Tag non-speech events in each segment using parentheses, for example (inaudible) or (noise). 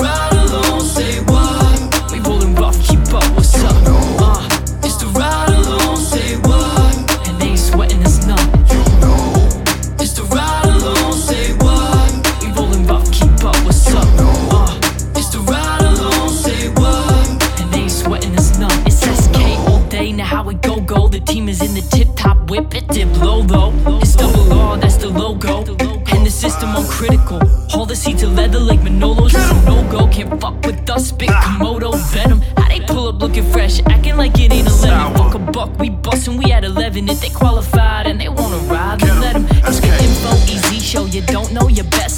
ride along, say leather like Manolo's. No go, can't fuck with us. Spit Komodo venom. How they pull up looking fresh, acting like it ain't 11. Fuck a buck, we bustin', we at 11. If they qualified and they wanna ride, then let them. It's the info, easy show. You don't know your best.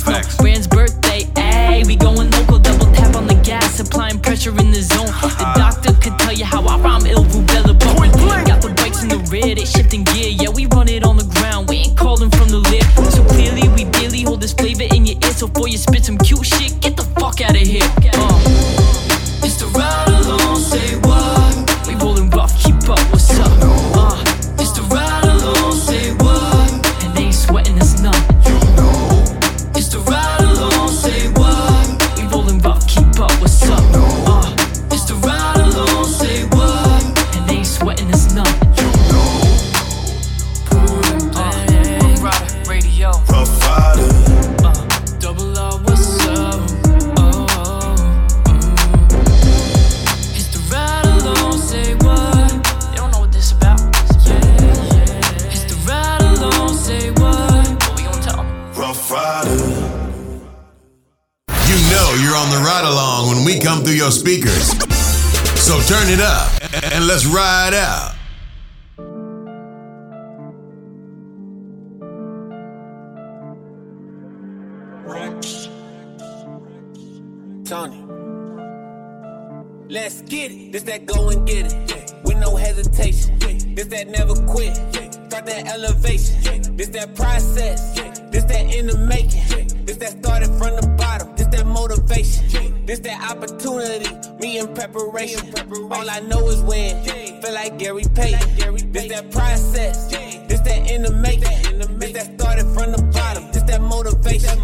Let's ride out. Tony. Let's get it. This that go and get it. With no hesitation. This that never quit. Start that elevation. This that process. This that in the making. This that started from the bottom. This that motivation. This that opportunity. Me in preparation. All I know is win. Feel like Gary Payton. This that process. This that in the making. This that started from the bottom. This that motivation.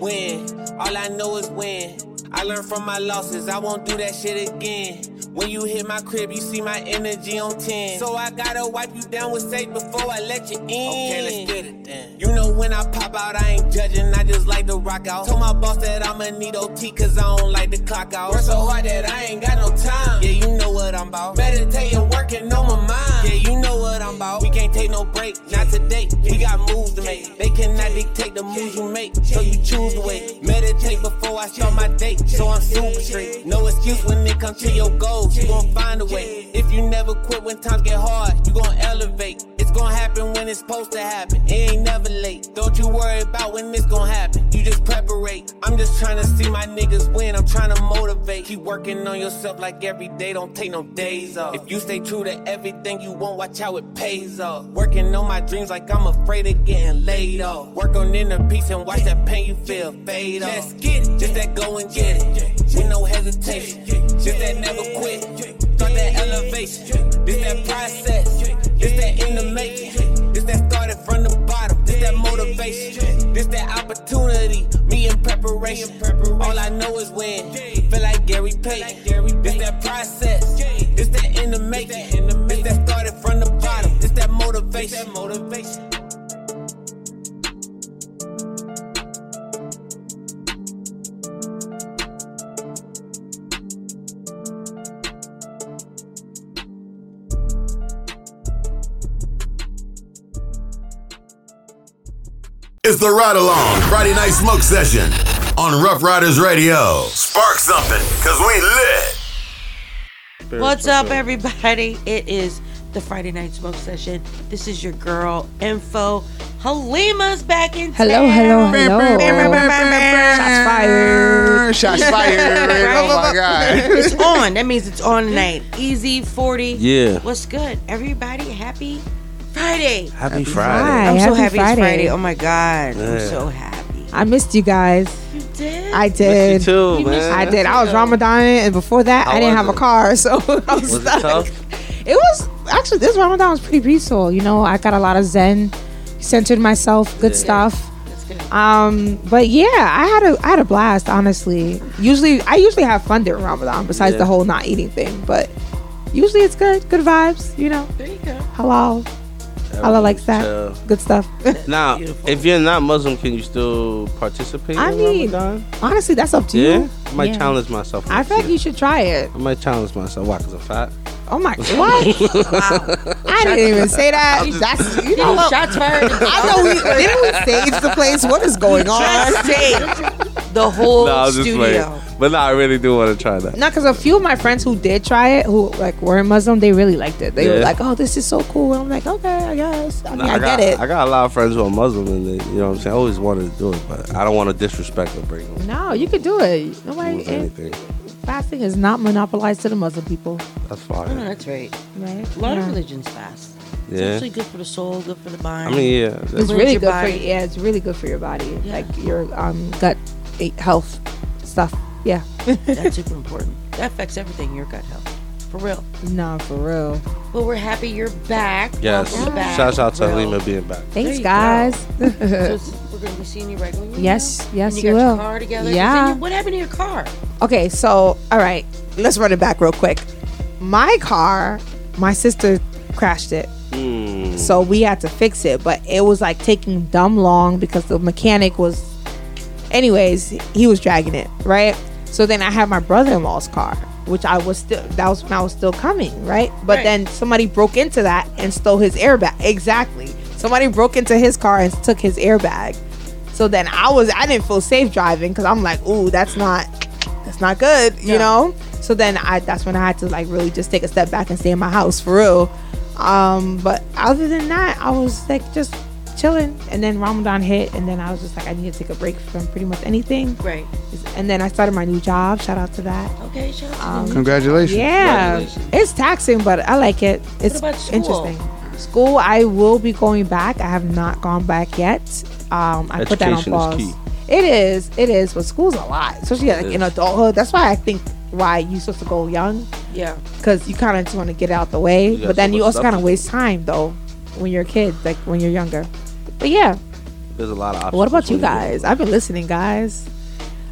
Win. All I know is win. I learned from my losses, I won't do that shit again. When you hit my crib, you see my energy on 10. So I gotta wipe you down with safe before I let you in. Okay, let's get it then. You know when I pop out, I ain't judging, I just like to rock out. Told my boss that I'ma need OT cause I don't like to clock out. Work so hard that I ain't got no time. Yeah, you know what I'm about. Meditating, working on my mind. Yeah, you know what I'm about. We can't take no break, not today. We got moves to make. They cannot dictate the moves you make, so you choose the way. Meditate before I start my day, so I'm super straight. No excuse when it comes to your goals, you gon' find a way. If you never quit when times get hard, you gon' elevate. It's gon' happen when it's supposed to happen. It ain't never late. Don't you worry about when it's gon' happen. You just preparate. I'm just trying to see my niggas win. I'm trying to motivate. Keep working on yourself like every day. Don't take no days off. If you stay true to everything you want, watch how it pays off. Working on my dreams like I'm afraid of getting laid off. Work on inner peace and watch that pain you feel fade off. Just get it. Just that go and get it. With no hesitation. Just that never quit. Start that elevation. This that process. This that in the making. This that started from the bottom. This that motivation. This that opportunity. Me in preparation. All I know is win. Feel like Gary Payton. This that process. This that in the making. This that started from the bottom. This that motivation. motivation. It's the Ride Along Friday Night Smoke Session on Rough Riders Radio. Spark something, cause we lit. What's up, everybody? It is the Friday Night Smoke Session. This is your girl, Info. Halima's back in Hello, town. hello, hello. Shots fired. Shots (laughs) fired. Oh my god. it's on. That means it's on tonight. Easy 40. Yeah. What's good? Everybody happy Friday. Happy, Hi, Friday. I'm so happy happy Friday. it's Friday. Oh my God. I'm so happy. I missed you guys. You did? I did. you too, man. I did. I was Ramadan, and before that, How I didn't was have a car, (laughs) so I was, Was it stuck. tough? It was actually this Ramadan was pretty peaceful. You know, I got a lot of Zen, centered myself, good Yeah. stuff. Um, but yeah, I had a I had a blast. Honestly, usually I usually have fun during Ramadan. Besides Yeah. the whole not eating thing, but usually it's good. Good vibes. You know, There you go. halal. Allah likes that. Good stuff. (laughs) Now, Beautiful. if you're not Muslim, can you still participate? I in mean, Ramadan? Honestly, that's up to yeah, you. I might Yeah. challenge myself. I feel like you should try it. I might challenge myself. Why? Cause I'm fat. Oh my god! what? (laughs) I didn't even say that. That's you know. Shots fired. I know we didn't we stage the place. What is going on? Shots saved. The whole no, I was just studio. playing. But no, I really do want to try that. No, because a few of my friends who did try it, who like weren't Muslim, they really liked it. They were Yeah. like, "Oh, this is so cool." And I'm like, "Okay, I guess." I mean, No, I, got, get it. I got a lot of friends who are Muslim, and they, you know what I'm saying. I always wanted to do it, but I don't want to disrespect or bring them. no, you could do it. Nobody, with it, anything. Fasting is not monopolized to the Muslim people, That's Oh, no, fine. that's right. right? A lot Yeah. of religions fast. Yeah. It's Yeah. actually good for the soul, good for the mind. I mean, yeah. It's That's, Cleanse really good body. for yeah. It's really good for your body, Yeah. like your um gut eh, health stuff. Yeah. That's (laughs) super important. That affects everything, your gut health. For real. no, for real. But we're happy you're back. yes. Welcome back. Shouts out to Real. Halima being back. Thanks, guys. (laughs) So it's- we're going to be seeing you regularly. Yes, now? yes, and you you got will. Your car together. 'Cause Yeah. you- what happened to your car? Okay, so all right, let's run it back real quick. My car, my sister crashed it. Mm. So we had to fix it, but it was like taking dumb long because the mechanic was anyways, he was dragging it, right? So then I had my brother-in-law's car, which I was still that was when I was still coming, right? But Right. then somebody broke into that and stole his airbag. Exactly. Somebody broke into his car and took his airbag. So then I was I didn't feel safe driving because I'm like, ooh, that's not that's not good, you No. know. So then I that's when I had to like really just take a step back and stay in my house for real. Um, but other than that, I was like just chilling. And then Ramadan hit, and then I was just like, I need to take a break from pretty much anything. Right. And then I started my new job. Shout out to that. Okay, shout Um, them. Congratulations. Yeah, Congratulations. it's taxing, but I like it. It's about school? interesting. School, I will be going back. I have not gone back yet. Um, I put that on Education is pause. key. It is, it is, but school's a lot, especially like in adulthood. That's why I think why you supposed to go young Yeah. because you kind of just want to get out the way, but then so you also kind of waste time though when you're a kid, like when you're younger. But yeah, There's a lot of options. what about you guys? I've been listening, guys.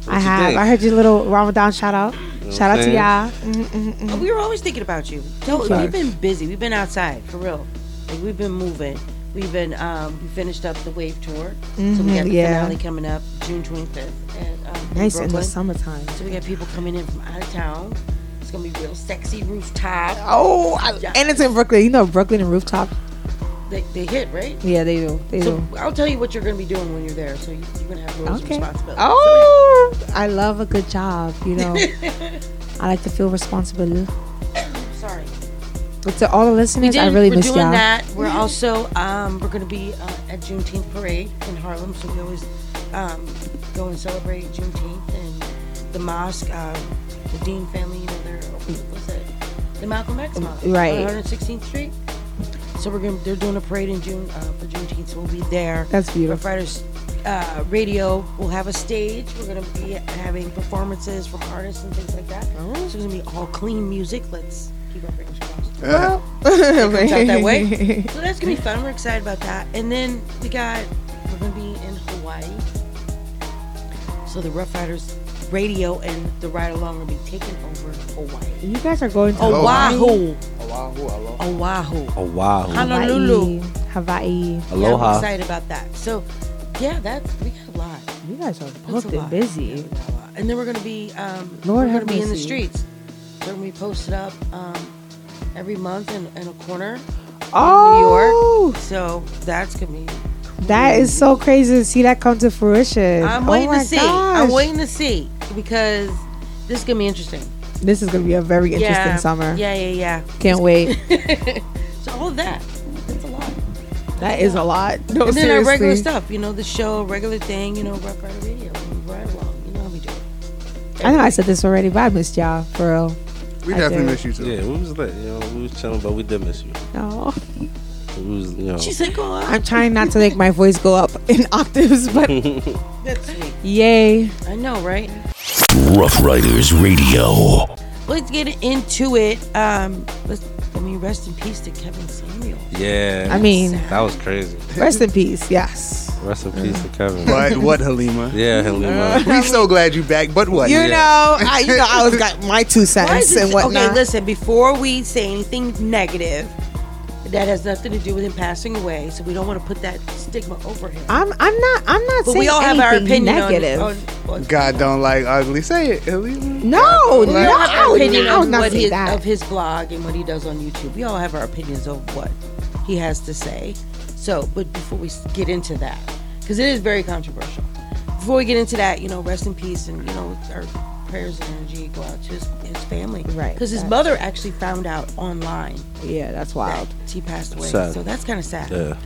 I have. think? I heard your little Ramadan shout out. know shout out to y'all. Mm, mm, mm. Oh, we were always thinking about you. Tell- Thank we've been busy. We've been outside for real. Like we've been moving. We've been um, we finished up the wave tour. So we Mhm, got the yeah. finale coming up June 25th at um, Nice in the Brooklyn. summertime. So we got people coming in from out of town. It's gonna be real sexy rooftop. Oh, I, and it's in Brooklyn. You know Brooklyn and rooftop. They, they hit right. Yeah, they do. They So do. I'll tell you what you're gonna be doing when you're there. So you, you're gonna have roles Okay. and responsibilities. Oh, I love a good job. You know, (laughs) I like to feel responsible. But to all the listeners, did, I really we're doing that. We're also um, we're gonna be uh, at Juneteenth parade in Harlem. So we always um, go and celebrate Juneteenth and the mosque. Um, the Dean family, you know, they're. What's that? The Malcolm X mosque, Right. on 116th Street. So we're gonna they're doing a parade in June uh, for Juneteenth. So we'll be there. That's beautiful. Riders uh, Radio will have a stage. We're gonna be having performances from artists and things like that. Oh. So it's gonna be all clean music. Let's keep our fingers crossed. Well, (laughs) comes out that way. (laughs) So that's gonna be fun. We're excited about that. And then we got we're gonna be in Hawaii. So the Rough Riders Radio and the ride along will be taking over Hawaii. You guys are going to Oahu. Oahu, aloha. Oahu. Oh wow. Honolulu. Hawaii. Hawaii. Yeah, I'm Aloha. excited about that. So yeah, that's we got a lot. You guys are That's booked and busy. Yeah, we got a lot. And then we're gonna be um Lord we're gonna be in the mercy. streets. They're gonna be posted up um every month in, in a corner. Oh, New York. Oh! So that's gonna be that is so crazy to see that come to fruition. I'm oh waiting to see. I'm waiting to see because this is gonna be interesting. This is gonna be a very interesting yeah, summer. Yeah, yeah, yeah. Can't (laughs) wait. so all of that, that's a lot. that is a lot. No, and then our regular stuff, you know, the show, regular thing, you know, Rough Rider Radio, ride along. You know how we do it. I know I said this already, but I missed y'all for real. We I definitely do. miss you too. Yeah, we was lit. You know, we was chilling, but we did miss you. No, We was, you know. She said, "Go on." I'm trying not to make my voice go up in (laughs) octaves, but (laughs) That's sweet. yay! I know, right? Rough Riders Radio. let's get into it. Um, let's. I mean, rest in peace to Kevin Samuel. Yeah. I mean, that was crazy. rest in peace. Yes. Rest in peace to Kevin. But what, Halima? Yeah, Halima. Uh, We're so glad you back. But what? You Yeah. know, I, you know, I was got my two cents and it- whatnot. okay, listen. Before we say anything negative, that has nothing to do with him passing away, so we don't want to put that stigma over him. I'm, I'm not, I'm not but saying we all have our anything opinion negative. On, on, God don't like ugly. Say it, Halima. no, We no, all have I our opinion I would on not what say his, that. of his blog and what he does on YouTube. We all have our opinions of what he has to say. So, but before we get into that, because it is very controversial. Before we get into that, you know, rest in peace, and you know, our prayers and energy go out to his, his family. Right, Because his that's- mother actually found out online yeah, that's that wild. he passed away. Sad. So that's kind of sad. Yeah.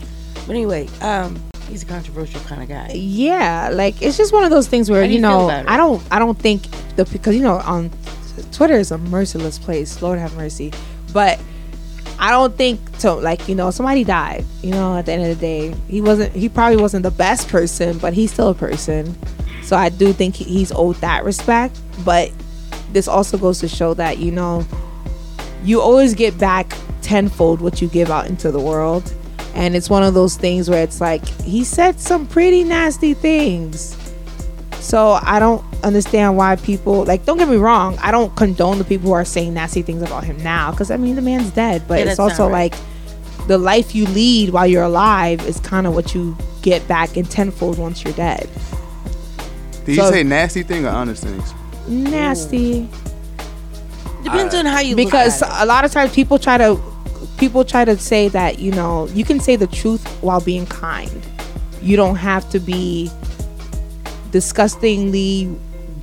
But anyway, um, he's a controversial kind of guy. Yeah, like it's just one of those things where How do you you feel know about it? I don't I don't think the because you know on Twitter is a merciless place. Lord have mercy, but I don't think so. Like you know, somebody died. You know, at the end of the day, he wasn't. He probably wasn't the best person, but he's still a person. So I do think he's owed that respect. But this also goes to show that you know you always get back tenfold what you give out into the world. And it's one of those things where it's like he said some pretty nasty things. So I don't understand why people like don't get me wrong, I don't condone the people who are saying nasty things about him now cuz I mean the man's dead, but Yeah, it's also right. like the life you lead while you're alive is kind of what you get back in tenfold once you're dead. Did So- you say nasty thing or honest things? Nasty. Depends on how you because look at it. a lot of times people try to people try to say that you know you can say the truth while being kind you don't have to be disgustingly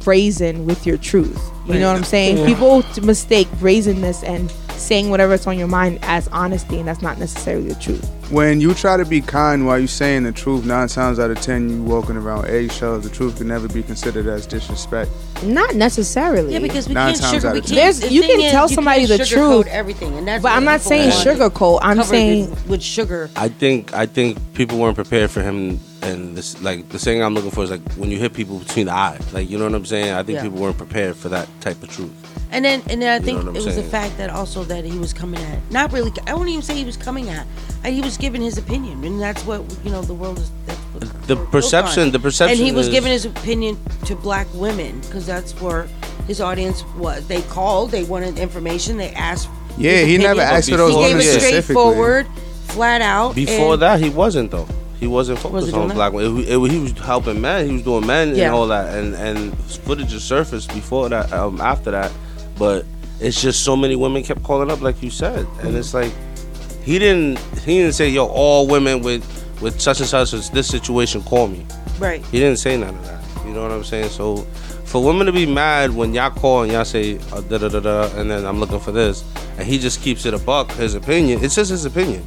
brazen with your truth you know what i'm saying people mistake brazenness and saying whatever's on your mind as honesty and that's not necessarily the truth When you try to be kind while you're saying the truth, nine times out of ten you walking around eggshells. The truth can never be considered as disrespect. not necessarily Yeah, because we Nine can't times sugar. We can't. the you can is, tell you somebody can't the truth. everything, and that's but i'm not saying want sugarcoat i'm saying with, with sugar. I think I think people weren't prepared for him, and this like the saying I'm looking for is like when you hit people between the eyes, like you know what I'm saying. I think Yeah. people weren't prepared for that type of truth. And then, and then I You think know what I'm it was the fact that also that he was coming at not really. I wouldn't even say he was coming at. He was giving his opinion, and that's what you know. The world is. That's what The perception- the perception And he was is- giving his opinion to black women because that's where his audience was. They called. They wanted information. They asked. Yeah, his he never asked for those He gave women it specifically. straightforward, flat out. Before and- that, he wasn't though. He wasn't Was focused he on black women. It, it- he was helping men. He was doing men Yeah. and all that, and and footage has surfaced before that, um, after that, but it's just so many women kept calling up, like you said, and it's like he didn't he didn't say yo all women with with such and such as this situation call me. right. He didn't say none of that. You know what I'm saying? So for women to be mad when y'all call and y'all say uh, da da da da, and then I'm looking for this, and he just keeps it a buck, his opinion. It's just his opinion.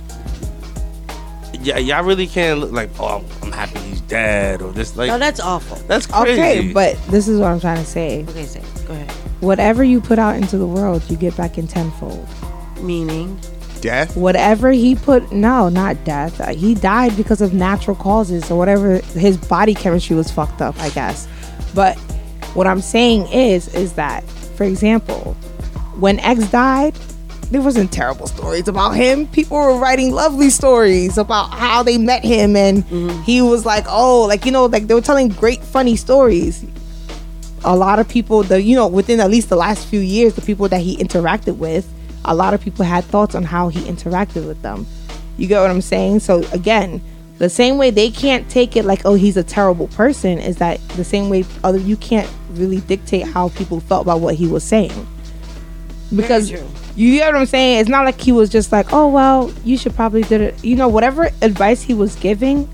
Yeah, y'all really can't look like, oh, I'm, I'm happy he's dead or this. Like No, that's awful. that's crazy. okay but this is what i'm trying to say Okay, say it. go ahead. whatever you put out into the world you get back in tenfold Meaning, Death. whatever he put no not death Uh, he died because of natural causes or whatever his body chemistry was fucked up i guess but what i'm saying is is that for example when x died there wasn't terrible stories about him. People were writing lovely stories about how they met him and mm-hmm. he was like oh like you know like they were telling great funny stories. A lot of people the you know within at least the last few years the people that he interacted with a lot of people had thoughts on how he interacted with them. You get what i'm saying? So again the same way they can't take it like oh he's a terrible person is that the same way other you can't really dictate how people felt about what he was saying. Because. You get what i'm saying? It's not like he was just like oh well you should probably do it. You know whatever advice he was giving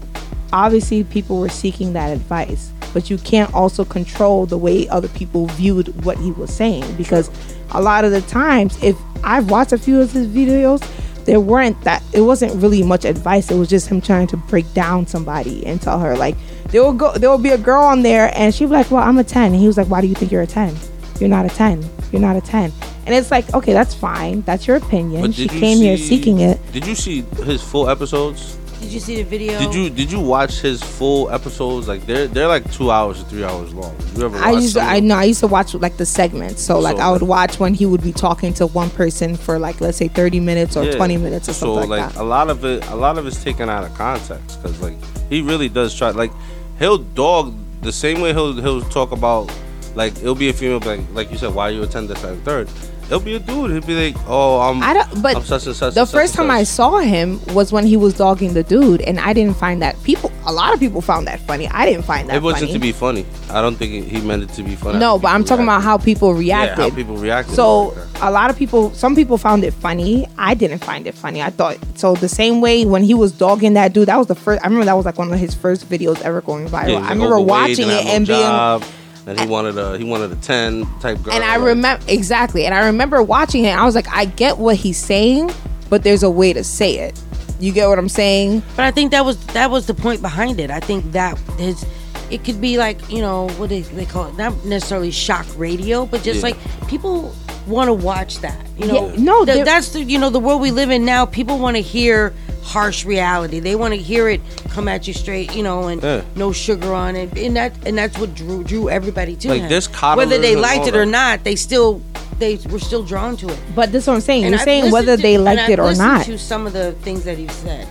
obviously people were seeking that advice. But you can't also control the way other people viewed what he was saying because a lot of the times if i've watched a few of his videos there weren't that it wasn't really much advice. It was just him trying to break down somebody and tell her like there will go there will be a girl on there and she'd be like well i'm a 10 and he was like why do you think you're a 10 you're not a 10 you're not a 10 and it's like okay that's fine that's your opinion But she you came here seeking it Did you see his full episodes? Did you see the video? Did you did you watch his full episodes? Like they're they're like two hours or three hours long. You ever? I watch used to, I know I used to watch like the segments. So like So, I would watch when he would be talking to one person for like let's say 30 minutes or Yeah. 20 minutes or so something like, like that. a lot of it a lot of it's taken out of context because like he really does try like he'll dog the same way he'll he'll talk about like it'll be a female like like you said why you attend this and third it'll be a dude he'll be like oh i'm I don't but I'm such and such the and such first and time I saw him was when he was dogging the dude and I didn't find that people a lot of people found that funny. I didn't find that it wasn't funny. to be funny i don't think he meant it to be funny no, but I'm people talking about how people reacted. yeah, how people reacted So oh, like a lot of people, some people found it funny. I didn't find it funny. I thought so. The same way when he was dogging that dude, that was the first. I remember that was like one of his first videos ever going viral. Yeah, I remember watching it and being, job, and he wanted a he wanted a 10 type girl and I remember exactly. And I remember watching it. I was like, I get what he's saying, but there's a way to say it. You get what I'm saying? But I think that was that was the point behind it. I think that his it could be like you know what they, they call it not necessarily shock radio, but just Yeah. like people want to watch that. You know, Yeah, no, Th- that's the you know the world we live in now. People want to hear harsh reality. They want to hear it come at you straight. You know, and Yeah. no sugar on it, and that and that's what drew drew everybody to Like, him. this Whether they liked it or that. not, they still they were still drawn to it. But this is what I'm saying. And You're I've saying whether to- they liked it or not. To some of the things that he said,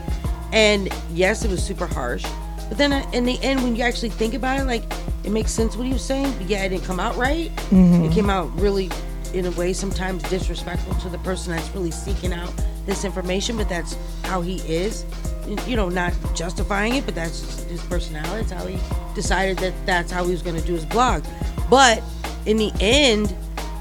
and yes, it was super harsh. But then in the end, when you actually think about it, like it makes sense what he was saying. But yeah, it didn't come out right. Mm-hmm. It came out really, in a way, sometimes disrespectful to the person that's really seeking out this information. But that's how he is. You know, not justifying it, but that's just his personality. It's how he decided that that's how he was going to do his blog. But in the end,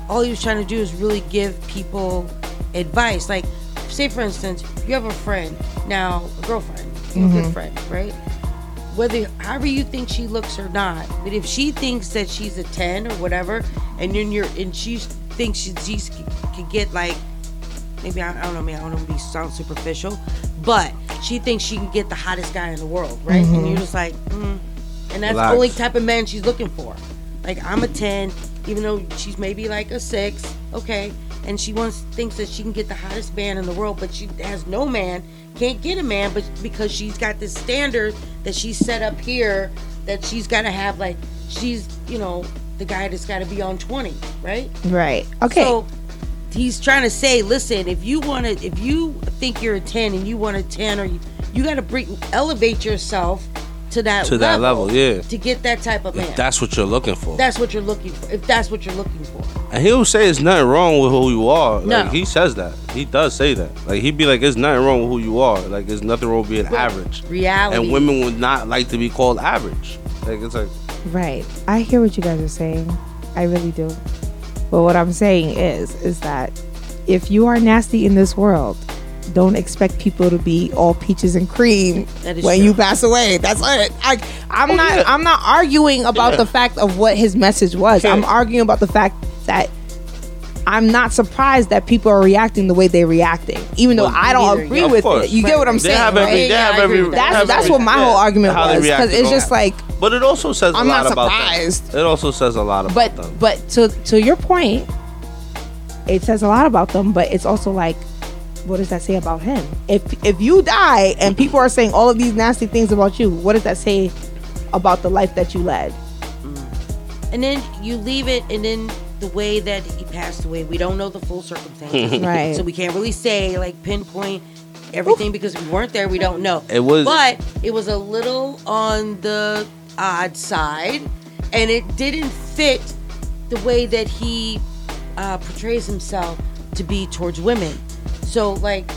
all he was trying to do is really give people advice. Like, say for instance, you have a friend now, a girlfriend, have a good mm-hmm. friend, right? Whether however you think she looks or not, but if she thinks that she's a ten or whatever, and then you're and she thinks she, she could get like maybe I, I don't know, maybe I don't want to be sound superficial, but she thinks she can get the hottest guy in the world, right? And you're just like, mm. and that's Relax. the only type of man she's looking for. Like I'm a ten, even though she's maybe like a six, okay, and she wants thinks that she can get the hottest man in the world, but she has no man, can't get a man, but because she's got this standard that she's set up here that she's got to have like she's you know the guy that's got to be on twenty, right? Right. Okay. So he's trying to say, listen, if you want to, if you think you're a ten and you want a ten, or you, you got to bring elevate yourself to that To that level, yeah. to get that type of man. If that's what you're looking for. That's what you're looking for. If that's what you're looking for, And he'll say it's nothing wrong with who you are. No. Like he says that. He does say that. Like he'd be like, "There's nothing wrong with who you are. Like there's nothing wrong with being average." reality. And women would not like to be called average. Like it's like Right. I hear what you guys are saying. I really do. But what I'm saying is, is that if you are nasty in this world, don't expect people to be all peaches and cream when true. you pass away. That's it. I, I'm Oh, not. yeah. (laughs) I'm not arguing about Yeah. the fact of what his message was. I'm arguing about the fact that I'm not surprised that people are reacting the way they're reacting, even though Well, I don't neither, agree yeah. With course. it. You get what I'm they saying, have every, right? they Yeah, have every. with that. they That's have that's every- what my whole argument how they was because it's just like But it also says a I'm lot not about surprised. them. It also says a lot about but them. but to to your point it says a lot about them but it's also like what does that say about him if if you die and people are saying all of these nasty things about you what does that say about the life that you led and then you leave it, and then the way that he passed away, we don't know the full circumstances, (laughs) Right. So we can't really say like pinpoint everything because we weren't there. We don't know. It was- but it was a little on the odd side, and it didn't fit the way that he uh, portrays himself to be towards women. So like,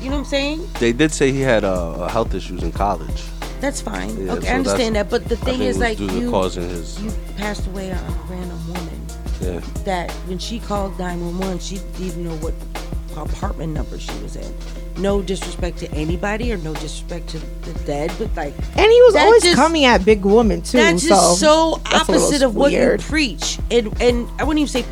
you know what I'm saying? They did say he had uh, health issues in college. That's fine. Yeah, okay, so I understand that. But the thing think it is, was like you, causing his. you passed away on a random woman. Yeah. That when she called 911, she didn't even know what apartment number she was in. No disrespect to anybody or no disrespect to the dead, but like and he was always just- coming at big women too that's so just so that's a little opposite of what you preach. And and I wouldn't even say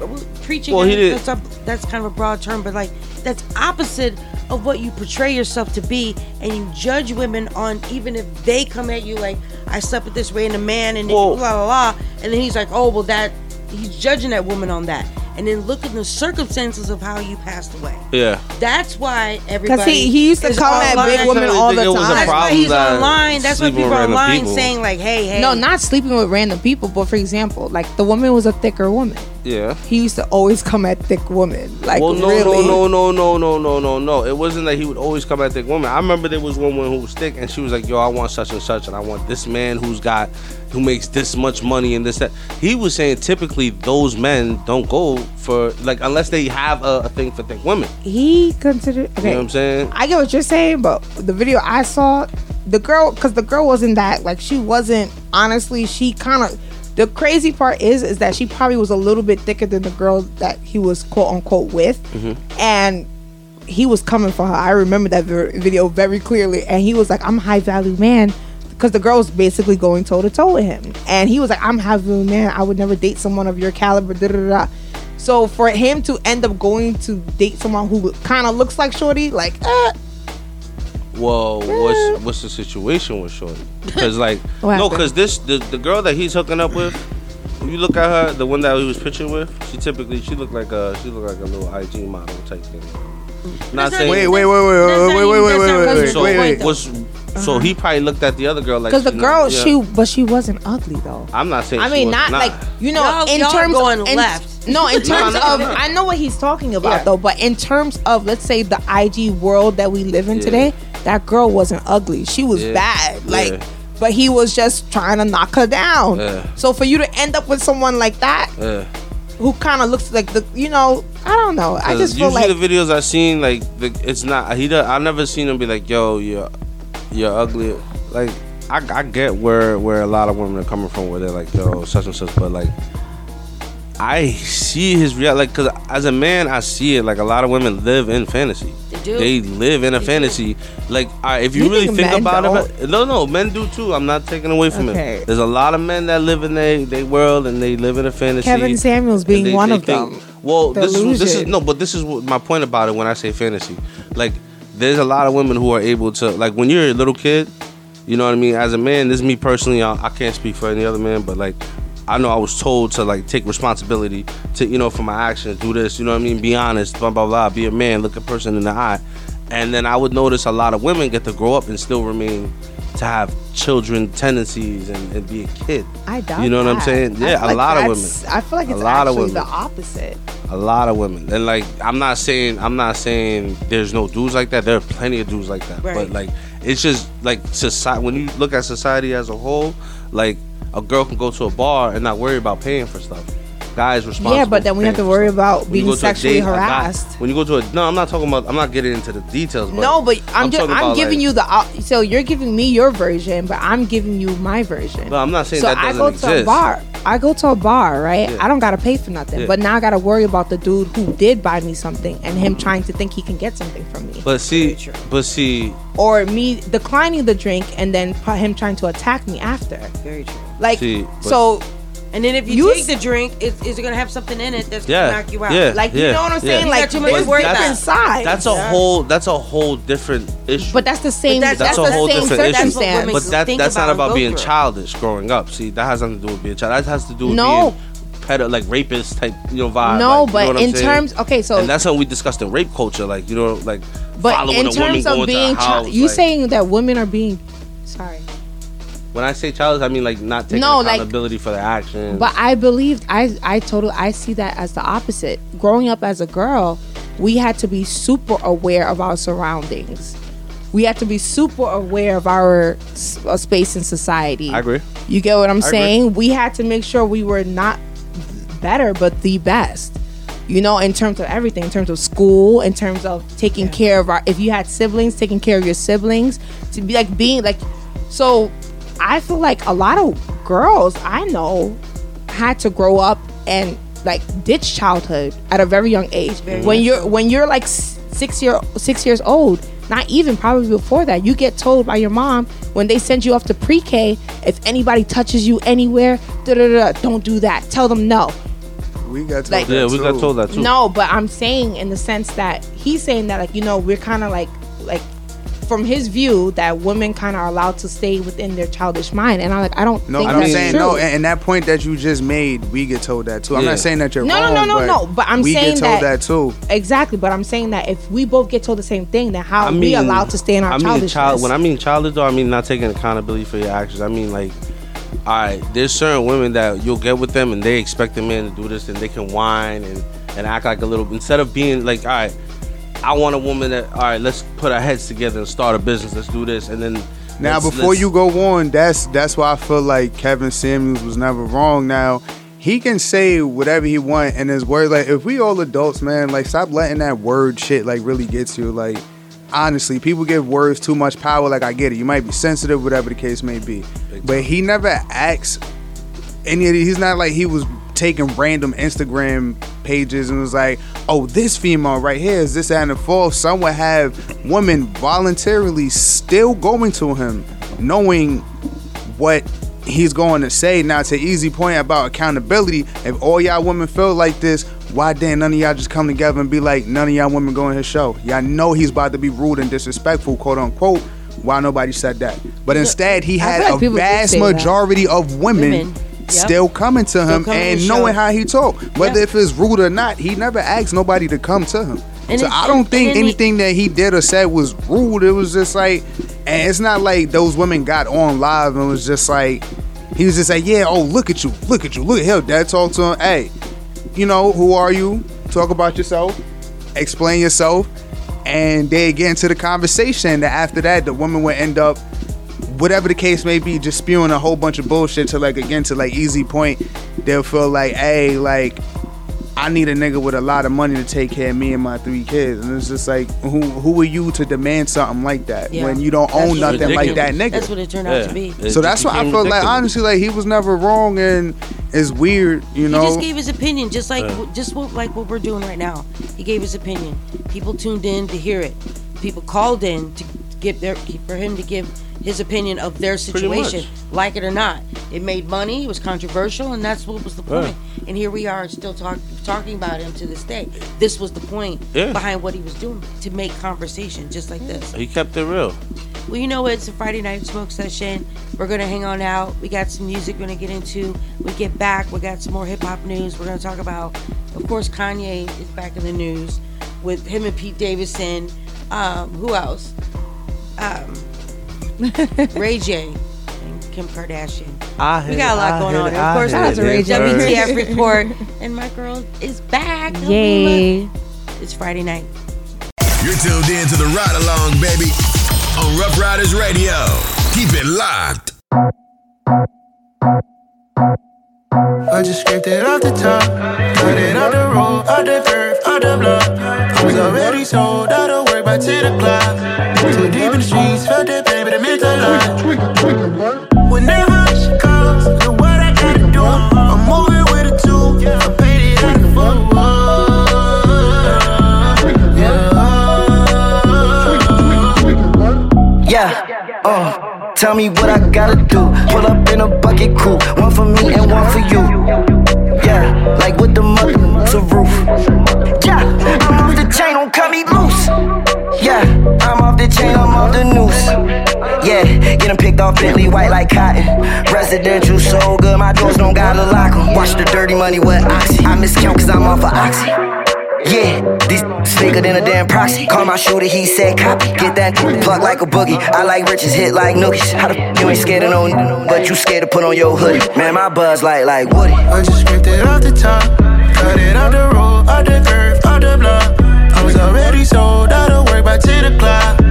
preaching. Well, he did- that's, a, that's kind of a broad term, but like that's opposite of what you portray yourself to be, and you judge women on even if they come at you like I slept with this random man and then Well- blah blah blah, and then he's like, oh well that he's judging that woman on that. and then look at the circumstances of how you passed away. Yeah. That's why everybody. Because he- he used to call that at big women I all the it was a time. That's why he's that online. That's why people are online people. saying like, "Hey, hey." No, not sleeping with random people, but for example, like the woman was a thicker woman. Yeah. He used to always come at thick women. Like well, no, really. no, no, no, no, no, no, no, no. It wasn't that he would always come at thick woman. I remember there was one woman who was thick, and she was like, "Yo, I want such and such, and I want this man who's got, who makes this much money and this that." He was saying typically those men don't go for like unless they have a, a thing for thick women. He considered. Okay, You know what I'm saying? I get what you're saying, but the video I saw, the girl, because the girl wasn't that like she wasn't. Honestly, she kind of. The crazy part is, is that she probably was a little bit thicker than the girl that he was quote unquote with, and he was coming for her. I remember that video very clearly, and he was like, "I'm a high value man." Because the girl was basically going toe to toe with him, and he was like, "I'm high value man. I would never date someone of your caliber." Da, da, da, da. So for him to end up going to date someone who kind of looks like Shorty, like, eh, Well, what's what's the situation with Shorty? Because like (laughs) no, because this the, the girl that he's hooking up with. You look at her, the one that he was pictured with, she typically she looked like a she looked like a little IG model type thing. Mm. Not saying Wait, wait, wait, wait, wait, That's wait, not wait, even- wait, that's wait, not wait, really wait, the wait, point, wait. so he uh-huh. probably looked at the other girl like because the she- girl, yeah. she, but she wasn't ugly though. I'm not saying. I she mean, was not, like you know, Y'all- in y'all terms going of in- left. No, in (laughs) terms no, of. I know what he's talking about Yeah. though, but in terms of let's say the IG world that we live in Yeah. today, that girl wasn't ugly. She was Yeah. bad, like. Yeah. But he was just trying to knock her down. Yeah. So for you to end up with someone like that, Yeah. who kind of looks like the, you know, I don't know. I just feel usually like the videos I've seen like the, it's not he. Does, I've never seen him be like, "Yo, you're you're ugly." Like I, I get where where a lot of women are coming from, where they're like, "Yo, such and such," but like. I see his reality, like because as a man I see it like a lot of women live in fantasy. They do. They live in a fantasy. Like all right, if you, You really think think about don't? it, no, no, men do too. I'm not taking away from Okay. it. There's a lot of men that live in their they world and they live in a fantasy. Kevin Samuels being they- one they of think- them. Well, this is this is no, but this is what my point about it when I say fantasy. Like, there's a lot of women who are able to like when you're a little kid. You know what I mean? As a man, this is me personally. I, I can't speak for any other man, but like, I know I was told to like take responsibility to you know for my actions, do this. You know what I mean? Be honest, blah blah blah. Be a man, look a person in the eye, and then I would notice a lot of women get to grow up and still remain to have children tendencies and, and be a kid. I doubt. You know what I'm saying? Yeah, a like lot of women. I feel like A it's lot of women. the opposite. A lot of women, and like I'm not saying I'm not saying there's no dudes like that. There are plenty of dudes like that, Right. but like it's just like society. When you look at society as a whole, like a girl can go to a bar and not worry about paying for stuff. Guys responsible. Yeah, but then we have to worry stuff. about being go to a sexually date, a guy- harassed. when you go to a no, I'm not talking about. I'm not getting into the details. But no, but I'm, just I'm giving like- you the so you're giving me your version, but I'm giving you my version. No, I'm not saying so that I doesn't go exist. to a bar. I go to a bar, right? Yeah. I don't gotta pay for nothing, Yeah. but now I gotta worry about the dude who did buy me something and him trying to think he can get something from me, But see, but see, or me declining the drink and then him trying to attack me after. Very true. Like See, so, And then if you, You take s- the drink, is, is it gonna have something in it that's Yeah, gonna knock you out? yeah. like you know what I'm saying? You Like got too much there's to worry different about. sides. that's a Yeah. whole that's a whole different issue. But that's the same. that's- that's, that's a whole different issue. That's what women But that think that's not about and about being through. childish growing up. See, that has nothing to do with being child. That has to do with No. being pedo, like rapist type, you know, vibe. No, like, you know but what I'm in terms, okay, so and that's something we discussed in rape culture, like you know, like but following in a woman terms of being, a house. chi- you like, saying that women are being, sorry, when I say childish, I mean like not taking No, like- accountability for their actions. but I believe I I totally I see that as the opposite. Growing up as a girl, we had to be super aware of our surroundings. We had to be super aware of our s- uh, space in society. I agree. You get what I'm agree. saying? We had to make sure we were not better, but the best. You know, in terms of everything, in terms of school, in terms of taking care of our, if you had siblings, taking care of your siblings, to be like being like, so I feel like a lot of girls I know had to grow up and like ditch childhood at a very young age. when you're when you're like six year six years old, not even probably before that, you get told by your mom when they send you off to pre-K, if anybody touches you anywhere, da da da, don't do that. Tell them no. We got told Like- that yeah, we got told that too. No, but I'm saying in the sense that he's saying that like you know we're kind of like like from his view that women kind of are allowed to stay within their childish mind, and I'm like, I don't think No, think I'm that's saying true. no, and, and that point that you just made, we get told that too. I'm not saying that you're No, no, wrong. no, no, but no, but I'm we saying get told that- that, too. Exactly, but I'm saying that if we both get told the same thing, then how I are mean, we allowed to stay in our I mean, childishness? child. When I mean childish, though, I mean not taking accountability for your actions. I mean like, all right, there's certain women that you'll get with them and they expect the man to do this and they can whine and and act like a little instead of being like, all right, I want a woman that, all right, let's put our heads together and start a business. Let's do this and then. Now, let's- before let's- you go on, that's that's why I feel like Kevin Samuels was never wrong. Now, he can say whatever he want and his word. Like, if we all adults, man, like stop letting that word shit like really get to you. Like, honestly, people give words too much power. Like, I get it. You might be sensitive, whatever the case may be, but he never acts any of these. He's not like he was taking random Instagram pages and was like, "Oh, this female right here is this and the fourth." Some would have women voluntarily still going to him, knowing what he's going to say. Now, to easy point about accountability, if all y'all women feel like this, why didn't none of y'all just come together and be like, none of y'all women go in his show? Y'all know he's about to be rude and disrespectful, quote unquote. Why nobody said that? But instead, he had like a vast say that. majority of women, Women, yep. still coming to him coming and the knowing how he talk. Whether Yeah. if it's rude or not, he never asked nobody to come to him. And so I don't think and then he- anything that he did or said was rude. It was just like, and it's not like those women got on live and was just like, he was just like, yeah, oh look at you, look at you, look at him. Dad talked to him, hey, you know, who are you? Talk about yourself, explain yourself, and they get into the conversation. That after that, the woman would end up, whatever the case may be, just spewing a whole bunch of bullshit to like again to like easy point. They'll feel like, hey, like I need a nigga with a lot of money to take care of me and my three kids, and it's just like, who who are you to demand something like that Yeah. when you don't That's own what- nothing like that nigga? That's what it turned out to be. It so that's why I became feel like honestly, like he was never wrong, and it's weird, you know. He just gave his opinion, just like Yeah. just what, like what we're doing right now. He gave his opinion. People tuned in to hear it. People called in to give their for him to give his opinion of their situation, like it or not. It made money. It was controversial, and that's what was the Yeah. point. And here we are, still talk, talking about him to this day. This was the point Yeah. behind what he was doing to make conversation, just like this. He kept it real. Well, you know what? It's a Friday night smoke session. We're gonna hang on out. We got some music we're gonna get into. We get back. We got some more hip hop news. We're gonna talk about, of course, Kanye is back in the news with him and Pete Davidson. Um, who else? Um, (laughs) Ray J and Kim Kardashian. I We got a lot going on. And of course, Shout out to Ray J. WTF (laughs) report. And my girl is back. Yay. It's Friday night. You're tuned in to the ride along, baby, on Rough Riders Radio. Keep it locked. I just scraped it off the top, cut it out the road, out the curve, out the block. I was already sold out of work by 10 o'clock. Too deep in the streets, felt that but it meant a lot. Whenever she calls, do what I gotta do. I'm moving with a two, I paid it out the full. Yeah, uh, tell me what I gotta do. Pull up in a bucket coupe, one for me and one for you. Yeah, like with the mother to roof. I'm off the noose. Yeah, getting picked off Bentley white like cotton. Residential so good, my doors don't gotta lock lock 'em. Watch the dirty money with Oxy. I miscount cause I'm off of Oxy. Yeah, these faker than a damn proxy. Call my shooter, he said copy. Get that plug like a boogie. I like riches, hit like nookies. How the you ain't scared of no, but you scared to put on your hoodie. Man, my buzz like like Woody. I just scraped it off the top, cut it out the road, out the curve, out the block. I was already sold out of work by 10 o'clock.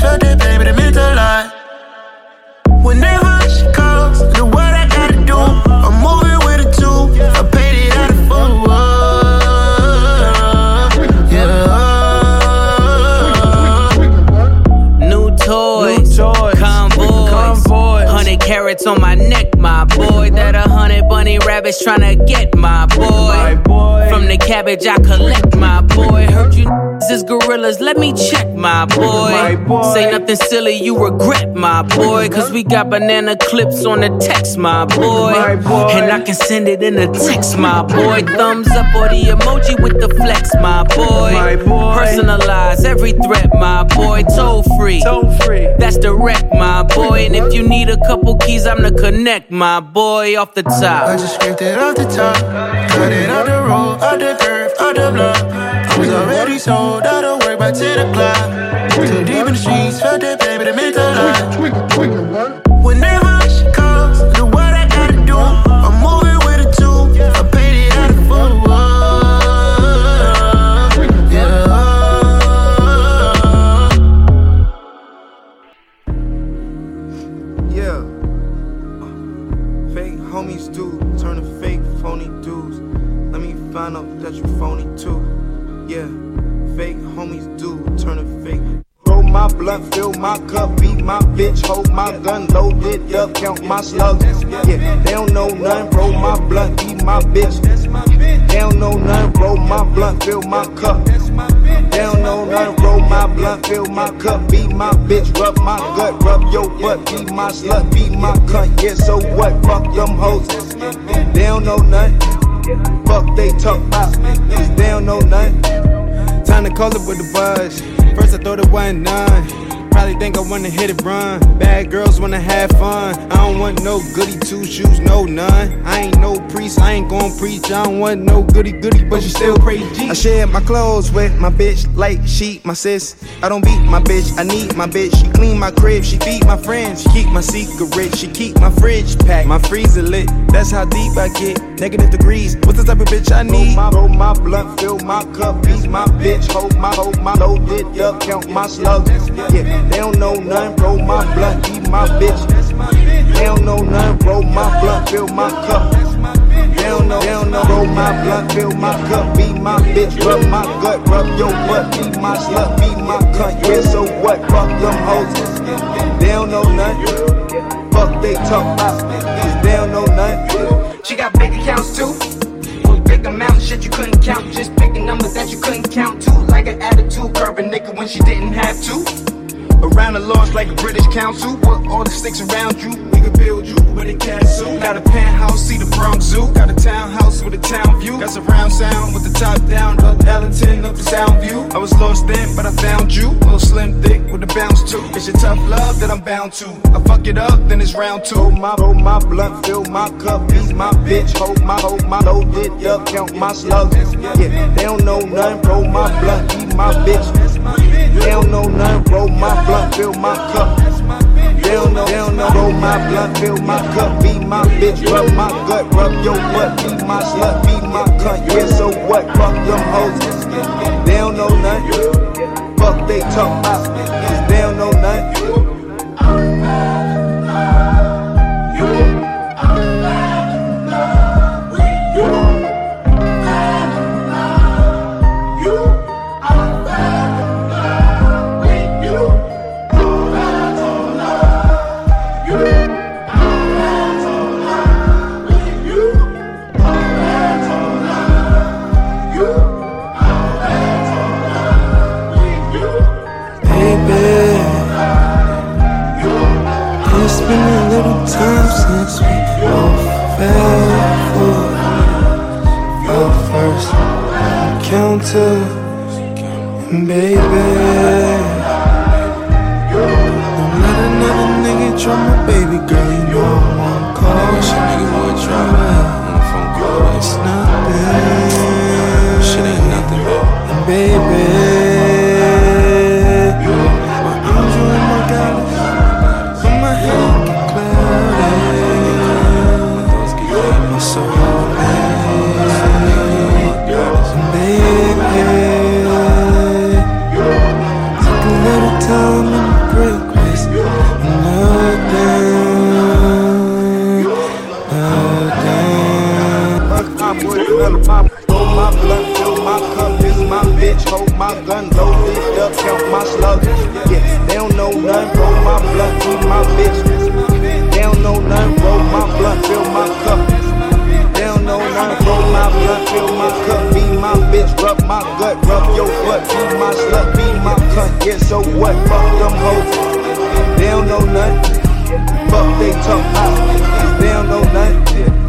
Too deep in the streets, felt that it meant a lot. Whenever she calls, do what I gotta do. I'm moving with a two, I paid it out of full. Carats on my neck, my boy. That a hundred bunny rabbits tryna get my boy. From the cabbage I collect, my boy. Heard you this is gorillas. Let me check, my boy. Say nothing silly, you regret, my boy. Cause we got banana clips on the text, my boy. And I can send it in a text, my boy. Thumbs up or the emoji with the flex, my boy. Personalize every threat, my boy. Toll free. Toll free. That's direct, my boy. And if you need a couple keys, I'm the connect, my boy. Off the top. I just scraped it off the top, cut it out the road, out the curve, out the block. I was already sold out of work by 10 o'clock. Too deep in the streets, felt that baby to make a lot. Whenever that you phony too. Yeah. Fake homies do turn to fake. Roll my blunt, fill my cup, beat my bitch, hold my gun loaded up, count my slugs. Yeah, they don't know nothing. Roll my blunt, beat my bitch. They don't know nothing. Roll my blunt, fill my cup. They don't know nothing. Roll my blunt, fill my cup, beat my bitch, rub my gut, rub your butt, beat my slut, beat my cunt. Yeah, so what? Fuck them hoes. They don't know nothing. Fuck they talk about. They don't know nothing. Time to call it with the buzz. First I thought it wasn't none. Probably think I wanna hit it run. Bad girls wanna have fun. I don't want no goody two shoes, no none. I ain't no priest, I ain't gon' preach. I don't want no goody goody, but you still praise G. I share my clothes with my bitch like she my sis. I don't beat my bitch, I need my bitch. She clean my crib, she feed my friends. She keep my secret, she keep my fridge packed, my freezer lit. That's how deep I get. Negative degrees, what's the type of bitch I need? Roll my, roll my blunt, fill my cup, beat my bitch, hold my, hold my loaded up, count my slugs. Yeah, they don't know nothing. Roll my blunt, eat my bitch. They don't know nothing. Roll my blunt, fill my cup. They don't know, they don't know. Roll my blunt, fill my cup, beat my bitch, rub my gut, rub your butt, be my slut, be my cunt. Yeah, so what? Fuck them hoes. They don't know nothing. Fuck they talk about. Cause they don't know nothing. She got big accounts too. Big amounts, shit you couldn't count. Just picking numbers that you couldn't count to. Like an attitude, curve a nigga when she didn't have to. Around the laws like a British council. With all the sticks around you, we could build you with a castle. Got a penthouse, see the Bronx Zoo. Got a townhouse with a town view. Got surround sound with the top down. Up Ellington, up the sound view. I was lost then, but I found you. Little slim thick with a bounce too. It's your tough love that I'm bound to. I fuck it up, then it's round two. Roll my, roll my blunt, fill my cup, beat my bitch, hold my, hold my loaded up, count my slugs. Yeah, they don't know nothing. Roll my blunt, eat my bitch. They don't know nothing. Roll my blunt, fill my cup. They don't know, they don't know. Roll my blunt, fill my cup, beat my bitch, rub my gut, rub your butt, be my slut, be my cunt. Yeah, so what? Fuck them hoes. They don't know nothing. Fuck they talk about. They don't know nothing. Encounter, and baby. Don't let another nigga try my baby girl, you know I won't call. Wish a nigga would try on the phone call. It's nothing. Shit ain't nothing, and baby. Hold my gun, loaded up, count my slugs. Yeah, they don't know nothing. Roll my blunt, eat my bitch. They don't know nothing. Roll my blunt, fill my cup. They don't know nothing. Roll my blunt, fill my cup, be my bitch, rub my gut, rub your butt, be my slut. Be my cunt. Yeah, so what? Fuck them hoes. They don't know nothing. Fuck they talk out. They don't know nothing.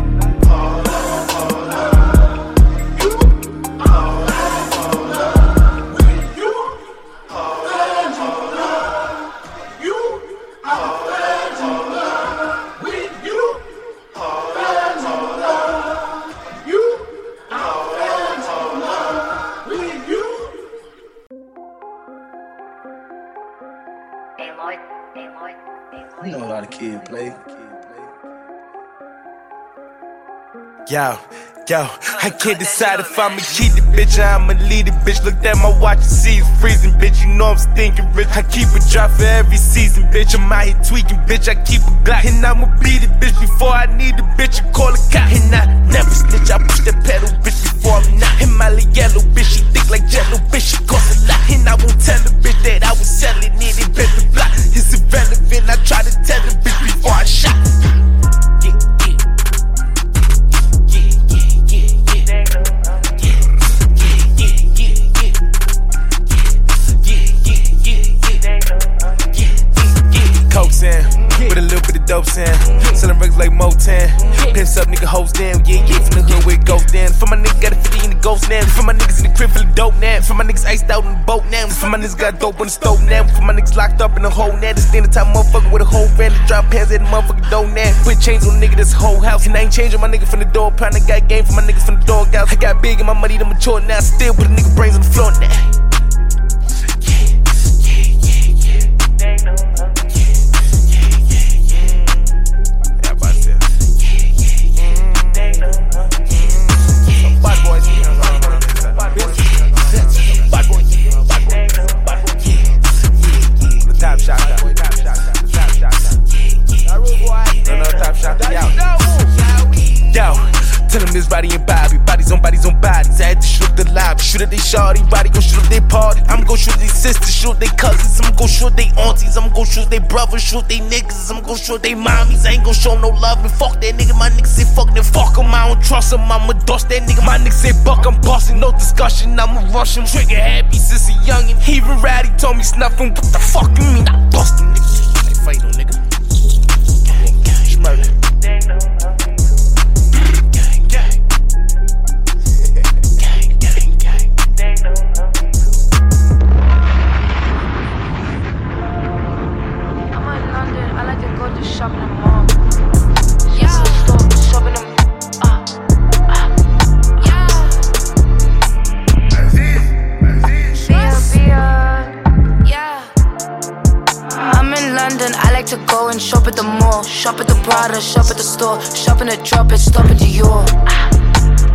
Yo, yo, I can't decide if I'ma keep the bitch or I'ma leave the bitch. Looked at my watch and see it's freezing, bitch. You know I'm stinking rich. I keep a drop for every season, bitch. I'm out here tweaking, bitch. I keep a Glock and I'ma beat it, bitch. Before I need the bitch, and call a cop. And I never snitch. I push the pedal, bitch. Before I'm not in my little yellow, bitch. She thick like jello, bitch. She cost a lot, and I won't tell the bitch that I was selling it. It bet the block. It's irrelevant. I try to tell the bitch before I shot. Dope in. Selling records like Motown. Pins up, nigga, hoes down. Yeah, yeah, from the hood where it down. For my nigga, got a 50 in the ghost now. For my niggas in the crib, full of dope now. For my niggas iced out in the boat now. For my niggas got dope on the stove now. For my niggas locked up in the hole now. The time motherfucker with a whole van drop pants at the motherfucking door now. Put chains on nigga, this whole house. And I ain't changing my nigga from the door pound. I got game for my niggas from the dog house. I got big and my money, to mature now. Still put a nigga brains on the floor now. Shoot at they shawty, body gon' shoot up they party. I'm gon' shoot they sisters, shoot they cousins, I'm gon' shoot they aunties, I'm gon' shoot they brothers, shoot they niggas, I'm gon' shoot they mommies. I ain't gon' show no love and fuck that nigga. My nigga say fuck them, fuck him, I don't trust him, I'ma dust that nigga. My nigga say buck, I'm bossing, no discussion, I'ma rush him. Trigger happy since a youngin', he even ratty told me snuffing. What the fuck you mean? I bustin' nigga. They fight on nigga. Schmurder. Stop at Dior.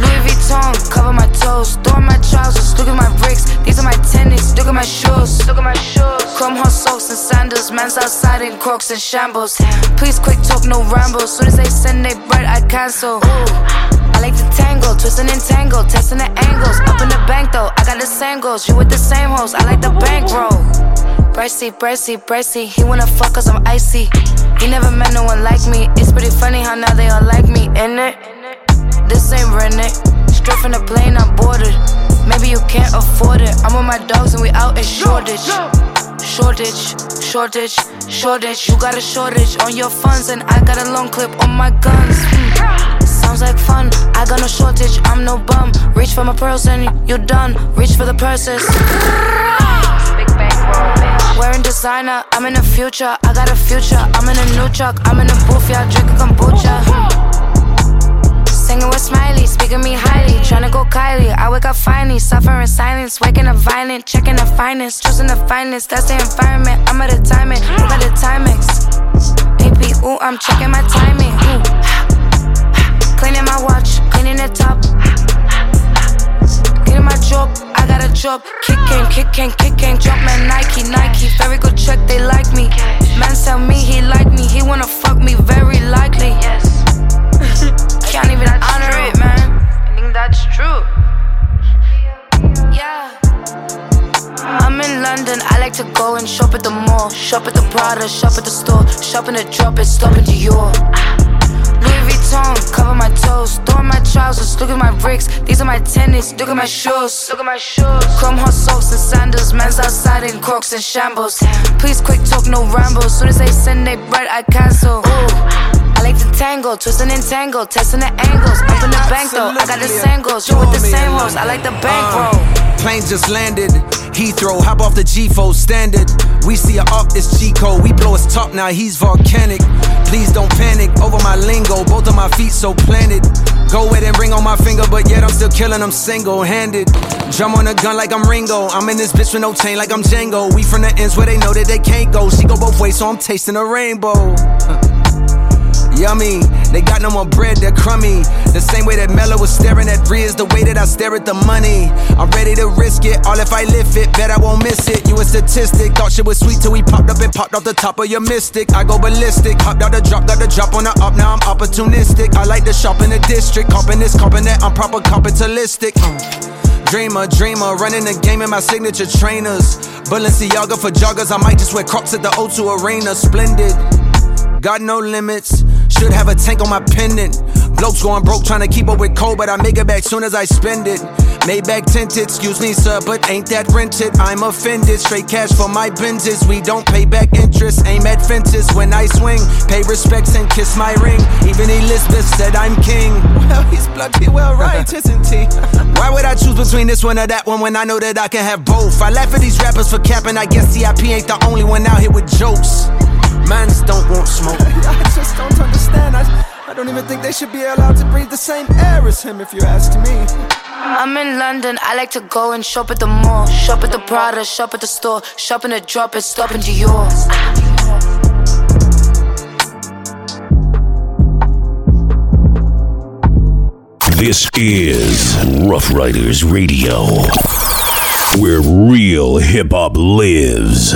Louis Vuitton, cover my toes. Throw my trousers, look at my bricks. These are my tennis, look at my shoes. Look at my shoes. Chrome hot socks and sandals. Man's outside in crocs and shambles. Please quick talk, no ramble. Soon as they send they bread, I cancel. I like to tangle, twisting and tangle, testing the angles. Up in the bank though, I got the same goals. You with the same hoes, I like the bankroll. Bracy, bracy, bracy. He wanna fuck cause I'm icy. He never met no one like me. It's pretty funny how now they all like me, in it? This ain't Renee. Straight from the plane, I'm boarded. Maybe you can't afford it. I'm with my dogs and we out in Shoreditch. Shortage, shortage, shortage. You got a shortage on your funds, and I got a long clip on my guns. Hmm. Sounds like fun. I got no shortage, I'm no bum. Reach for my pearls and you're done. Reach for the purses. Big bitch. Wearing designer, I'm in the future. I got a future. I'm in a new truck. I'm in a booth, yeah, drinking kombucha. Singing with Smiley, speaking me highly. Tryna go Kylie, I wake up finally. Suffering silence, waking up violent. Checking the finest, choosing the finest. That's the environment. I'm at a timing, look at the timings. AP, ooh, I'm checking my timing. Ooh. (sighs) (sighs) Cleaning my watch, cleaning the top. Job, I got a job. Kick game, kick game, kick game. Drop man Nike, Nike. Very good check, they like me. Man tell me he like me, he wanna fuck me, very likely. Yes. Can't even honor it, man. I think that's true. Yeah. I'm in London, I like to go and shop at the mall. Shop at the Prada, shop at the store. Shop in the drop it, stop at Dior. Vuitton, cover my toes. Throwing my trousers, look at my bricks. These are my tennis, look at my shoes. Look at my shoes. Chrome hot socks and sandals. Man's outside in crocs and shambles. Please quick talk, no rambles. Soon as they send they bread, I cancel. Ooh. I like to tangle, twisting and tangle, testing the angles. Up in the bank though, I got the same goals. You with the same hoes, I like the bankroll. Uh, Plane just landed. Heathrow, hop off the G4 standard. We see her up, it's G code. We blow his top now, he's volcanic. Please don't panic over my lingo. Both of my feet so planted. Go with and ring on my finger, but yet I'm still killing them single handed. Drum on a gun like I'm Ringo. I'm in this bitch with no chain like I'm Django. We from the ends where they know that they can't go. She go both ways, so I'm tasting a rainbow. (laughs) Yummy, they got no more bread, they're crummy. The same way that Mello was staring at Riz, the way that I stare at the money. I'm ready to risk it, all if I lift it, bet I won't miss it. You a statistic, thought shit was sweet till we popped up and popped off the top of your mystic. I go ballistic, hopped out the drop, got the drop on the up, now I'm opportunistic. I like to shop in the district, copping this, copping that, I'm proper capitalistic. Uh. Dreamer, dreamer, running the game in my signature trainers. Balenciaga for joggers, I might just wear crocs at the O2 Arena. Splendid, got no limits. Should have a tank on my pendant. Blokes going broke trying to keep up with cold, but I make it back soon as I spend it. Maybach tinted, excuse me, sir, but ain't that rented? I'm offended. Straight cash for my Benzes. We don't pay back interest. Aim at fences when I swing. Pay respects and kiss my ring. Even Elizabeth said I'm king. (laughs) Well, he's bloody well right, (laughs) isn't he? (laughs) Why would I choose between this one or that one when I know that I can have both? I laugh at these rappers for capping. I guess CIP ain't the only one out here with jokes. Mans don't want smoke. (laughs) I just don't understand. I, I don't even think they should be allowed to breathe the same air as him, if you ask me. I'm in London, I like to go and shop at the mall. Shop at the Prada, shop at the store. Shop in the drop, and stopping to yours. This is Rough Riders Radio, where real hip hop lives.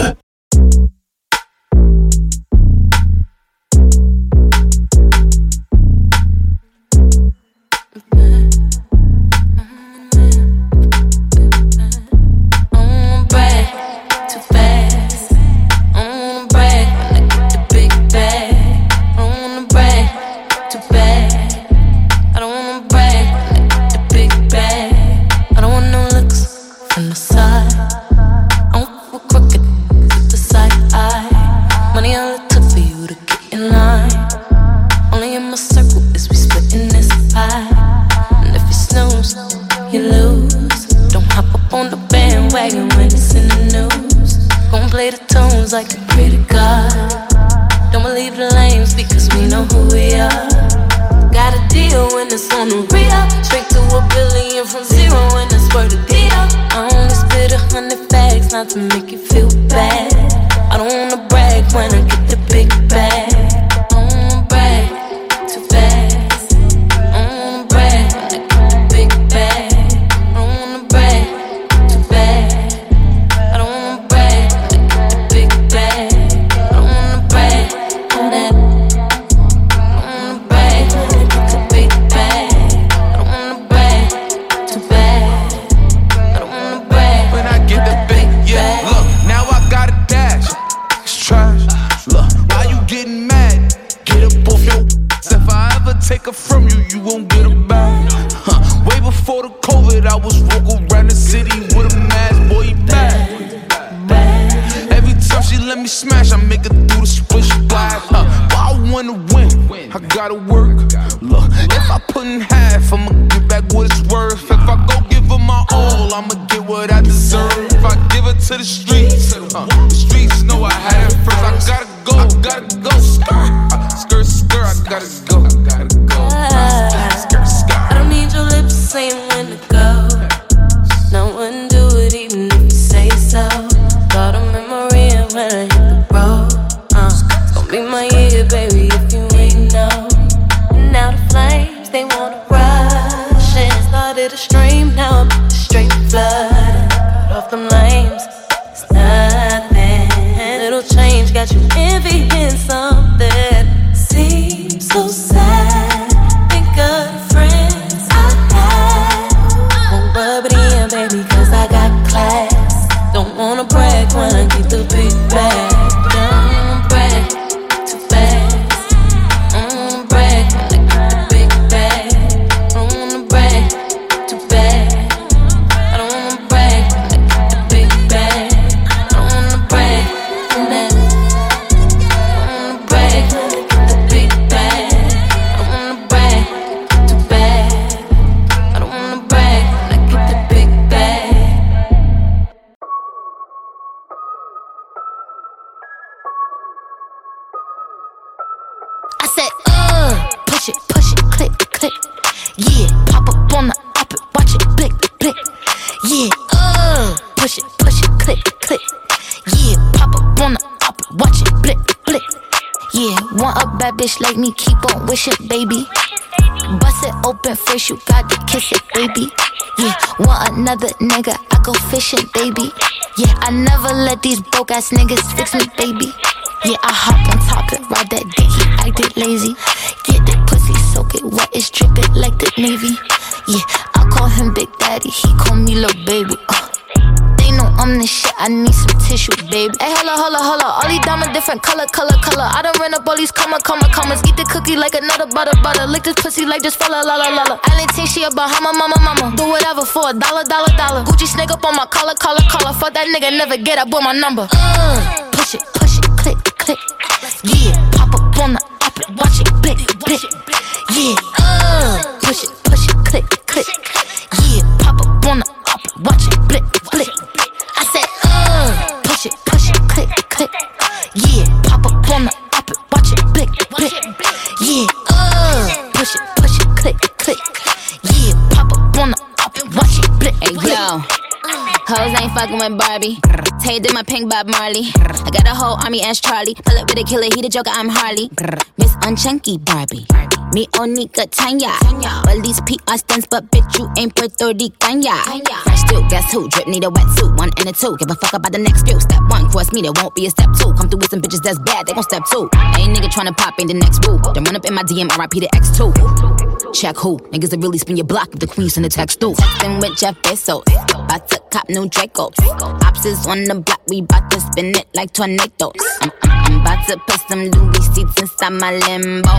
Tunes like to God. Don't believe the lames because we know who we are. Got a deal when it's on the real. Straight to a billion from zero when it's worth a deal. I only spit a hundred facts not to make niggas fix me, baby. Yeah, I hop on top and ride that dick, he acted lazy. Get that pussy, soak it wet, it's dripping like the Navy. Yeah, I call him Big Daddy, he call me little baby. Uh. They know I'm the shit, I need some tissue, baby. Hey, holla, holla, holla. All these diamonds different color, color, color. I done ran up all these comma, comma, commas. Eat the cookie like another butter, butter. Lick this pussy like just fella, la, la, la, la. I didn't think she a Bahama, mama, mama. Do whatever for a dollar, dollar, dollar. Gucci snake up on my collar, collar, collar. Fuck that nigga, never get up with my number. Uh, push it, push it, click, click. Yeah, pop up on the op it, watch it, blick, blick. Yeah, uh, push it, push it, click, click. Yeah, pop up on the op it, watch it, blick, blick. I said, uh, push it, push it, click, click. Yeah, pop up on the op it, watch it, blick, blick. Yeah, Hey, yo. Hoes ain't fucking with Barbie. Tay did my pink Bob Marley. I got a whole army as Charlie. Pull up with a killer, he the joker, I'm Harley. Miss Unchunky Barbie. Me Onika Tanya. Well, these PR stunts, but bitch, you ain't Puerto Rican. ya. Fresh too, guess who? Drip need a wetsuit. One and a two. Give a fuck about the next few. Step one, cross me, there won't be a step two. Come through with some bitches that's bad, they gon' step two. Ain't nigga tryna pop, ain't the next boo. Then run up in my DM, RIP the X2. Check who? Niggas that really spin your block if the queen send a text through. Texting with Jeff Bezos. About to cop new Draco. Ops is on the block, we bout to spin it like tornadoes. I'm, I'm about to put some Louis seats inside my limbo.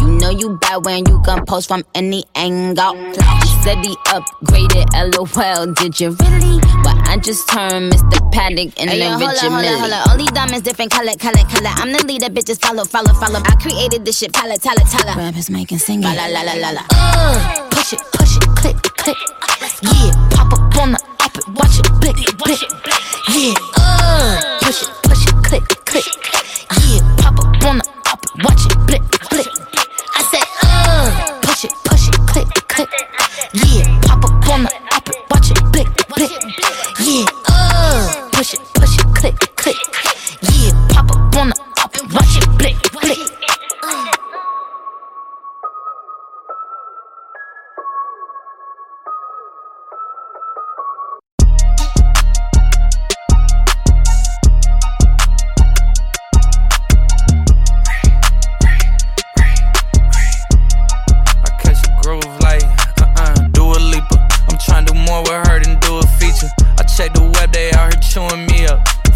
You know you bad when you can post from any angle. He said he upgraded, lol. Did you really? But I just turned Mr. Paddock in Hey, yo, hold Richard up, hold up, Mille. hold up. All these diamonds different color, color, color. I'm the leader, bitches follow, follow, follow. I created this shit, tala, tala, tala. Rappers making singing. La la la la la. Uh, push it, push it, click, click. Yeah, pop up on the op it, watch it, blick, blick. Yeah, uh, push it, push it, click, click. Watch it, blick, blick. I said, uh, push it, push it, click, click. Yeah, pop up on the it, watch it, blick, blick. Yeah, uh, push it, push it,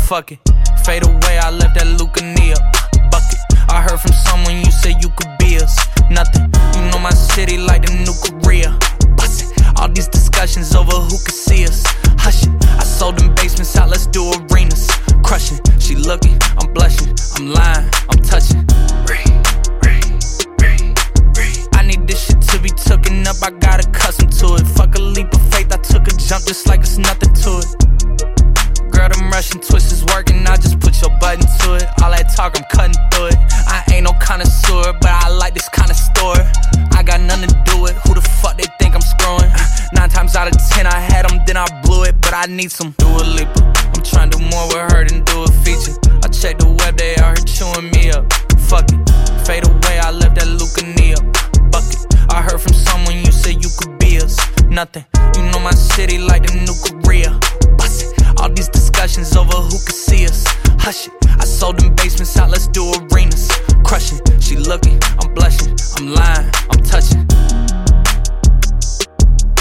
Fuck it, fade away, I left that Lucania bucket. I heard from someone you said you could be us. Nothing, you know my city like the new Korea. Bust it, all these discussions over who could see us. Hush it, I sold them basements out, let's do arenas. Crushing, she looking, I'm blushing, I'm lying, I'm touching. I need this shit to be tooken up, I got accustomed to it. Fuck a leap of faith, I took a jump just like it's nothing to it. Girl, them Russian twists is working, I just put your button to it. All that talk, I'm cutting through it. I ain't no connoisseur, but I like this kind of store. I got nothing to do with who the fuck they think I'm screwing. (laughs) Nine times out of ten, I had them, then I blew it, but I need some Dua Lipa. I'm trying to do more with her than do a feature. I check the web, they out here chewing me up. Fuck it, fade away, I left that Lucania bucket. I heard from someone you said you could be us. Nothing, you know my city like the new Korea. All these discussions over who could see us. Hush it, I sold them basements out, let's do arenas. Crushing, she looking, I'm blushing, I'm lying, I'm touching.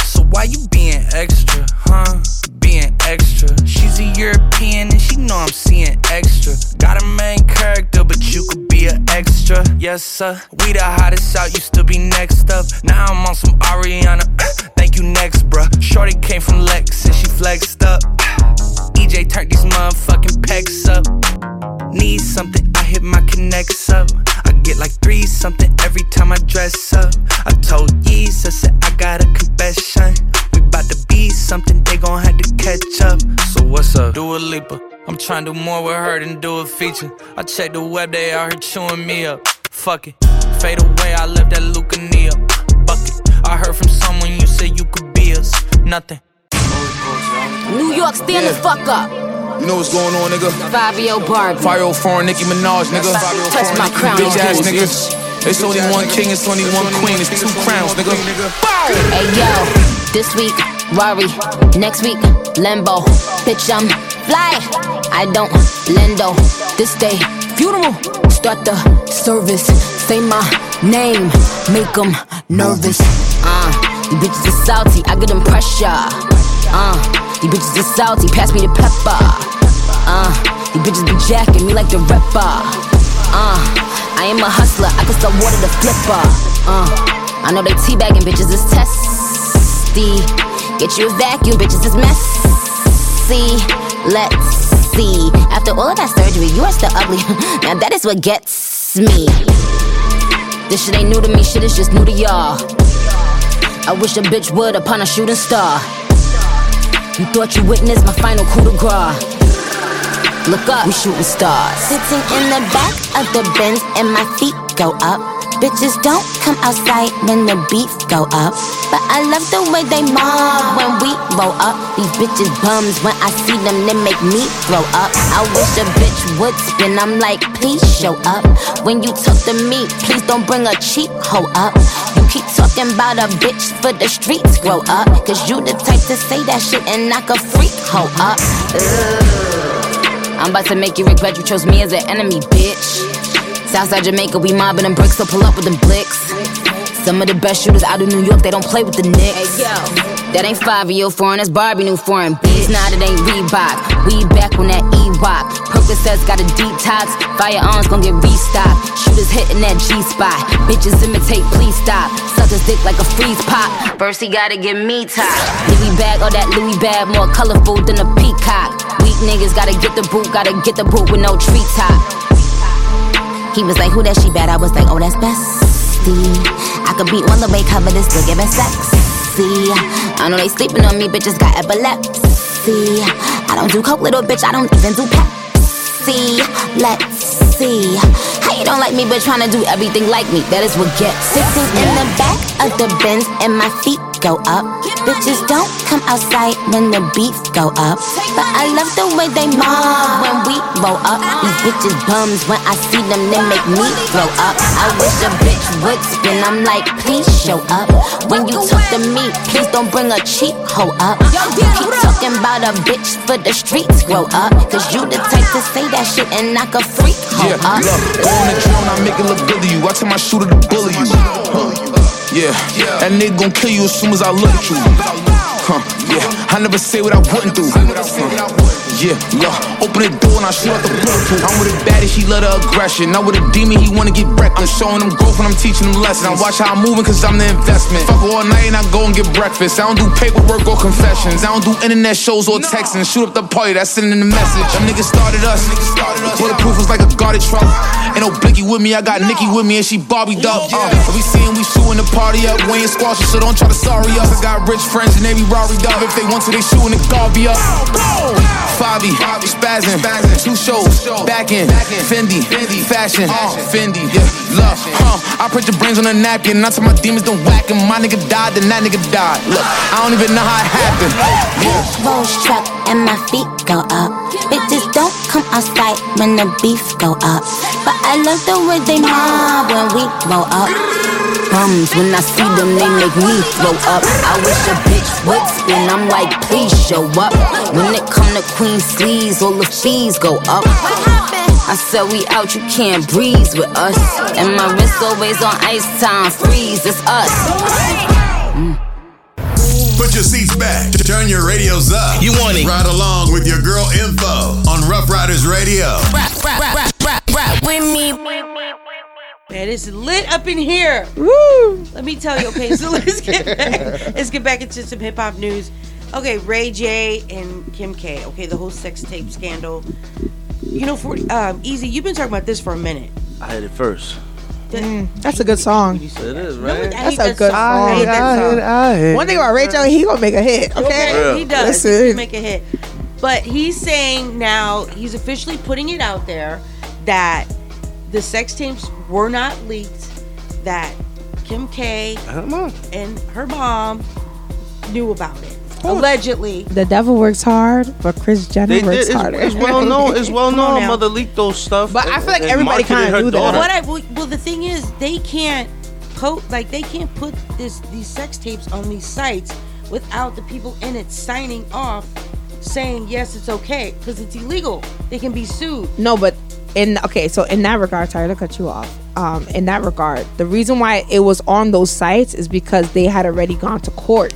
So why you being extra, huh? Being extra. She's a European and she know I'm seeing extra. Got a main character, but you could be an extra. Yes, sir. We the hottest out, used to be next up. Now I'm on some Ariana. Uh, thank you, next, bruh. Shorty came from Lex and she flexed up. Uh, EJ turned these motherfucking pecs up. Need something, I hit my connects up. I get like three something every time I dress up. I told Yeez, said I got a confession. We bout to be something, they gon' have to catch up. So what's up? Do a leaper. I'm trying to do more with her than do a feature. I check the web, they out here chewing me up. Fuck it, fade away, I left that Lucania bucket. I heard from someone you said you could be us. Nothing. New York, stand the fuck up. You know what's going on, nigga? Fabio Barbie. Fire foreign Nicki Minaj, nigga. Touch my crown, Bitch ass bitch. nigga. It's only one king, it's only one queen, it's two crowns, nigga. Hey yo, this week, Rari. Next week, Lambo. Bitch, I'm fly. I don't lendo. This day, funeral. Start the service. Say my name. Make them nervous. Uh, you bitches are salty. I get them pressure. Uh, you bitches are salty. Pass me the pepper. Uh, you bitches be jacking me like the rapper. Uh, I am a hustler. I can sell water to flipper. Uh, I know they teabagging bitches is testy. Get you a vacuum, bitches is messy. Let's see. After all of that surgery, you are still ugly. (laughs) now that is what gets me. This shit ain't new to me, shit is just new to y'all. I wish a bitch would upon a shooting star. You thought you witnessed my final coup de grace. Look up, we shooting stars. Sitting in the back of the Benz and my feet go up. Bitches don't come outside when the beef go up. But I love the way they mob when we roll up. These bitches bums when I see them, they make me throw up. I wish a bitch would spin. I'm like, please show up. When you talk to me, please don't bring a cheap hoe up. You keep talking about a bitch for the streets grow up. Cause you the type to say that shit and knock a freak hoe up. I'm about to make you regret you chose me as an enemy, bitch. Southside Jamaica, we mobbing them bricks, so pull up with them blicks. Some of the best shooters out of New York, they don't play with the Knicks. That ain't five year foreign, that's Barbie new foreign beats. Nah, it ain't Reebok. We back on that Ewok. Percocets got a detox. Firearms gon' get restocked. Shooters hitting that G spot. Bitches imitate, please stop. Suckers dick like a freeze pop. First he gotta get me top. Louis bag, all that Louis bag, more colorful than a peacock. Weak niggas gotta get the boot, gotta get the boot with no treetop. He was like, who that she bad? I was like, oh, that's bestie. I could beat one the way covered and still giving sexy. I know they sleeping on me, bitches got epilepsy. I don't do coke, little bitch. I don't even do Pepsi. Let's see. How you don't like me, but trying to do everything like me? That is what gets. Sitting in the back of the Benz and my feet go up. Bitches don't come outside when the beats go up. But I love the way they mob when we roll up. These bitches bums when I see them, they make me throw up. I wish a bitch would spin. I'm like, please show up. When you talk to me, please don't bring a cheap hoe up. You keep talking about a bitch for the streets grow up. Cause you the type to say that shit and knock a freak hoe Yeah, up. look, on the drone, I make it look good to you. I tell my shooter to bully you. Huh. Yeah, that nigga gon' kill you as soon as I look at you. Huh, yeah, I never say what I wouldn't do. Huh. Yeah, open the door and I shoot out the bulletproof. I'm with a baddie, she love the aggression. Not with a demon, he wanna get wrecked. I'm showing him growth and I'm teaching him lessons. I watch how I'm moving cause I'm the investment. Fuck all night and I go and get breakfast. I don't do paperwork or confessions. I don't do internet shows or texting. Shoot up the party, that's sending the message. Them niggas started us. Bulletproof was like a guarded truck. Ain't no blicky with me, I got Nikki with me and she Barbie'd up. Uh, we seeing we shooting the party up. We ain't squashing, so don't try to sorry us. I got rich friends and they be Rory up. If they want to, they shooting the Garvey up. Fabi, spazzing, two shows, back in, Fendi, fashion, Fendi, yeah, love, huh? I put your brains on a napkin, not till my demons don't whack him. My nigga died, then that nigga died. Look, I don't even know how it happened. Yeah. Rolls truck and my feet go up. Bitches don't come outside when the beef go up. But I love the way they mob when we roll up. Bums, when I see them, they make me throw up. I wish a bitch would spin. I'm like, please show up. When it come to Queen Sleeves, all the fees go up. I said we out, you can't breeze with us. And my wrist always on ice time, freeze, it's us. Put your seats back. Turn your radios up. You want it? Ride along with your girl info on Rough Riders Radio. with me. Man, it's lit up in here. Woo! Let me tell you. Okay, so (laughs) let's get back. Let's get back into some hip hop news. Okay, Ray J and Kim K. Okay, the whole sex tape scandal. You know, for um, Easy, you've been talking about this for a minute. I had it first. That's a good song. It is, right? That's a good song. I hate that song. One thing about Rachel, he gonna make a hit. Okay, he does. Listen. He make a hit. But he's saying now he's officially putting it out there that the sex tapes were not leaked. That Kim K uh-huh. and her mom knew about it. Allegedly. The devil works hard, but Kris Jenner They did. works It's, harder. it's well known. It's (laughs) well known. now. Mother leaked those stuff. But I feel like everybody kinda her do that. What I well, well, the thing is, they can't po like they can't put this these sex tapes on these sites without the people in it signing off saying yes, it's okay because it's illegal. They can be sued. No, but in okay, so in that regard, sorry to cut you off. Um, in that regard, the reason why it was on those sites is because they had already gone to court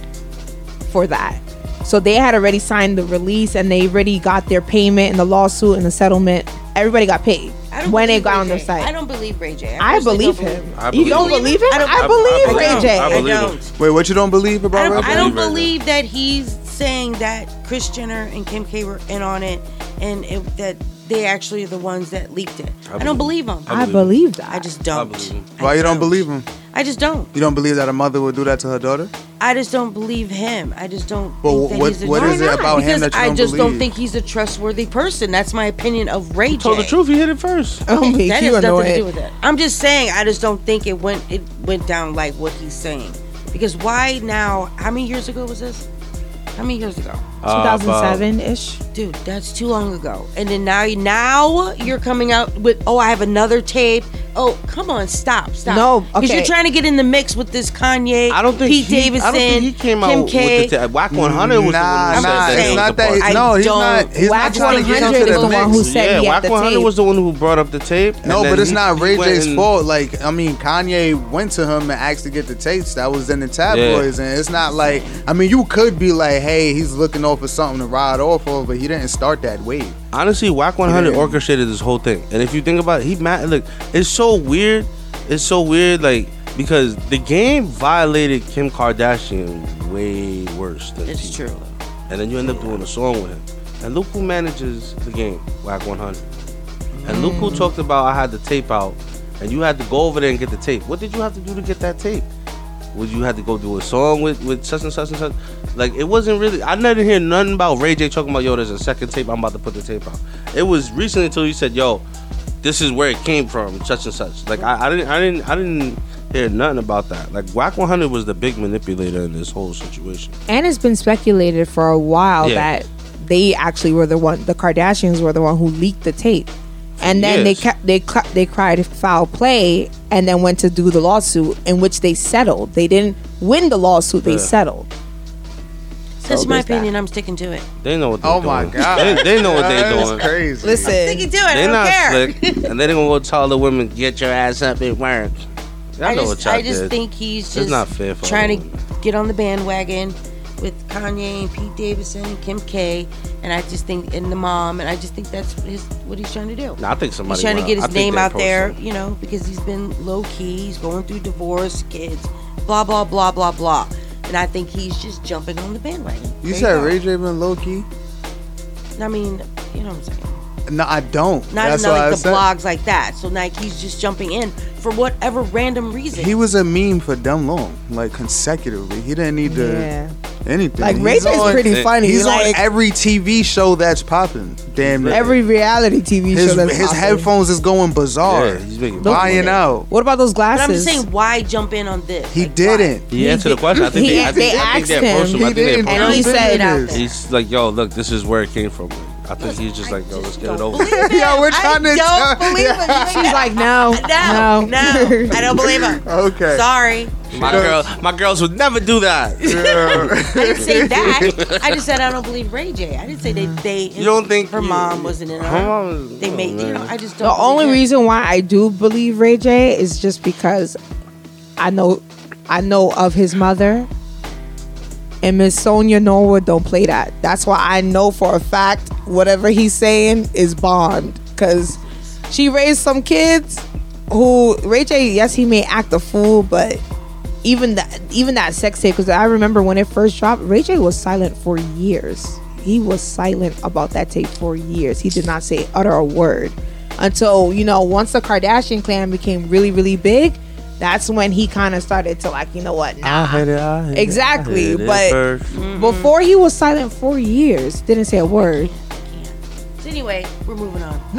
for that. So they had already signed the release and they already got their payment and the lawsuit and the settlement. Everybody got paid when it got Ray on their J. site. I don't believe Ray J. I believe don't him. I You don't believe believe him? I don't- I believe Ray don't. J. I believe him. don't. Wait, what you don't believe I about don't, Ray I don't believe Ray believe that he's saying that Kris Jenner and Kim K were in on it, and it, that they actually are the ones that leaked it. I, don't believe him. I believe that. I just don't. Why you don't believe him? I just don't. You don't believe that a mother would do that to her daughter? I just don't believe him. I just don't. But think that what- he's a what is it about him that you I don't just don't think he's a trustworthy person. That's my opinion of Ray J. Told the truth. He hit it first. Oh, me, That you has nothing annoying. to do with it. I'm just saying. I just don't think it went. It went down like what he's saying. Because why now? How many years ago was this? How many years ago? Uh, 2007 ish. Dude, that's too long ago. And then now, now you're coming out with, oh, I have another tape. Oh, come on, stop, stop. No, because okay. you're trying to get in the mix with this Kanye. I don't think Pete he, Davidson. I don't think he came out Kim with K. the ta- Whack 100 was Nah, the one who nah, said it's that. not it was the that. part. No, he's don't- not. He's Whack not trying to get 100 into is the the one who said yeah, he Whack 100 tape. was the one who brought up the tape. No, but it's he- not Ray J's and- fault. Like, I mean, Kanye went to him and asked to get the tapes. That was in the tabloids, and it's not like. I mean, you could be like, "Hey, he's looking off for something to ride off of," but he didn't start that wave. Honestly, Whack 100 Yeah. orchestrated this whole thing. And if you think about it, he mad. Look, it's so weird. It's so weird, like because the game violated Kim Kardashian way worse than It's TV. true. And then you end up doing a song with him. And look who manages the game, Whack 100. And look who mm. talked about I had the tape out, and you had to go over there and get the tape. What did you have to do to get that tape? Would you have to go do a song with with such and such and such? Like it wasn't really. I never hear nothing about Ray J talking about yo. There's a second tape. I'm about to put the tape out. It was recently until you said yo, this is where it came from, such and such. Like I, I didn't I didn't I didn't hear nothing about that. Like Whack 100 was the big manipulator in this whole situation. And it's been speculated for a while Yeah. that they actually were the one, the Kardashians were the one who leaked the tape. And then they kept they cl- they cried foul play and then went to do the lawsuit in which they settled. They didn't win the lawsuit; they Yeah. settled. That's my there's that. opinion. I'm sticking to it. They know what they're oh doing. Oh doing. my god, They, they know what they're That's doing. Crazy. Listen, Sticking to it. They're don't not care. slick, (laughs) and they didn't go tell the women get your ass up and work. Y'all I know just, what y'all I just did. think he's just not fair for trying all to get on the bandwagon with Kanye and Pete Davidson and Kim K. And I just think, and the mom, and I just think that's his, what he's trying to do. Nah, I think somebody He's trying to wanna- get his think name they're out there, you know, because he's been low key. He's going through divorce, kids, blah blah blah blah blah. And I think he's just jumping on the bandwagon. You There said go. Ray J been low key? I mean, you know what I'm saying. No, I don't. Not That's in what like the blogs like that. So like he's just jumping in for whatever random reason. He was a meme for dumb long, like consecutively. He didn't need to Yeah. anything. Like, Ray He's J's pretty funny, He's like- on every TV show that's popping. Damn near. Every reality TV his show that's his popping. headphones is going bizarre. Yeah, he's making buying out. What about those But I'm just saying, why jump in on this? He didn't. He answered the question. I think he- they, I think, they I think asked they him. approached him. I He think didn't. approached And he him. said it. He's like, yo, look, this is where it came from. I think he's just like, yo, let's get it over. with. Yo, we're trying to I tell- don't believe (laughs) it. She's like, no, No, no, no, I don't believe him. Okay. Sorry. My girl, my girls would never do that. (laughs) I didn't say that. I just said I don't believe Ray J. I didn't say they. they You don't think her you- mom wasn't in Her it. mom was- They oh, made. You know. I just don't. The only believe it. reason why I do believe Ray J is just because I know I know of his mother. And Miss Sonja Norwood don't play that. That's why I know for a fact whatever he's saying is Bond. Cause she raised some kids who Ray J, yes, he may act a fool, but even that even that sex tape, because I remember when it first dropped, Ray J was silent for years. He was silent about that tape for years. He did not say utter a word until you know once the Kardashian clan became really really big. That's when he kind of started to like, you know what? Nah. hit it, I hit it, Exactly, I hit it but first. before he was silent for years, didn't say a word. So anyway, we're moving on. (laughs)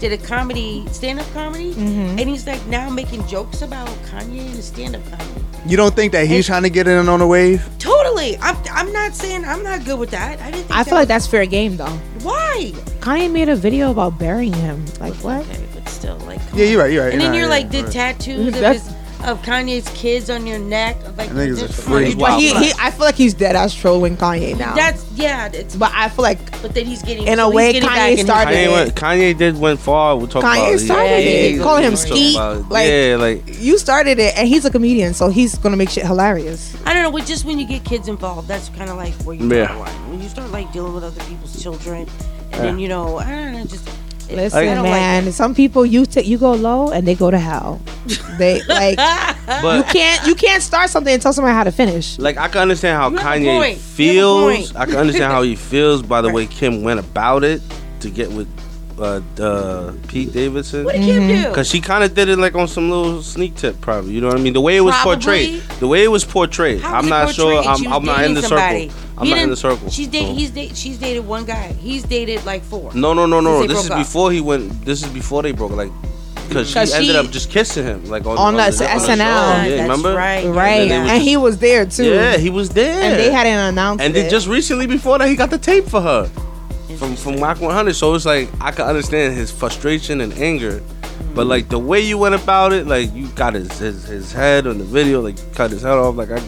did a comedy, stand up comedy, mm-hmm. and he's like now making jokes about Kanye and stand up comedy. You don't think that he's and, trying to get in on the wave? Totally. I'm, I'm not saying I'm not good with that. I didn't. I feel was... like that's fair game though. Why? Kanye made a video about burying him. Like what? Okay, but still, like. Yeah, on. you're right. You're right. And you're then not, you're, yeah, like, right. did tattoos of his of Kanye's kids on your neck. Like, I think it's a freak. wild. he, he, I feel like he's dead ass trolling Kanye now. That's yeah. It's but I feel like, but then he's getting in so a way Kanye started. Kanye, went, Kanye did went far. We talk Kanye about started yeah, it. Yeah, yeah, him skeet. Like yeah, like you started it, and he's a comedian, so he's gonna make shit hilarious. I don't know. Just when you get kids involved, that's kind of like where you yeah. When you start like dealing with other people's children, and then you know, I don't know, just Listen, man. Like some people you t- you go low and they go to hell. They (laughs) like you can't you can't start something and tell somebody how to finish. Like I can understand how Kanye feels. I can understand how he (laughs) feels by the right. way Kim went about it to get with uh, uh, Pete Davidson. What did Kim mm-hmm. do? Because she kind of did it like on some little sneak tip, probably. You know what I mean? The way it was Probably. portrayed. The way it was portrayed. How I'm not sure. portrayed? I'm, I'm not in the somebody. circle. I'm He not in the circle. She's dated. Oh. He's dated. She's dated one guy. He's dated like four. No, no, no, no. This is up. before he went. This is before they broke. Like, because she ended she- up just kissing him, like on, On that on SNL. show. Yeah, That's remember? right. Right. And, just- he was there too. Yeah, he was there. And they hadn't announced And it. then just recently before that, he got the tape for her from from Mac 100. So it's like I can understand his frustration and anger, but mm-hmm. like the way you went about it, like you got his his, his head on the video, like cut his head off, like I,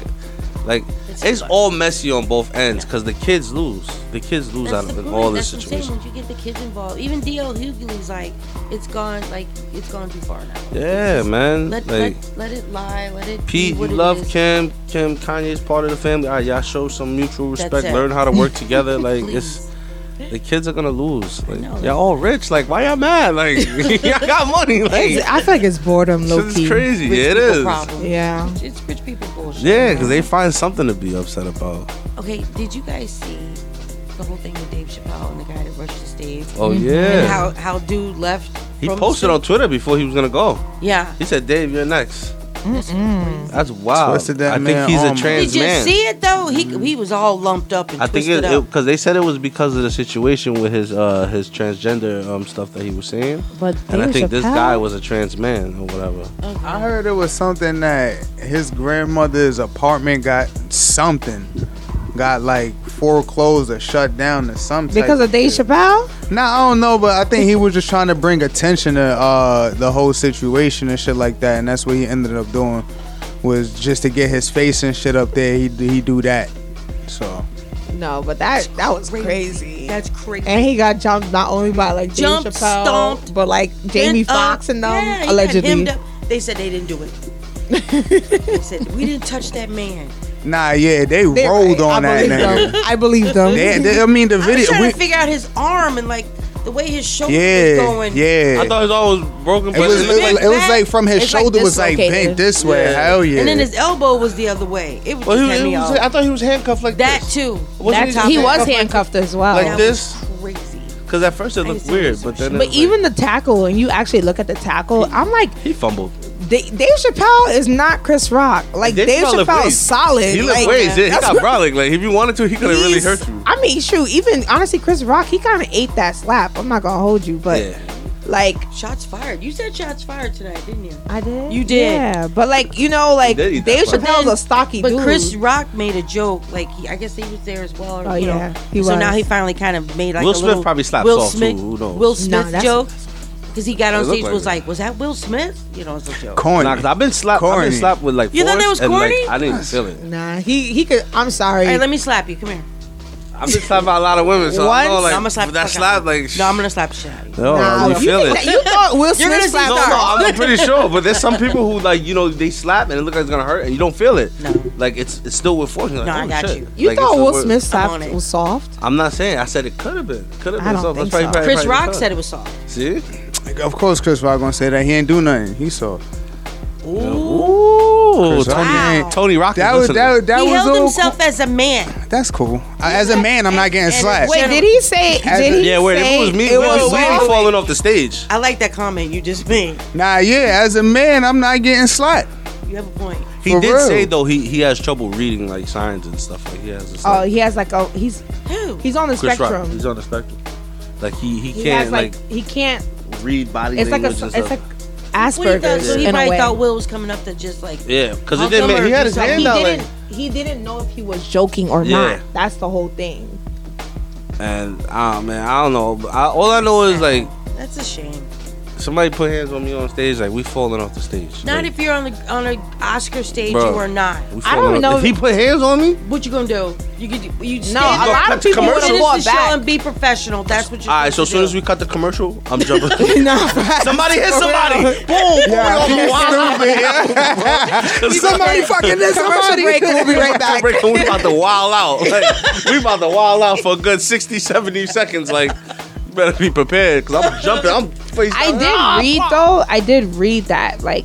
like it's, it's all messy on both ends because the kids lose. The kids lose That's out the of all That's this situation. Once you get the kids involved, even D.L. Hughley's like, it's gone, like it's gone too far now. Yeah, Just man. Let, like, let, let it lie. Let it. Pete, you love Kim. Kim Kanye's part of the family. All right, y'all show some mutual respect. Learn how to work together. (laughs) Like it's the kids are gonna lose. Like, y'all all rich. Like, why y'all mad? Like, (laughs) y'all got money. Like, I feel like it's boredom. Low key. It's crazy. Rich yeah, it is. Yeah, it's, rich people bullshit. Yeah, because they find something to be upset about. Okay, did you guys see the whole thing with Dave Chappelle and the guy that rushed the stage? Oh mm-hmm. yeah. And how how dude left. He posted on Twitter before he was gonna go. Yeah. He said, "Dave, you're next." That's wild. Twisted that I man think he's a trans man. Did you see it though? He he was all lumped up and I think it because they said it was because of the situation with his uh his transgender um stuff that he was saying. But and I think this guy was a trans man or whatever. I heard it was something that his grandmother's apartment got something got like foreclosed or shut down or something. Because of Dave. Chappelle? Nah, I don't know, but I think he was just trying to bring attention to uh, the whole situation and shit like that, and that's what he ended up doing was just to get his face and shit up there. He he do that, so. No, but that that was crazy. crazy. That's crazy. And he got jumped not only by like Jump, Dave Chappelle, stomped, but like Jamie Foxx and them yeah, allegedly. They said they didn't do it. (laughs) they said we didn't touch that man. Nah, yeah, they, they rolled right. on I that nigga. I believe them. They, they, I mean, the video. I'm trying we, to figure out his arm and like the way his shoulder yeah, was going. Yeah, I thought his arm was broken. It was, it, was, like, it was like from his it's shoulder like was like bent this way. Yeah. Hell yeah! And then his elbow was the other way. It was. Well, he, was, I thought he was handcuffed like that this. too. That he, he was handcuffed like, as well. Like this. crazy. Because at first it looked weird, but then. But even the tackle, and you actually look at the tackle, I'm like. He fumbled. Dave Chappelle is not Chris Rock. Like Dave, Dave Chappelle is solid. He like, ways. Yeah, he got brolic. Like if you wanted to, he could have really hurt you. I mean, true. Even honestly, Chris Rock, he kind of ate that slap. I'm not gonna hold you, but. Yeah. Like shots fired. You said shots fired tonight, didn't you? I did. You did. Yeah, but like you know, like Dave Chappelle's a stocky but dude. But Chris Rock made a joke. Like he, I guess he was there as well. Or, oh yeah, know. he was. So now he finally kind of made like Will Smith little, probably slapped Will Smith. Too, Will Smith joke because he got on stage like was it. like, was that Will Smith? You know, it's a joke. Corny. Nah, cause I've been slapped. Corny. I've been slapped with like. You thought that was corny? And, like, I didn't feel it. Nah, he he could. I'm sorry. Hey, let me slap you. Come here. I've been slapped by a lot of women, so I know, like, I'm gonna slap that slap, like, sh- no, I'm gonna slap shit you. No, nah, you, you feel it. That, you thought Will (laughs) Smith slapped? No, no, I'm pretty (laughs) sure. But there's some people who like, you know, they slap and it looks like it's gonna hurt, and you don't feel it. No, like it's it's still with force. Like, no, oh, I got shit. you. You like, thought Will Smith slapped was soft? I'm not saying. I said it could have been. Could have been soft. Probably, probably, Chris probably Rock said it was soft. See of course, Chris Rock gonna say that he ain't do nothing. He saw. Ooh, Tony, Wow. Tony Rock. That was that. was- That he was held himself cool. as a man. That's cool. Uh, I- As a man, I'm not getting slapped. Wait, did he say? Did he Yeah, wait. If it was me, it was me falling off the stage. I like that comment you just made. Nah, yeah. As a man, I'm not getting slapped. You have a point. He For did real. say though he he has trouble reading like signs and stuff. Like he has. Oh, he has like a he's Who? he's on the Chris Rock. spectrum. He's on the spectrum. Like he he, can't has like, like, he can't read body It's like a, and it's stuff. like What he thought, Asperger's so he in probably thought Will was coming up to just like yeah, because he hug didn't. Make, he had his something. hand he out like, didn't. He didn't know if he was joking or Yeah. not. That's the whole thing. and ah man, I don't know. I, all I know is like That's a shame. Somebody put hands on me on stage, like we falling off the stage. Not Like, if you're on the on an Oscar stage, Bro, you are not. we falling off- know. If he put hands on me, What you gonna do? You could you No, stand a lot of people would've finish fought the show back. and be professional. That's what you're all right. So as soon to as we cut the commercial, I'm (laughs) jumping. somebody hit somebody. Boom. boom, Yeah, (laughs) (laughs) we he's all stupid, wild. Somebody fucking did Commercial somebody. break, We'll be right back. Break, we about to wild out. Like, we about to wild out for a good 60, 70 seconds. Like, you better be prepared because I'm (laughs) jumping. I'm face I down. did read though. I did read that like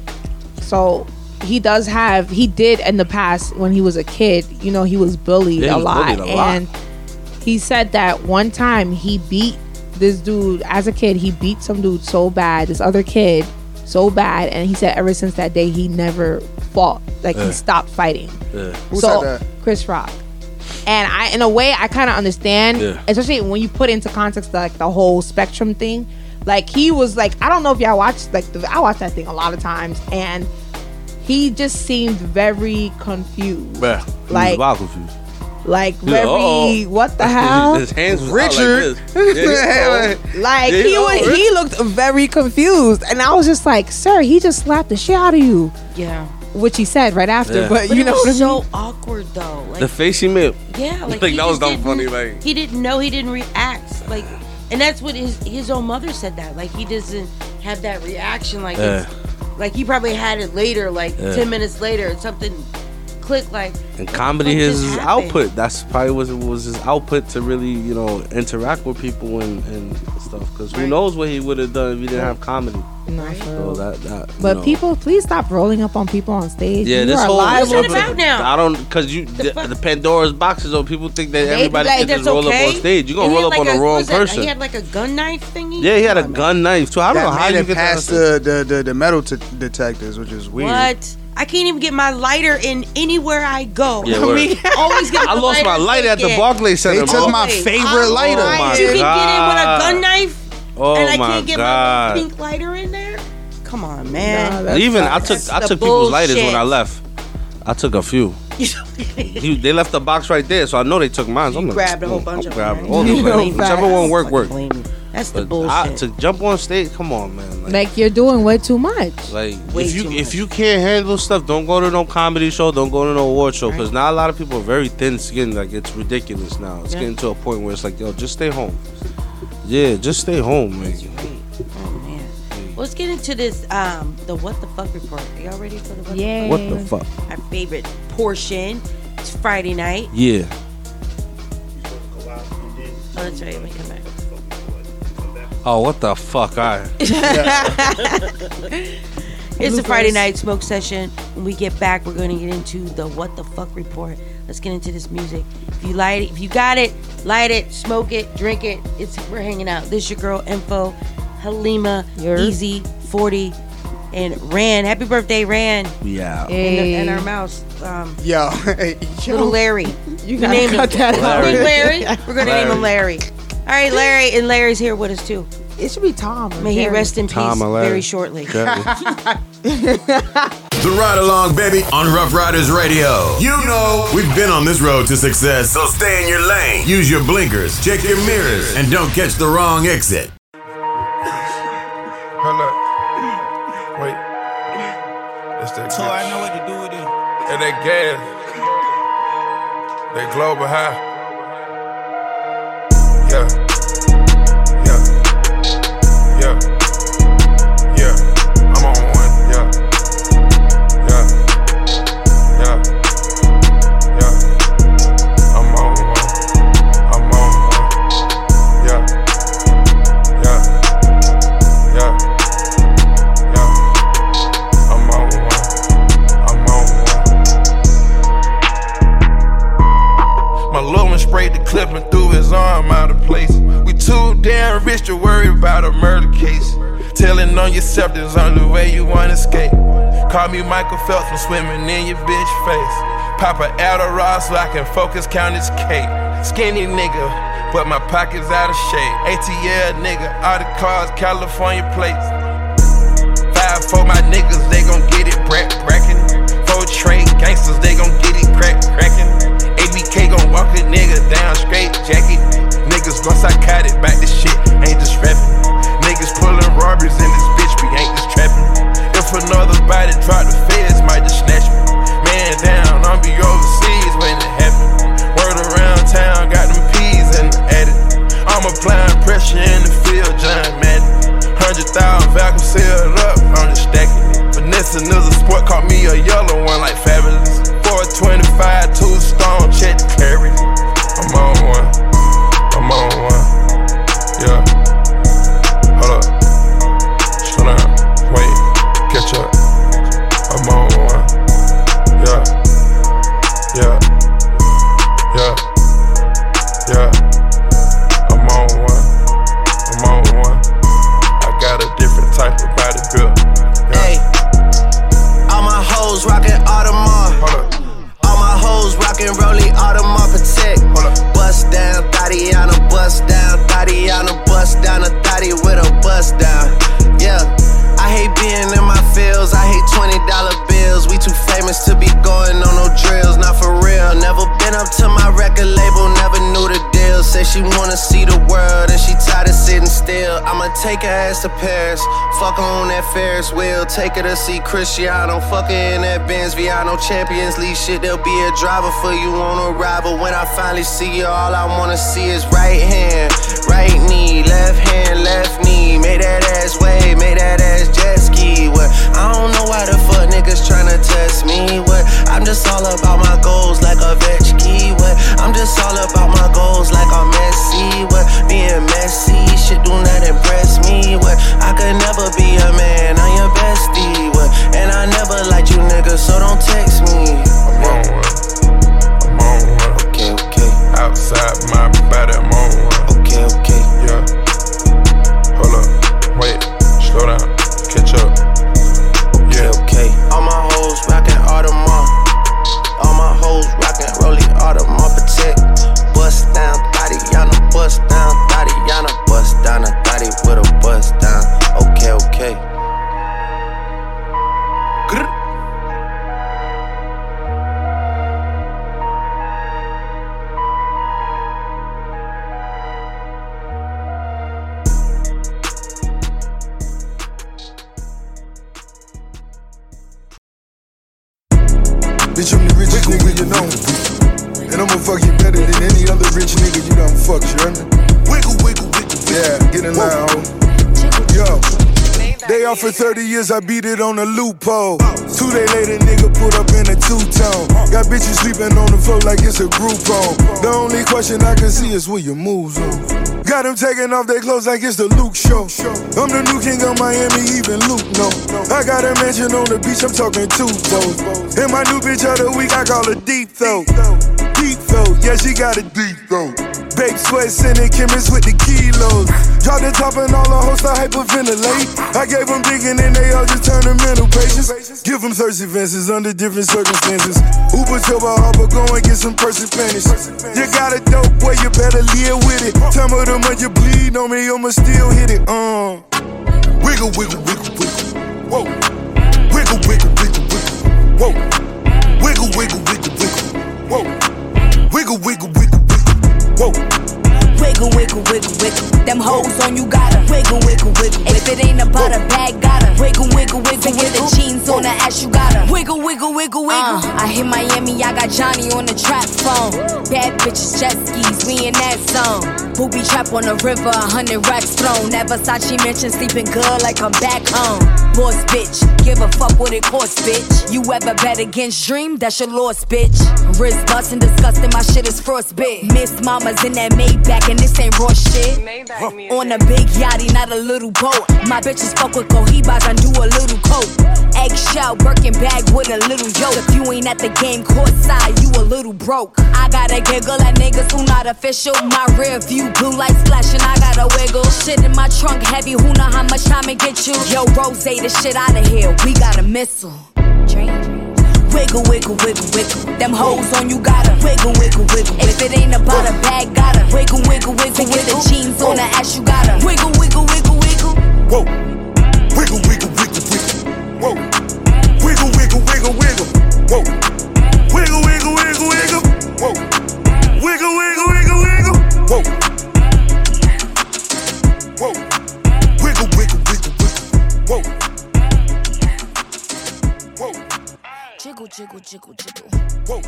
so he does have he did in the past when he was a kid, you know, he was bullied Yeah, he a was lot bullied a lot. and he said that one time he beat this dude as a kid, he beat some dude so bad, this other kid so bad and he said ever since that day he never fought. Like Yeah. he stopped fighting. Yeah. so Chris Rock. And I, in a way, I kind of understand, Yeah. especially when you put into context like the whole spectrum thing. Like he was like, I don't know if y'all watched like the, I watched that thing a lot of times, and he just seemed very confused, Bruh, he was Like- wild confused. like He's like, very "Uh-oh." what the (laughs) hell? His hands was Richard. (laughs) like this. Yeah, he- Like Yeah, he oh, was, Rich- he looked very confused, and I was just like, "Sir, he just slapped the shit out of you." Yeah, which he said right after. Yeah. But, But you it know was what I mean? so awkward though. Like the face he made. Yeah, (laughs) like, like that was just dumb didn't- funny. Like he didn't know he didn't react like and that's what his his own mother said that like he doesn't have that reaction like Yeah. it's, like he probably had it later like Yeah. 10 minutes later It's something clicked like in comedy, fuck his, just his happened? output. That's probably was was his output to really you know interact with people and, and stuff. Because who Right. knows what he would have done if he didn't have comedy. No, So real. that that. you But know. people, please stop rolling up on people on stage. Yeah, you this are whole liable What's it to- about now? I don't because you the, the Pandora's boxes. Though people think that They- everybody like, can just that's roll okay? up on stage. You are gonna roll had up on like the wrong what's that? person. he had like a gun knife thingy yeah, he had a gun knife too. I don't that know how made you it get past the, the, the, the metal t- detectors, which is weird. what I can't even get my lighter in anywhere I go. Yeah, I word. mean, (laughs) always get I lost my lighter at the taken. Barclays Center. They took my favorite lighter. Oh my you can get in with a gun knife Oh and I my can't get my god! little pink lighter in there. Come on, man. Nah, Even I That's took I the took people's lighters when I left. I took a few. (laughs) He- they left the box right there, so I know they took mine. So I'm like, grabbed a whole "Mm, bunch I'm of grabbing them, all right? those You know, Whichever one work, work. That's the But I, bullshit. to jump on stage, come on, man. Like, Like you're doing way too much. like Way if you if you can't handle stuff, don't go to no comedy show. Don't go to no award show because now a lot of people are very thin skinned. Like it's ridiculous now. It's Yeah. getting to a point where it's like, yo, just stay home. Yeah, just stay home, man. Oh man. Let's get into this um the what the fuck report. Are y'all ready for the what Yay. What the fuck? Our favorite portion. It's Friday night. Yeah. Oh, that's right. Let me come back. Oh, what the fuck? I. (laughs) It's a Friday night smoke session. When we get back, we're gonna get into the what the fuck report. Let's get into this music. If you light it, if you got it, light it, smoke it, drink it. It's we're hanging out. This your girl Info, Halima, Easy, 40, and Ran. Happy birthday, Ran. Yeah. And, the, and our mouse. Um, Yo, (laughs) little Larry. You We gotta named cut him that out. Larry. Larry. We're gonna name him Larry. All right, Larry, and Larry's here with us too. It should be Tom. or May he Jerry. rest in Tom peace or Larry. very shortly. The Ride Along, baby, on Rough Riders Radio. You know, we've been on this road to success, so stay in your lane. Use your blinkers, check your mirrors, and don't catch the wrong exit. Hold up. Wait. That's that So I know what to do with it. And that gas. That global high. Call me Michael Phelps from swimming in your bitch face. Pop a Adderall so I can focus, count his cake. Skinny nigga, but my pockets out of shape. ATL nigga, all the cars, California plates. Five for my niggas, they gon' get it brack brackin'. Four trade gangsters, they gon' get it crack crackin'. ABK gon' walk a nigga down straight jacket. Niggas gon' psychotic, back this shit, ain't just rapping. Niggas pullin' robberies in this bitch, we ain't just trapping. If another body drop, the feds might just snatch me. Man down, I'm be overseas when it happen. Word around town, got them peas in the attic. I'm applying pressure in the field, John Madden. Hundred thousand vacuum sealed up, I'm just stacking it. Vanessa is a sport, caught me a yellow one like fabulous. Take her ass to Paris. Fuck her on that Ferris wheel. Take her to see Cristiano. Fuck her in that Benz Viano Champions League shit. There'll be a driver for you on arrival. When I finally see you, all I wanna see is right hand, right knee, left hand, left knee. Make that ass wave, make that ass jet What? I don't know why the fuck niggas tryna test me. What? I'm just all about my goals like a Vetchki. What? I'm just all about my goals like I'm Messi. What? Being messy, shit do not impress me. What? I could never be a man, I'm your bestie. What? And I never liked you niggas, so don't text me. I'm on one, I'm on one. Okay, okay. Outside my body, 30 years, I beat it on a loophole. Two day later, nigga put up in a two-tone. Got bitches sleeping on the floor like it's a group home. The only question I can see is where your moves on. Got them taking off their clothes like it's the Luke show. I'm the new king of Miami, even Luke know. I got a mansion on the beach, I'm talking two toes. And my new bitch of the week, I call her deep throat. Deep throat, yeah, she got a deep throat. Babe sweats in it, chemist with the kilos. Drop the top and all the hosts I hyperventilate. I gave them digging and they all just turn to mental patients. Give them thirsty fences under different circumstances. Uber to my harbor, go and get some person panties. You got a dope boy, you better live with it. Tell me the month you bleed on me, I'ma still hit it. Uh. Wiggle, wiggle, wiggle, wiggle. Whoa. Wiggle, wiggle, wiggle, wiggle. Whoa. Wiggle, wiggle, wiggle, wiggle. Whoa. Wiggle, wiggle, wiggle, wiggle. Whoa. Wiggle, wiggle, wiggle, wiggle. Them hoes on you gotta wiggle, wiggle, wiggle. If it ain't about a bag, gotta wiggle, wiggle, wiggle. With the jeans on the ass, you gotta wiggle, wiggle, wiggle, wiggle. Uh, I hit Miami, I got Johnny on the trap phone. Bad bitches, jet skis, we in that zone. Booby trap on the river, a hundred racks thrown. That Versace mansion sleeping good like I'm back home. Boss bitch, give a fuck what it costs, bitch. You ever bet against Dream? That's your loss, bitch. Wrist bustin', disgusting, my shit is frostbit. Miss Mama's in that Maybach, and this ain't raw shit. On a big yachty, not a little boat. My bitches fuck with Cohibas and do a little coke. Eggshell, Birkin bag with a little yoke. If you ain't at the game courtside, you a little broke. I gotta giggle at niggas who not official. My rear view, blue lights flashing, I gotta wiggle. Shit in my trunk heavy, who know how much time it get you? Yo, Rose, the shit out of here, we got a missile. Wiggle, wiggle, wiggle, wiggle. Them hoes on you gotta Wiggle, wiggle, wiggle. If it ain't about a bag, gotta wiggle, wiggle, wiggle. With the jeans on the ass, you gotta wiggle, wiggle, wiggle, wiggle. Whoa. Wiggle, wiggle, wiggle, wiggle. Whoa. Wiggle, wiggle, wiggle, wiggle. Whoa. Wiggle, wiggle, wiggle, wiggle. Whoa. Wiggle, wiggle, wiggle, wiggle. Whoa. Whoa. Wiggle, wiggle, wiggle, wiggle. Whoa. Jiggle, jiggle, jiggle, jiggle. Whoa.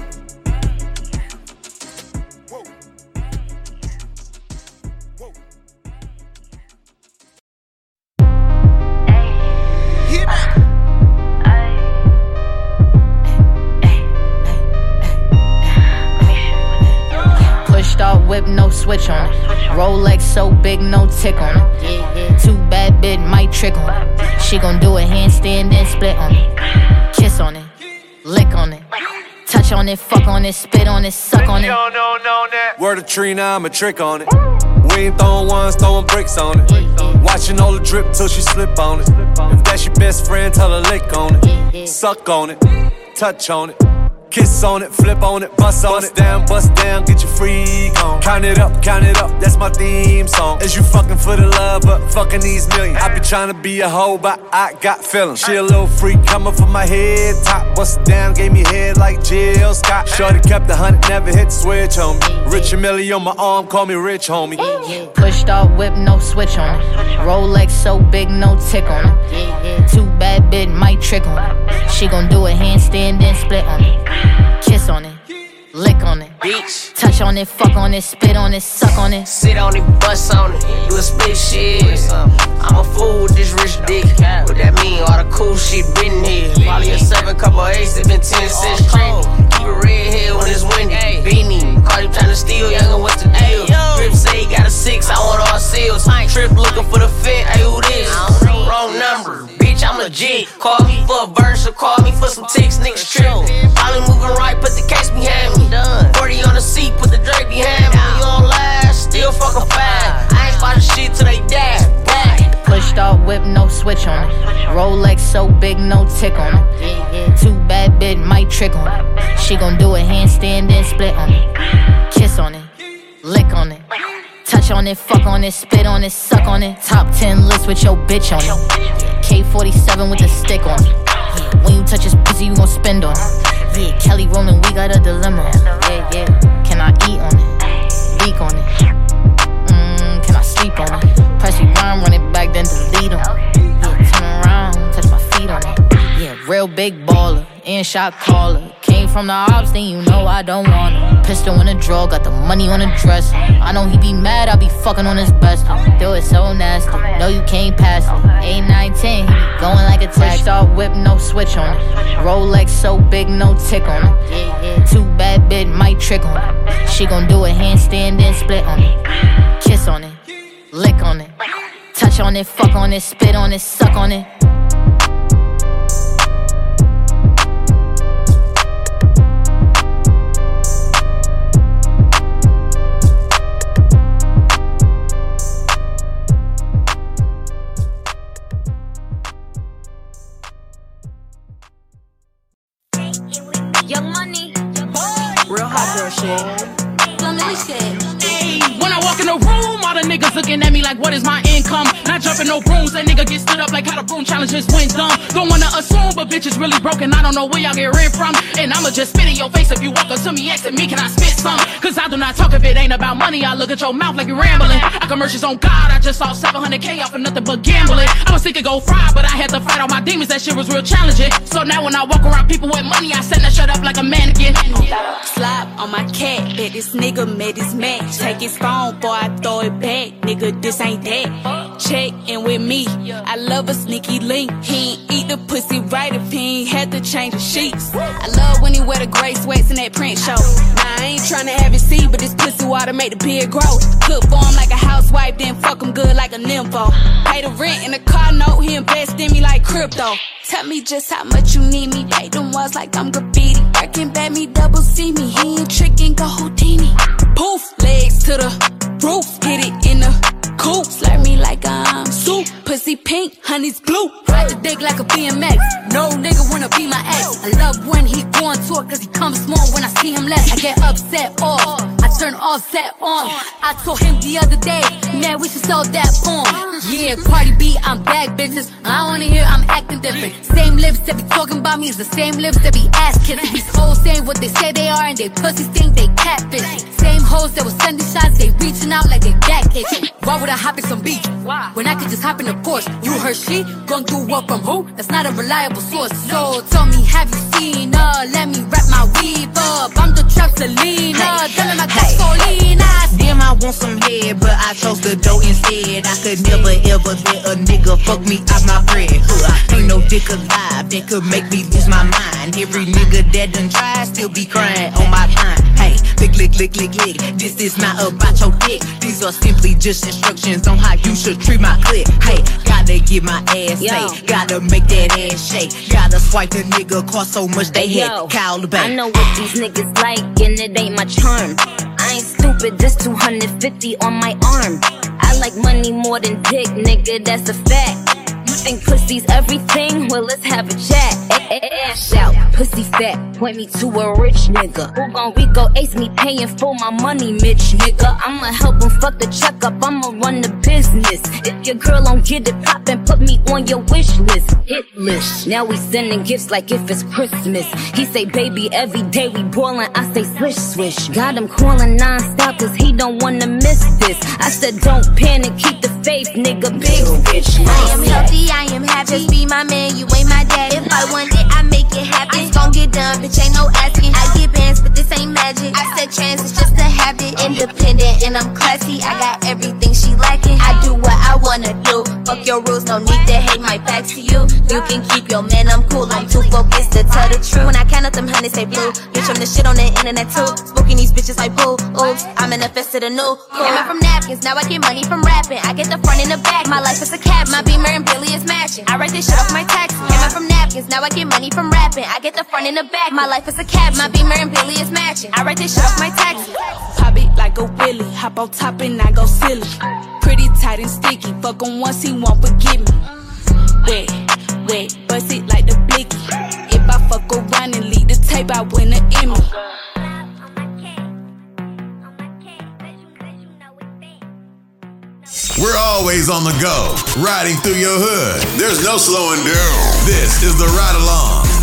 Pushed off whip, no switch on it. Rolex so big, no tick on it. Too bad bit might trick on it. She gon' do a handstand and split on it. Kiss on it, lick on it. Touch on it, fuck on it, spit on it, suck on it. No, no, no, that. Word of tree, now I'm a trick on it. We ain't throwing ones, throwing bricks on it. Watching all the drip till she slip on it. If that's your best friend, tell her lick on it. Suck on it, touch on it. Kiss on it, flip on it, bust on it. down, bust down, get your freak on. Count it up, count it up, that's my theme song. Is you fucking for the love, but fucking these millions. I be trying to be a hoe, but I got feelings. She a little freak coming from my head top. Bust down, gave me head like Jill Scott. Shorty kept the hunt, never hit the switch on me. Richard Mille on my arm, call me rich homie. Pushed off whip, no switch on it. Rolex so big, no tick on it. Too bad bit might trick on it. She gon' do a handstand then split on it. Kiss on it, lick on it. Bitch. Touch on it, fuck on it, spit on it, suck on it. Sit on it, bust on it, do a split shit. I'm a fool with this rich dick. What that mean? All the cool shit been here. Probably a seven, couple eights, it been ten cents trendy. Keep it red here when it's windy. Beanie, caught him trying to steal, youngin', what's the deal? Rip say he got a six, I want all seals. Trip looking for the fit, hey, who this? Wrong number. Bitch, I'm legit. Call whip, no switch on it. Rolex so big, no tick on it. Too bad bit might trick on it. She gon' do a handstand and split on it. Kiss on it, lick on it. Touch on it, fuck on it, spit on it, suck on it. Top 10 list with your bitch on it. K47 with the stick on it. When you touch his pussy, you gon' spend on it. Yeah, Kelly Rowland, we got a dilemma. Yeah, yeah. Can I eat on it? Leak on it? Mmm, can I sleep on it? Press rewind, run it back, then delete them. Yeah, turn around, touch my feet on it. Yeah, real big baller, in shot caller. Came from the ops, then you know I don't want him. Pistol in the drawer, got the money on the dresser. I know he be mad, I be fucking on his best. Do it so nasty, no you can't pass it. 8, 9, 10, he be going like a tax. Star whip, no switch on it. Rolex so big, no tick on it. Too bad bit might trick on it. She gon' do a handstand and split on it. Kiss on it, lick on it. Touch on it, fuck on it, spit on it, suck on it. Young money. Real hot girl shit. Some Millie shit. When I walk in the room, all the niggas looking at me like, what is my income? Not jumping no brooms, that nigga get stood up like how the broom challenge just went dumb. Don't wanna assume, but bitch is really broken. I don't know where y'all get rent from. And I'ma just spit in your face if you walk up to me asking me, can I spit some? Cause I do not talk if it ain't about money. I look at your mouth like you rambling. I commercials on God, I just saw 700k off of nothing but gambling. I was thinking go fry, but I had to fight all my demons. That shit was real challenging. So now when I walk around people with money, I send that shut up like a mannequin. Slap on my cat, bet this nigga made his match. Take his phone, boy, I throw it back. Nigga, this ain't that. Check in with me. I love a sneaky link. He ain't eat the pussy right if he ain't had to change the sheets. I love when he wear the gray sweats in that print show. Now I ain't tryna have it see, but this pussy water make the beard grow. Cook for him like a housewife, then fuck him good like a nympho. Pay the rent in the car note, he invest in me like crypto. Tell me just how much you need me. Write them walls like I'm graffiti. Working bad, me double see me. He ain't tricking, go Houdini. Poof, legs to the roof. Hit it in the coop. Slurp me like I'm soup. Pussy pink, honey's blue. Ride the dick like a BMX. No nigga wanna be my ex. I love when he going to it cause he comes small when I see him less. I get upset off. I turn offset on. I told him the other day, man, we should sell that porn. Yeah, Cardi B, I'm back, bitches. I wanna hear I'm acting different. Same lips that be talking about me is the same lips that be ass kissing. These hoes saying what they say they are and they pussies think they catfish. Same hoes that was sending shots, they reaching out like they back would I hop in some beach? When I could just hop in a Porsche. You heard she gon' do what from who? That's not a reliable source. So tell me, have you seen her? Let me wrap my weave up. I'm the trap Selena. Tell me my gasolina. Damn, I want some head, but I chose the dough instead. I could never ever let a nigga fuck me out my bread. Ain't no dick alive that could make me lose my mind. Every nigga that done tried still be crying on my time. Hey, lick, lick, lick, lick, lick. This is not about your dick. These are simply just instructions on how you should treat my clip. Hey, gotta get my ass Yo. gotta make that ass shake, gotta swipe the nigga cost so much they had Yo, the bank. I know what these niggas like, and it ain't my charm. I ain't stupid, this 250 on my arm. I like money more than dick, nigga, that's a fact. You think pussy's everything? Well, let's have a chat. Eh, eh, pussy fat, point me to a rich nigga. Who gon' Rico ace me paying for my money, Mitch nigga? I'ma help him fuck the check up, I'ma run the business. If your girl don't get it poppin', put me on your wish list, hit list. Now we sending gifts like if it's Christmas. He say, baby, every day we boilin', I say swish swish. Got him calling non-stop cause he don't wanna miss this. I said, don't panic, keep the faith, nigga, big bitch. I am healthy, I am happy. Just be my man, you ain't my dad. If I want it, I make it happen. It's gon' get done, bitch, ain't no asking. I get bands, but this ain't magic. I said trans, it's just a habit. Independent and I'm classy. I got everything she lacking. I do what I wanna do. Fuck your rules, no need to hate my back to you. You can keep your man, I'm cool. I'm too focused to tell the truth. When I count up them honey, say blue. Bitch, I'm the shit on the internet too. Smoking these bitches like poo. Oops, I manifested a new. Cool. Came out from napkins, now I get money from rapping. I get the front and the back. My life is a cab, my beamer and Billy is matching. I write this shit off my taxes. Came out from napkins, now I get money from rapping. I get the front and the back. My life is a cab, my beamer and Billy is matching. I write this shit off my taxes. Pop it like a willy. Hop on top and I go silly. Pretty tight and sticky. Fuck him once, he won't forgive me. Wet, wet, bust it like the blicky. If I fuck around and leave the tape, I win an Emmy. We're always on the go, riding through your hood. There's no slowing down. This is the ride along.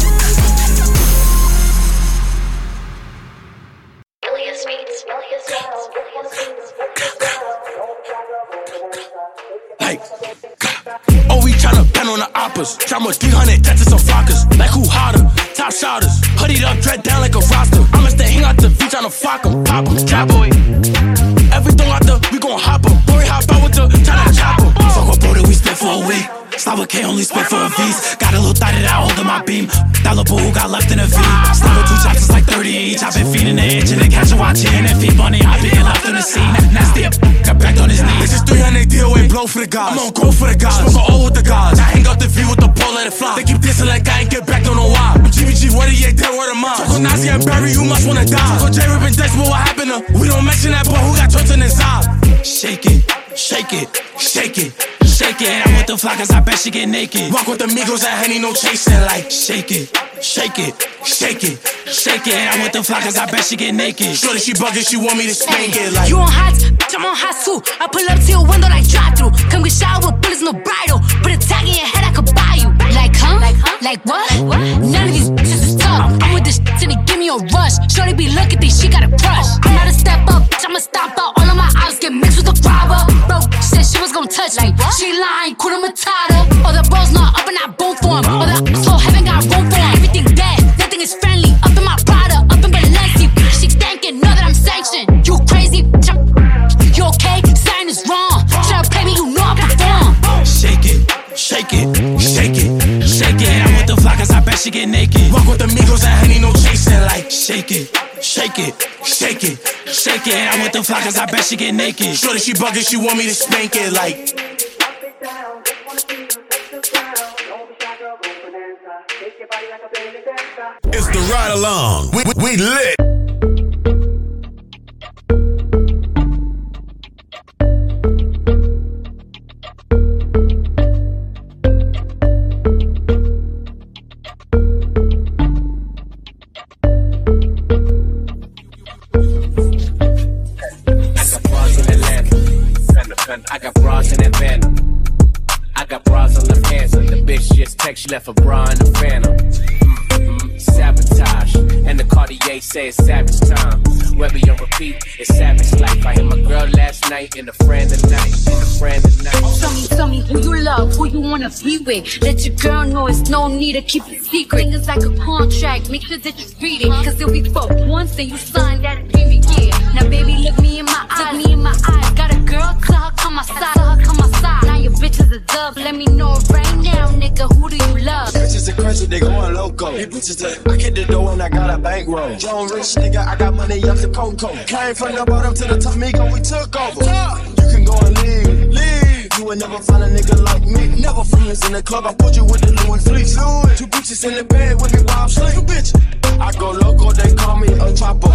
10 on the oppas. Drama 300 jets and some flockers. Like who hotter? Top shotters. Hoodied up, dread down like a roster. I'ma stay hang out the beach on a flock em. Pop em, cowboy. Everything out the, we gon' hop em. Boy, hop out with the, try to chop em. Fuck a bro we stay for a week. With K, only spent for a V's. Got a little thought that I hold in my beam. That little boo who got left in a V. With two chops, it's like 30 each. I've been feeding the itch and then catch a watching. And feed money, I been left in the scene. Nasty up, got back on his knees. This is 300 DOA blow for the gods. I'm on go for the gods. Smoke all with the gods. I hang out the V with the pole, let it fly. They keep dissing like I ain't get back, don't know why. GBG, what are you dead word of mine? Talk on Nazi and Barry, you must wanna die. Talk on J Rip and Dex, but what happened to? We don't mention that boy who got turned inside. Shake it, shake it, shake it, shake it. I'm with the cause I bet she get naked. Walk with the Migos and Henny, no chasing. Like, Shake it, shake it, shake it, shake it. I'm with the cause I bet she get naked. Shorty, she bugging, she want me to spank it. Like, You on hot, bitch, I'm on hot too. I pull up to your window like drive through. Come get shower with bullets, no bridle. Put a tag in your head, I could buy you. Like, huh? Like, huh? Like what? None of these bitches is tough. I'm with this shit and they give me a rush. Shorty be looking, think she got a crush. I'm not step up, bitch, I'ma stomp out. Robber. Bro, she said she was gonna touch me. She lying, Kuna Matata. All the bros not up and I boom for him. All the mm-hmm. so heaven got room for him. Everything dead, nothing is friendly. Up in my Prada, up in Balenci. She thinking, know that I'm sanctioned. You crazy, bitch, I'm you okay? Sign is wrong. Try to play me, you know I perform. Shake it, shake it, shake it, bet she get naked. Walk with the Migos and Henny, no chasing. Like, Shake it, shake it, shake it, shake it. And I'm with the fly cause I bet she get naked. Shorty, she bugging, she want me to spank it. Like, It's the ride along. We, we, we lit. Wanna be with. Let your girl know it's no need to keep it secret. It's like a contract, make sure that you read it. Cause it'll be for once and you sign that agreement, yeah. Now baby, look me in my eyes, look me in my eyes. Got a girl, tell her come outside, tell her come outside. Now your bitch is a dub, let me know right now, nigga, who do you love? Bitches are crazy, they going loco. These bitches, are- I get the dough and I got a bankroll. John Rich, nigga, I got money up to Coco. Came from the bottom to the top, Migo, we took over. You can go and leave, leave. You will never find a nigga like me. Never friends in the club, I put you with the Louis fleece. Two bitches in the bed with me while I'm sleep. Bitch, I go loco, they call me a chopper.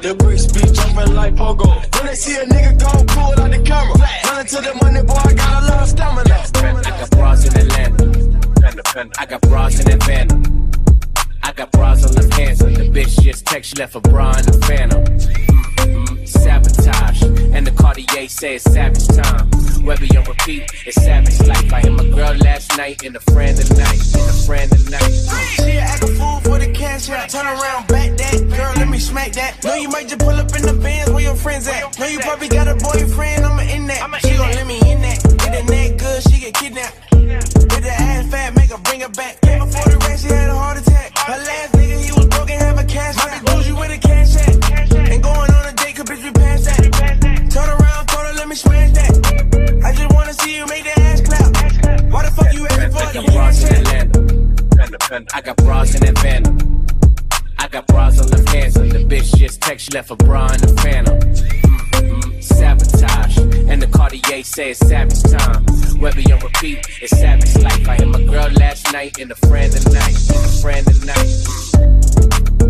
The bricks be jumping like pogo. When they see a nigga go, pull out the camera. Run to the money, boy, I got a lot of stamina. I got bras in Atlanta. I got bras in Atlanta. I got bras on the pants. The bitch just text, she left a bra in the phantom. Sabotage, and the Cartier says savage time. Webby on repeat, it's savage life. I hit my girl last night and a friend tonight, and a friend tonight. She a act a fool for the cash out. Turn around, back that. Girl, let me smack that. Know you might just pull up in the bands where your friends at. Know you probably got a boyfriend, I'ma in that. She gon' let me in that. Get a neck good, she get kidnapped. Get the ass fat, make her bring her back. Came before the race, she had a heart attack. Told her, let me smash that. I just wanna see you make the ass clap. Why the fuck you acting for I got bras in Atlanta. I got bras in Atlanta. I got bras on the pants. The bitch just text, she left a bra in the phantom. Mm-mm, Sabotage, and the Cartier say it's savage time. Webby on repeat, it's savage life. I hit my girl last night and a friend tonight, and a friend tonight.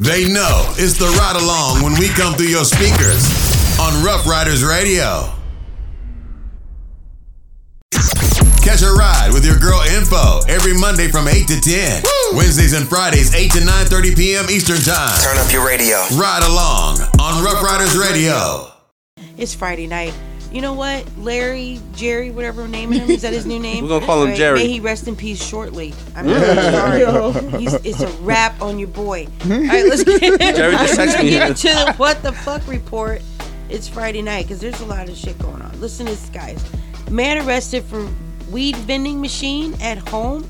They know it's the ride along when we come through your speakers on Rough Riders Radio. Catch a ride with your girl Info every Monday from 8 to 10. Wednesdays and Fridays, 8 to 9.30 p.m. Eastern Time. Turn up your radio. Ride along on Rough Riders Radio. It's Friday night. You know what? Larry, Jerry, whatever naming him, is that his new (laughs) name? We're gonna call him Right. Jerry. May he rest in peace shortly. I'm really sorry. (laughs) He's, it's a wrap on your boy. (laughs) All right, let's get, Jerry just texted me. get to the what the fuck report. It's Friday night because there's a lot of shit going on. Listen to this, guys. Man arrested for weed vending machine at home.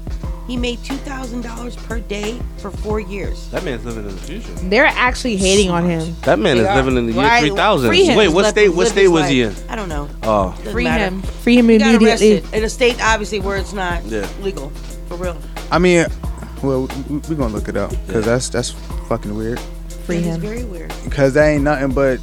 He made two thousand dollars per day for four years. That man's living in the future. They're actually hating on him. That man They is are. living in the year Right. 3000. Free him. Wait, what Let- state? What live state his was he in? life. I don't know. Oh, Doesn't Free matter. him. Free him He got immediately. arrested in a state, obviously, where it's not Yeah. legal. For real. I mean, well, we're we gonna look it up because that's that's fucking weird. Free It is him. very weird. Because that ain't nothing but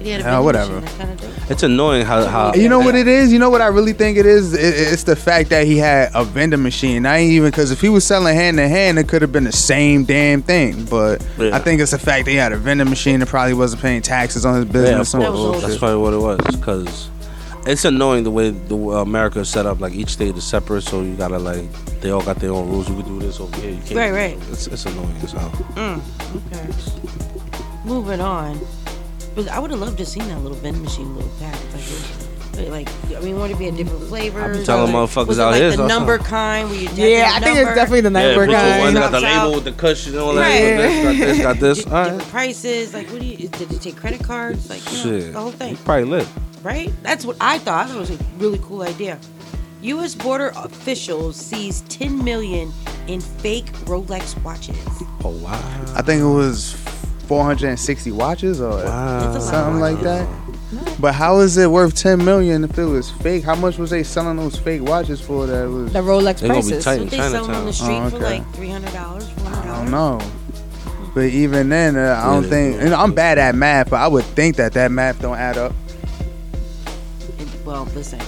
He had a uh, whatever. machine, kinda it's annoying how how You know what it is? You know what I really think it is? It, it's the fact that he had a vending machine. I ain't even because if he was selling hand to hand, it could have been the same damn thing. But Yeah. I think it's the fact that he had a vending machine and probably wasn't paying taxes on his business. of some course. bullshit. That's probably what it was. Because it's annoying the way the uh, America is set up. Like each state is separate, so you gotta like they all got their own rules. You can do this over here. You can't. Right, right. It's, it's annoying as hell. Mm, okay. Moving on. But I would have loved to seen that little vending machine, little pack. Like, like I mean, would it be a different flavor? I be telling like, motherfuckers was it out like here, the so- number kind where you check Yeah, I think it's definitely the Yeah, number put the guy. one got the label out. with the cushion and all that. Right. This got this, got this. (laughs) All right. Different prices. Like, what do you? Did you take credit cards? Like, you know, Shit. the whole thing. You probably lit. right? That's what I thought. I thought it was a really cool idea. U.S. border officials seized 10 million in fake Rolex watches. Oh wow. I think it was 460 watches or Wow. something like that. But how is it worth 10 million if it was fake? How much was they selling those fake watches for? That was The Rolex They gonna be prices. tight in they sell them on the street Oh, for like $300, $400. I don't know. But even then, uh, I don't Yeah, think. yeah. And I'm bad at math, but I would think that that math don't add up. And, well, listen,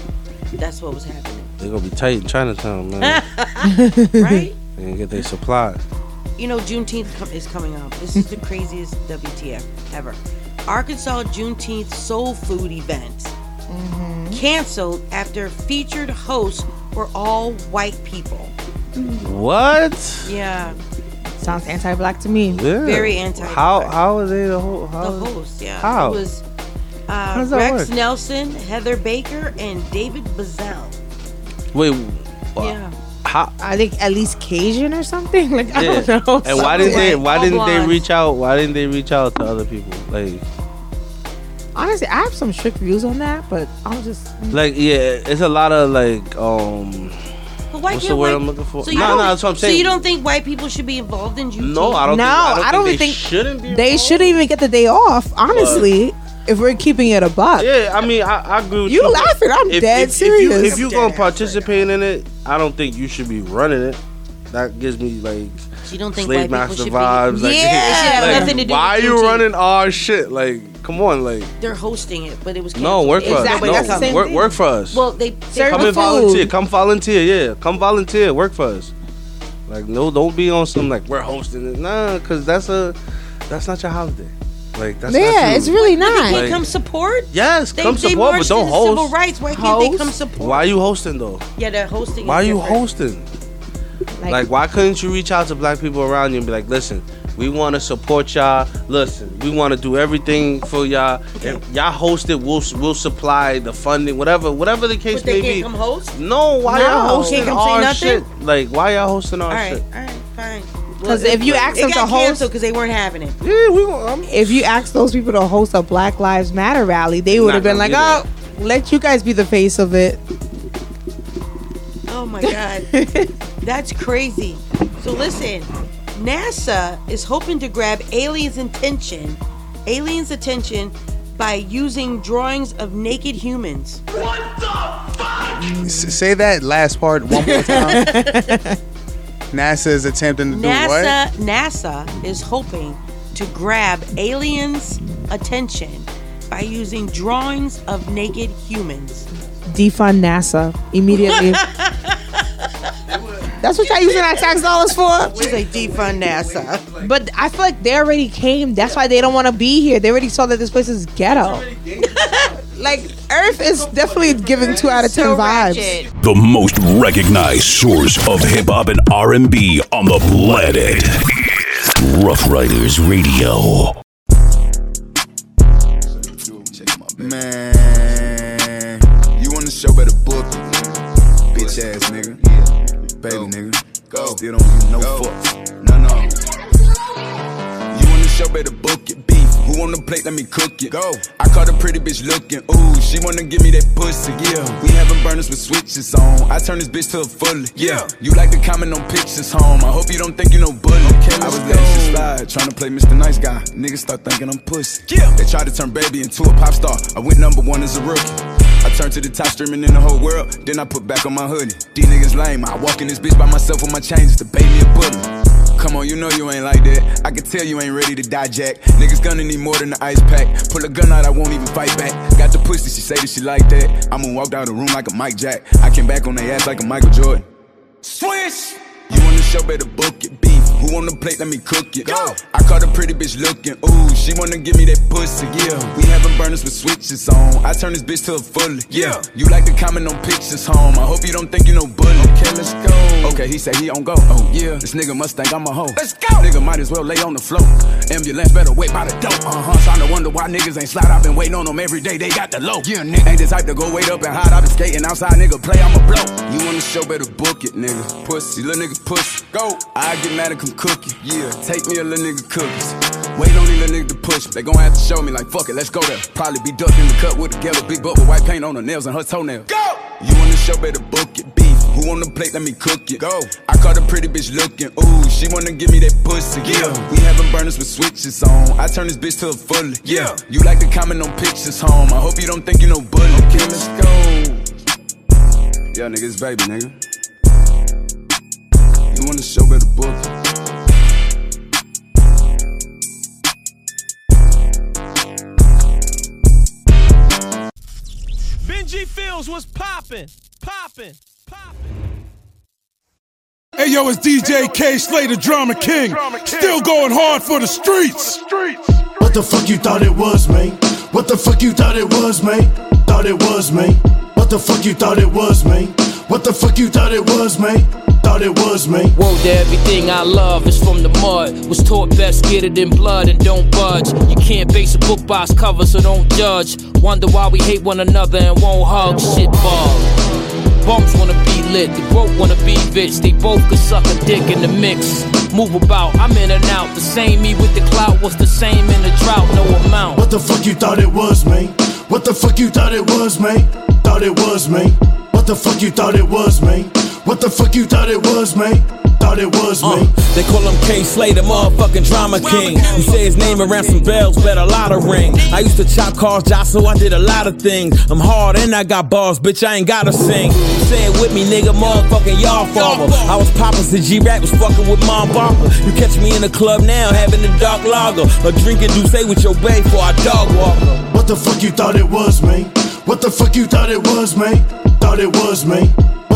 that's what was happening. They're gonna be tight in Chinatown, man. (laughs) right? they get their supply. You know, Juneteenth com- is coming up. This is the craziest WTF ever. Arkansas Juneteenth Soul Food event canceled after featured hosts were all white people. What? Yeah. Sounds anti-black to me. Yeah. Very anti. How how are they the whole The how host, yeah. How? It was uh, does Rex work? Nelson, Heather Baker, and David Bazzel. Wait. wha- Yeah. How? I think at least Cajun or something. (laughs) Like I don't know. And why didn't they? something. Why didn't they reach out? Why didn't they reach out to other people? Like, Honestly, I have some strict views on that, but I'm just like yeah, it's a lot of like um. But why What's can't the word white- I'm looking for? So no, no, that's what I'm saying. So you don't think white people should be involved in Juneteenth? No, I don't. no, think, I don't, think, they think shouldn't be. they shouldn't even get the day off. Honestly, if we're keeping it a buck. Yeah, I mean, I, I agree with You you. laughing, I'm if, dead if, If you, serious. if you are gonna participate in it, I don't think you should be running it. That gives me like you don't think slave white people master should vibes. be? Like, Yeah, (laughs) it should like, nothing to do Why with are you Juneteenth. running our shit? Like, come on, like. They're hosting it, but it was No, canceled. work for us. Exactly, No, that's the work, thing. work for us. Well, they, they come and volunteer. Come volunteer. Yeah, come volunteer. Work for us. Like, no, don't be on some like we're hosting it. Nah, cause that's a that's not your holiday. Like, that's not Yeah, you. it's really But they not. can't Like- come support. Yes, They, come they support, but marched don't in Civil host. rights. Why can't they Host? come support? Why are you hosting though? Yeah, they're hosting. Why are is you different. hosting? Like, why couldn't you reach out to black people around you and be like, listen, we want to support y'all. Listen, we want to do everything for y'all. If y'all host it, we'll we'll supply the funding, whatever, whatever the case But they may can't be. come host. No, why No. y'all hosting Can't come say our nothing? shit? Like, why y'all hosting our All right, shit? all right, fine. 'Cause if you ask them to host- canceled because they weren't having it. Yeah, we gonna. Um, if you asked those people to host a Black Lives Matter rally, they would have been like, gonna "Oh, let you guys be the face of it." Oh my god, (laughs) that's crazy. So listen, NASA is hoping to grab aliens' attention, aliens' attention by using drawings of naked humans. What the fuck? S- say that last part one more time. (laughs) NASA is attempting to do NASA what? NASA is hoping to grab aliens' attention by using drawings of naked humans. Defund NASA immediately. (laughs) That's what y'all using our tax dollars for. She's like defund NASA. But I feel like they already came. That's why they don't want to be here. They already saw that this place is ghetto. Like Earth is definitely giving two out of ten vibes. The most recognized source of hip hop and R&B on the planet. Rough Riders Radio. Man, you on the show better book it. Bitch ass nigga. Baby nigga. Go. Still don't give no fucks. No, no. You on the show better book it. Who on the plate? Let me cook it. Go. I caught a pretty bitch looking. Ooh, she wanna give me that pussy. Yeah. We having burners with switches on. I turn this bitch to a fully. Yeah. You like to comment on pictures home. I hope you don't think you know bully. I was letting shit slide, trying to play Mr. Nice Guy. Niggas start thinking I'm pussy. Yeah. They tried to turn baby into a pop star. I went number one as a rookie. I turned to the top streaming in the whole world. Then I put back on my hoodie. These niggas lame. I walk in this bitch by myself with my chains to pay me a bully. Come on, you know you ain't like that. I can tell you ain't ready to die, Jack. Niggas gonna need more than the ice pack. Pull a gun out, I won't even fight back. Got the pussy, she say that she like that. I'ma walk out the room like a Mike Jack. I came back on their ass like a Michael Jordan. Swish! You on the show, better book it. Who on the plate? Let me cook it. Go. I caught a pretty bitch looking. Ooh, she wanna give me that pussy. Yeah. We having burners with switches on. I turn this bitch to a fully. Yeah. You like to comment on pictures home. I hope you don't think you know bully. Okay, let's go. Okay, he say he on go. Oh yeah. This nigga must think I'm a hoe. Let's go. Nigga might as well lay on the floor. Ambulance better wait by the door. Uh huh. Trying to wonder why niggas ain't slide. I've been waiting on them every day. They got the low. Yeah, nigga. Ain't the type to go wait up and hide. I been skating outside. Nigga play. I'ma blow. You on the show, better book it, nigga. Pussy, little nigga, pussy. Go. I get mad and come cook it. Yeah. Take me a little nigga cookies. Wait on these little niggas to push. They gon' have to show me like fuck it. Let's go there. Probably be ducked in the cut with a ghetto big butt with white paint on her nails and her toenails. Go. You on the show, better book it. Beef. Who on the plate? Let me cook it. Go. I caught a pretty bitch looking. Ooh, she wanna give me that pussy. Yeah. We having burners with switches on. I turn this bitch to a fully. Yeah. You like to comment on pictures home. I hope you don't think you know bully. Okay, let's go. Yo, nigga, it's baby, nigga. You on the show, better book it. Benji Fields was popping, popping, popping. Hey yo, it's DJ K Slater, Drama King. Still going hard for the streets. What the fuck you thought it was, man? What the fuck you thought it was, man? Thought it was, man. What the fuck you thought it was, man? What the fuck you thought it was, man? Thought it was, man. Word to everything I love is from the mud. Was taught best, get it in blood and don't budge. You can't base a book by its cover, so don't judge. Wonder why we hate one another and won't hug. Shit bug. Bums wanna be lit, they broke wanna be bitch. They both could suck a dick in the mix. Move about, I'm in and out. The same me with the clout was the same in the drought, no amount. What the fuck you thought it was, man? What the fuck you thought it was, man? Thought it was, man. What the fuck you thought it was, man? What the fuck you thought it was, man? Thought it was, man. Uh, they call him Kay Slay, the motherfucking drama king. You say his name around some bells, better lot of ring. I used to chop cars, jostle, I did a lot of things. I'm hard and I got balls, bitch, I ain't gotta sing. Say it with me, nigga, motherfucking y'all father. I was poppin' to G Rap, was fucking with Mom Barker. You catch me in the club now, having a dark lager. Or drinking Douce with your babe for our dog walker. What the fuck you thought it was, man? What the fuck you thought it was, man? Thought it was, man.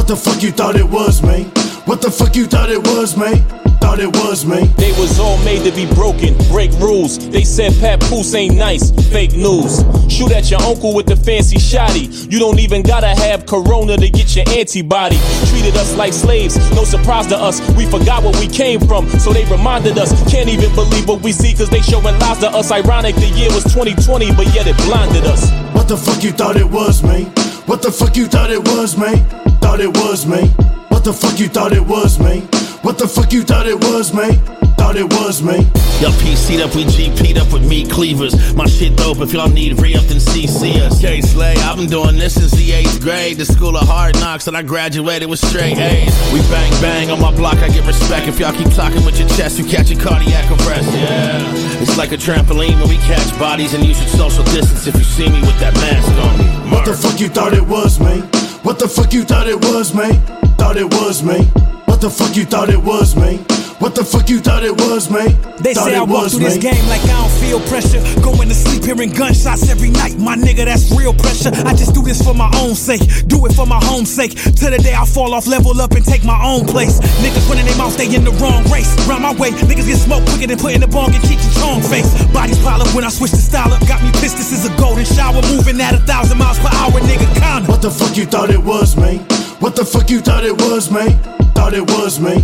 What the fuck you thought it was, man? What the fuck you thought it was, man? Thought it was, man. They was all made to be broken, break rules. They said Papoose ain't nice, fake news. Shoot at your uncle with the fancy shotty. You don't even gotta have corona to get your antibody. Treated us like slaves, no surprise to us. We forgot where we came from, so they reminded us. Can't even believe what we see, cause they showing lies to us. Ironic, the year was 2020, but yet it blinded us. What the fuck you thought it was, man? What the fuck you thought it was, man? Thought it was, man. What the fuck you thought it was, man? What the fuck you thought it was, man? Thought it was, man. Y'all PC'd up, we GP'd up with meat cleavers. My shit dope, if y'all need re up, then CC us. Kay Slay, I've been doing this since the eighth grade. The school of hard knocks, and I graduated with straight A's. We bang bang on my block, I get respect. If y'all keep talking with your chest, you catch a cardiac arrest. Yeah, it's like a trampoline when we catch bodies, and you should social distance if you see me with that mask on me. What the fuck you thought it was, man? What the fuck you thought it was, man? Thought it was, man. What the fuck you thought it was, man? What the fuck you thought it was, man? They thought say I walk was, through this game like I don't feel pressure. Going to sleep hearing gunshots every night. My nigga, that's real pressure. I just do this for my own sake. Do it for my home sake. Till the day I fall off, level up and take my own place. Niggas running their mouth, stay in the wrong race. Round my way, niggas get smoked quicker than putting the bong in Cheech and Chong face. Bodies pile up when I switch the style up. Got me pissed, this is a golden shower. Moving at a thousand miles per hour, nigga, kinda. What the fuck you thought it was, man? What the fuck you thought it was, man? Thought it was, man.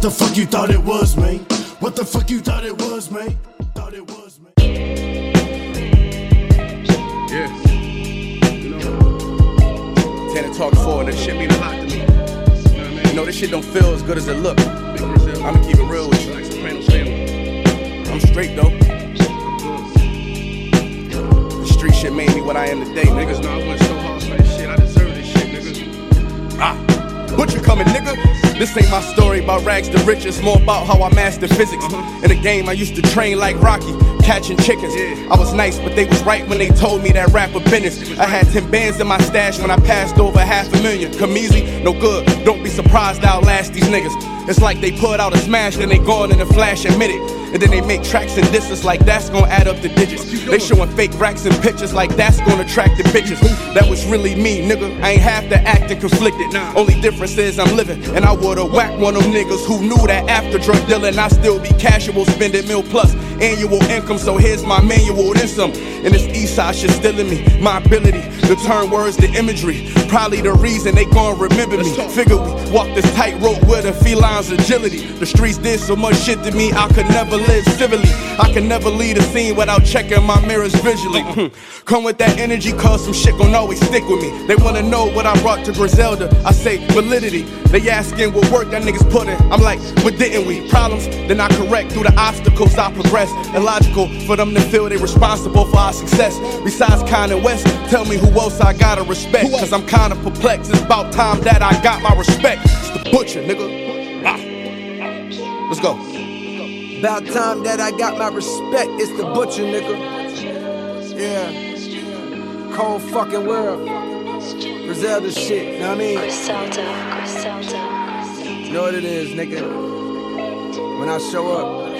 What the fuck you thought it was, man? What the fuck you thought it was, man? Thought it was, man. Yeah. You know, Tana Talk forward, that shit mean a lot to me. You know I mean? You know, this shit don't feel as good as it look. I'ma keep it real with you. Like Sopranos family. I'm straight though. The street shit made me what I am today. Niggas know I went so hard for this shit. I deserve this shit, niggas. Ah. Butcher coming, nigga. This ain't my story about rags to riches, more about how I mastered physics. In the game, I used to train like Rocky, catching chickens. I was nice, but they was right when they told me that rapper business. I had 10 bands in my stash when I passed over half a million. Come easy, no good. Don't be surprised I'll last these niggas. It's like they put out a smash, then they gone in a flash and minute. And then they make tracks and distance like that's gonna add up the digits. They showing fake racks and pictures like that's gonna attract the bitches. That was really me, nigga. I ain't have to act and conflicted. Only difference is I'm living. And I would've whacked one of them niggas who knew that after drug dealing, I still be casual, spending mil plus annual income. So here's my manual, then some. And this east side shit still in me. My ability to turn words to imagery. Probably the reason they gon' remember me. Figure we walk this tightrope with a feline's agility. The streets did so much shit to me, I could never live civilly. I could never leave a scene without checking my mirrors visually. (laughs) Come with that energy, cause some shit gon' always stick with me. They wanna know what I brought to Griselda. I say validity. They asking what work that niggas put in. I'm like, but didn't we? Problems, then I correct through the obstacles I progress. Illogical for them to feel they responsible for our success. Besides Kanye West, tell me who else I gotta respect. Cause I'm kinda perplexed. It's about time that I got my respect. It's the butcher, nigga. Ah. Let's go. About time that I got my respect. It's the butcher, nigga. Yeah. Cold fucking world. Griselda shit, know what I mean? Griselda, Griselda. You know what it is, nigga. When I show up,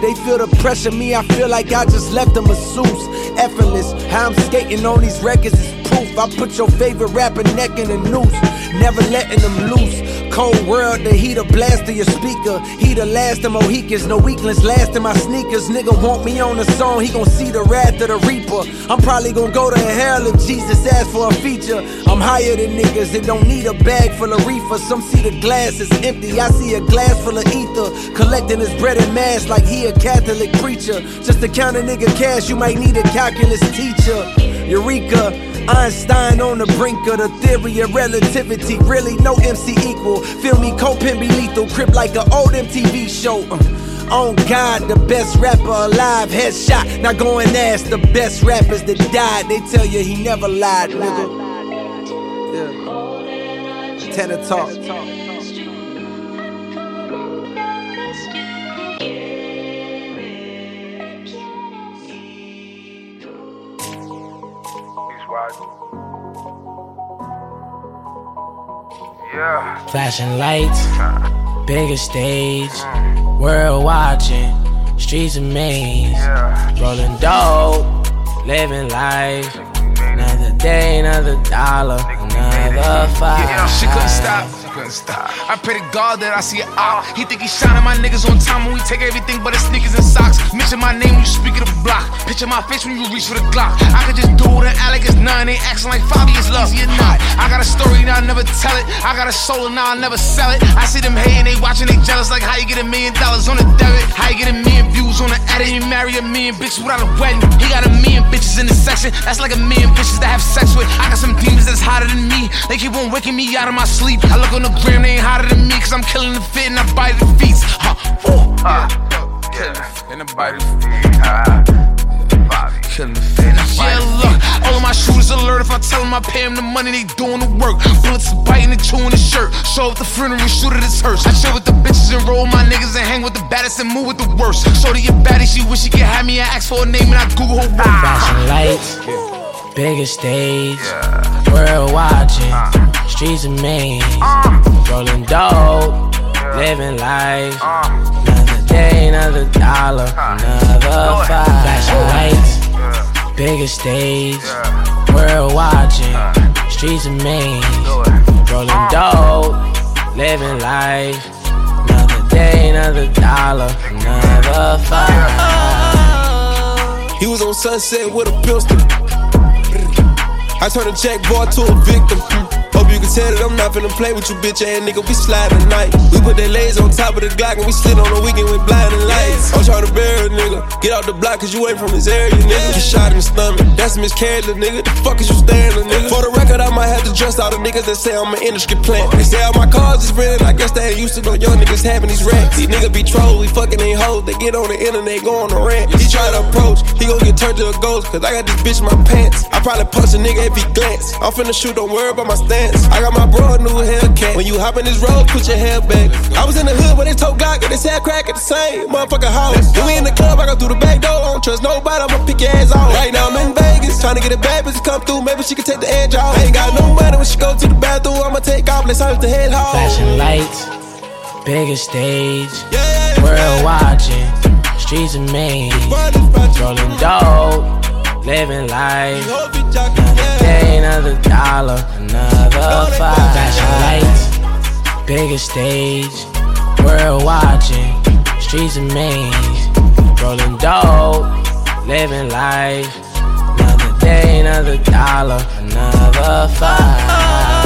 They feel the pressure, me, I feel like I just left them a masseuse. Effortless, how I'm skating on these records is proof. I put your favorite rapper neck in a noose, never letting them loose. Cold world, the heat a blast to your speaker. He the last of Mohicans, no weaklings last in my sneakers. Nigga want me on the song, he gon' see the wrath of the reaper. I'm probably gon' go to hell if Jesus asks for a feature. I'm higher than niggas that don't need a bag full of reefer. Some see the glass is empty, I see a glass full of ether. Collecting his bread and mass like he a Catholic preacher. Just to count a nigga cash, you might need a calculus teacher. Eureka. Einstein on the brink of the theory of relativity. Really, no MC equal. Feel me, Copin be lethal. Crip like an old MTV show. Uh, on God, the best rapper alive. Headshot. Now go and ask the best rappers that died. They tell you he never lied, nigga. Yeah. Tana Talk. Yeah. Flashing lights, bigger stage, world watching, streets a maze, rolling dope, living life. Another day, another dollar, another five. Yeah, she couldn't stop. Couldn't stop. I pray to God that I see it out. He think he shining my niggas on time when we take everything but his sneakers and socks. Mention my name when you speak of the block. Picture my face when you reach for the Glock. I could just do it and act like it's. They acting like is love. Easy or not. I got a story now I never tell it. I got a soul and now I never sell it. I see them hating, they watching, they jealous. Like how you get a million dollars on the debit. How you get a million views on the edit. You marry a million bitches without a wedding. He got a million bitches in the section. That's like a million bitches that have sex with. I got some demons that's hotter than me. They keep on waking me out of my sleep. I look on the gram, they ain't hotter than me. Cause I'm killing the fit and I bite the feet. Huh, woo, yeah. Yeah. And uh, the body Ah. Killing the fit. Yeah, look, all of my shooters alert. If I tell them I pay them the money, they doing the work. Bullets biting and chewing the shirt. Show up the funeral, and shoot at his hearse. I chill with the bitches and roll my niggas and hang with the baddest and move with the worst. So to your baddie, she wish she could have me and ask for a name and I Google her work. Flashing ah. lights, bigger stage, world watching, uh. Streets a maze, rolling dope, living life. Another day, another dollar, another five. Flashing lights, bigger stage, world watching, streets a maze, rolling dope, living life. Another day, another dollar, another five. He was on Sunset with a pistol. I turned a check boy to a victim. You can tell that I'm not finna play with you, bitch ass nigga. We slide tonight. We put that lays on top of the Glock and we slid on the weekend with blinding lights. I'm trying to bury a nigga. Get out the block cause you ain't from this area, nigga. You shot in the stomach. That's a miscarriage, nigga. The fuck is you staring, little nigga? For the record, I might have to dress all the niggas that say I'm an industry plant. They say all my cars is rented. I guess they ain't used to no young niggas having these racks. These niggas be trolls, we fucking ain't hoes. They get on the internet, go on a rant. He try to approach, he gon' get turned to a ghost. Cause I got this bitch in my pants. I probably punch a nigga if he glance. I'm finna shoot, don't worry about my stance. I got my bro a new Hellcat. When you hop in this road, put your hair back. I was in the hood when they told Glock and they said crack at the same motherfucking house. When we in the club, I go through the back door. I don't trust nobody, I'ma pick your ass off. Right now I'm in Vegas, trying to get a bad bitch to come through. Maybe she can take the edge off. I ain't got no money when she go to the bathroom. I'ma take off, let's hurt the head home. Flashing lights, bigger stage, world watching, streets a maze, rolling dope, living life. Another day, another dollar, another five. Flashing lights, bigger stage, world watching, streets a maze, rolling dope, living life. Another day, another dollar, another five.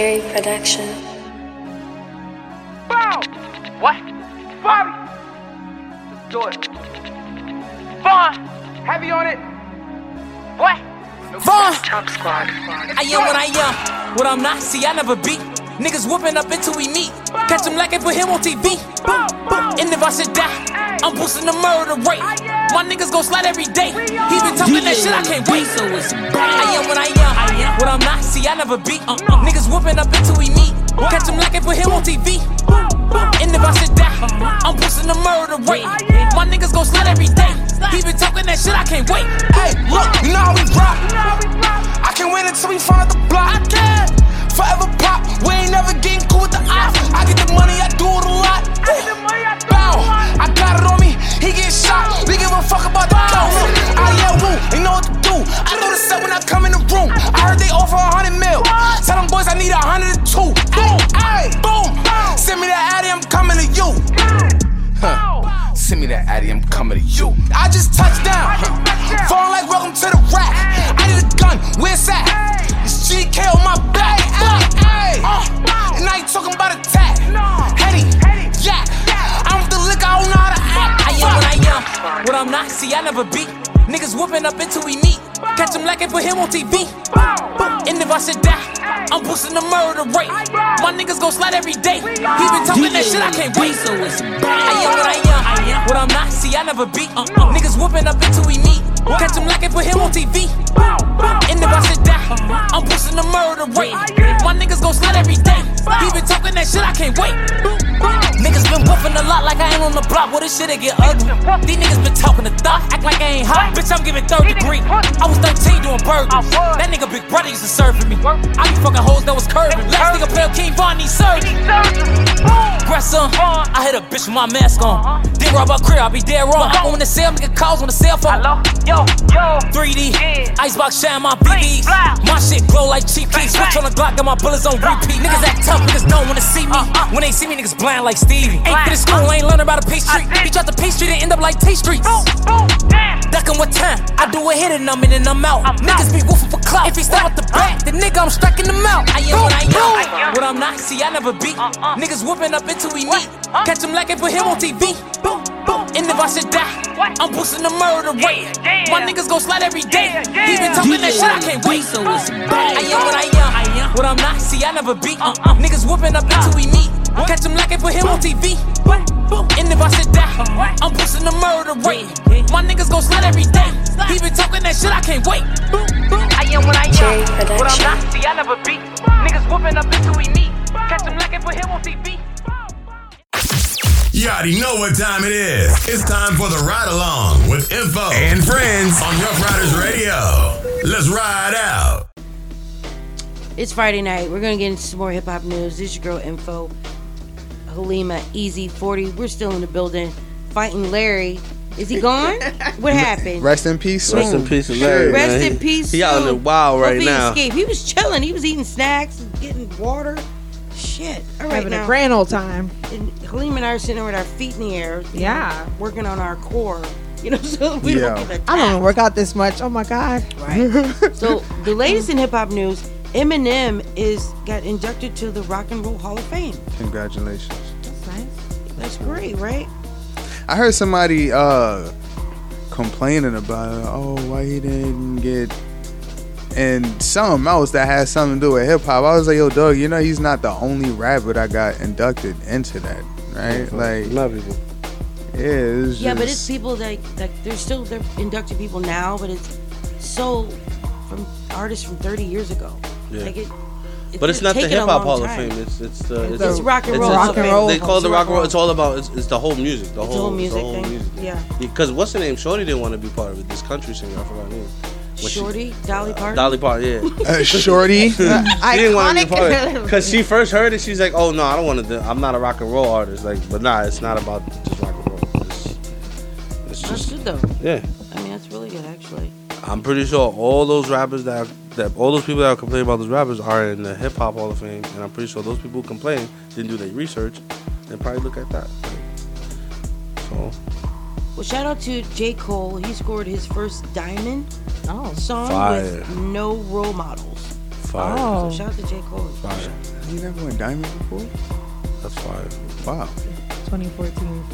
Jerry Production. Bow! What? Bobby! Let's do it. Von, heavy on it. What? Von. Top squad. I am what I am. What I'm not, see, I never beat. Niggas whooping up until we meet. Catch him like I put him on TV. Boom, boom. And if I should die, I'm boosting the murder rate. My niggas gon' slide every day. He been talking that shit, I can't wait. So it's I am what I am. What I'm not, see, I never beat. Uh, niggas whooping up until we meet. Catch him like I put him on TV. And if I sit down, I'm pushing the murder rate. My niggas gon' slide every day. He been talking that shit, I can't wait. Hey, look, you know how we rock. I can win until we find out the block. I can. Forever pop. We ain't never getting cool with the ops. I get the money, I do it a lot. Bow. I got it on me. He get shot. We give a fuck about the count. I yeah, woo. They know what to do. I know the set when I come in the room. I heard they offer a hundred mil. Tell them boys I need a hundred and two. Boom. Ay, boom. Send me that Addy, I'm coming to you. Huh. Send me that Addy, I'm coming to you. I just touched down. Falling like welcome to the rack. I need a gun, where's that? It's GK on my back. Uh, and now you talking about attack. What I'm not, see, I never beat. Niggas whooping up until we meet. Catch him like I put him on TV. And if I should die, I'm boosting the murder rate. My niggas gon' slide every day. He been talking that shit, I can't wait. So it's I am what I am. What I'm not, see, I never beat. Uh, uh, niggas whooping up until we meet. Catch him like I put him on TV. And if I should die, I'm pushing the murder rate. My niggas gon' slide every day. He been talking that shit, I can't wait. Niggas been whooping a lot like I ain't on the block. What this shit it get ugly? These niggas been talking to thought, act like I ain't hot. Bitch, I'm giving third degree. I was 13 doing burgers. That nigga big brother used to serve me. I be fucking hoes that was curving. Last nigga play King Von, need surgery. Grandson, I hit a bitch with my mask on. Then rob a crib, I be dead wrong. I'm on the cell, nigga calls on the cell phone. Yo, yo, 3D, icebox shine my BBs. My shit glow like cheap keys. Switch on the Glock, got my bullets on repeat. Niggas act tough, niggas don't wanna see me. When they see me, niggas blind like Stevie. Ain't been to school, ain't learn about a P Street. He tried to P Street and end up like T Streets. Duckin' what time? I do a hit and I'm in and I'm out. Niggas be woofing for clout. If he step out the back, the nigga I'm striking him out. I am what I am. What I'm not, see, I never beat. Niggas whooping up until we meet. Catch him like I put him on TV. Boom, boom. And if I should die, I'm boosting the murder rate. My niggas gon' slide every day. He been talking that shit, I can't wait. So it's I am what I am. I am. What I'm not, see, I never beat. Uh-uh. Niggas whooping up until we meet. Catch him like I put him on TV. And if I should die, I'm boosting the murder rate. My niggas gon' slide every day. He been talking that shit, I can't wait. I am what I am. What I'm not, see, I never beat. Niggas whooping up until we meet. Catch him like I You already know what time it is. It's time for the ride along with Info and Friends on Rough Riders Radio. Let's ride out. It's Friday night. We're gonna get into some more hip hop news. This is your girl Info. Halima, Easy, 40. We're still in the building. Fighting Larry. Is he gone? (laughs) what happened? Rest in peace. Rest in peace, Larry. Rest man. in peace. He out in the wild right Hope he now. escaped. He was chilling. He was eating snacks, and getting water. Shit. All right, Having a grand old time. And Halim and I are sitting there with our feet in the air. Yeah. know, working on our core. (laughs) You know, so we Yeah. don't get I don't even work out this much. Oh my god. Right. (laughs) so the latest in hip hop news, Eminem is got inducted to the Rock and Roll Hall of Fame. Congratulations. That's nice. That's great, right? I heard somebody uh complaining about. Oh, why he didn't get and something else that has something to do with hip hop. I was like, yo, Doug, you know he's not the only rapper that got inducted into that, right? Mm-hmm. Like, love people. Yeah, it's Yeah, but it's people that like they're still they're inducting people now, but it's so from artists from 30 years ago. Yeah. Like it, But it's not the hip hop Hall of. Fame. It's it's the It's rock and roll it's- Hall of Fame. They call it the rock rock and roll. roll. It's all about it's, it's the whole music. The It's whole whole music the whole thing. music. Yeah. Because what's the name? Shorty didn't want to be part of it. This country singer, I forgot her name. When she- Shorty, Dolly Parton. Dolly Parton, yeah. (laughs) Uh, Shorty? (laughs) she didn't want to be part of it. (laughs) Iconic. Because she first heard it, she's like, oh no, I don't want to do I'm not a rock and roll artist. Like, but nah, it's not about just rock and roll. It's, it's That's just, good though. yeah. I mean, that's really good actually. I'm pretty sure all those rappers that that all those people that complain about those rappers are in the hip hop hall of fame, and I'm pretty sure those people who complain didn't do their research and probably look at that. So Well, shout out to J. Cole. He scored his first diamond oh. song Fire. with no role models. Fire. So oh. shout out to J. Cole. Fire. You never went diamond before? That's fire. Wow. 2014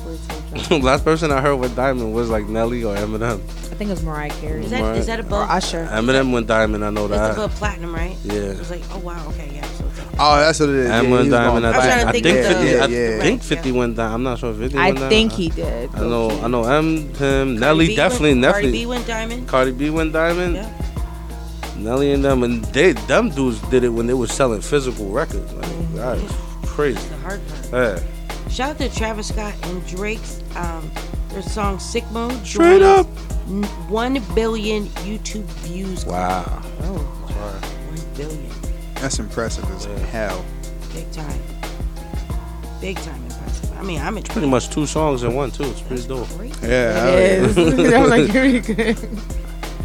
14. (laughs) Last person I heard with Diamond was like Nelly or Eminem. I think it was Mariah Carey. Is that is that above? Or Usher. Eminem went Diamond, I know That's that. above platinum, right? Yeah. It was like, oh wow, okay, yeah. So Oh, that's what it is. Eminem yeah, Diamond. going I think, back. I think yeah, 50. yeah, I yeah. think 50 went Diamond. I'm not sure if 50 I went Diamond. think he did. I know. I know. M. Him. Nelly B definitely. went- Cardi definitely. B went diamond. Cardi B went diamond. Nelly and them, and they them dudes did it when they were selling physical records. Like mm-hmm. that is crazy. The hard part. Yeah. Shout out to Travis Scott and Drake's um their song Sicko Mode. Straight up. One billion YouTube views. Wow. Oh, one billion. That's impressive as hell. Big time. Big time impressive. I mean, I'm Pretty much two songs in one too. It's pretty dope. Yeah. It is. (laughs) (laughs) I'm like, very good.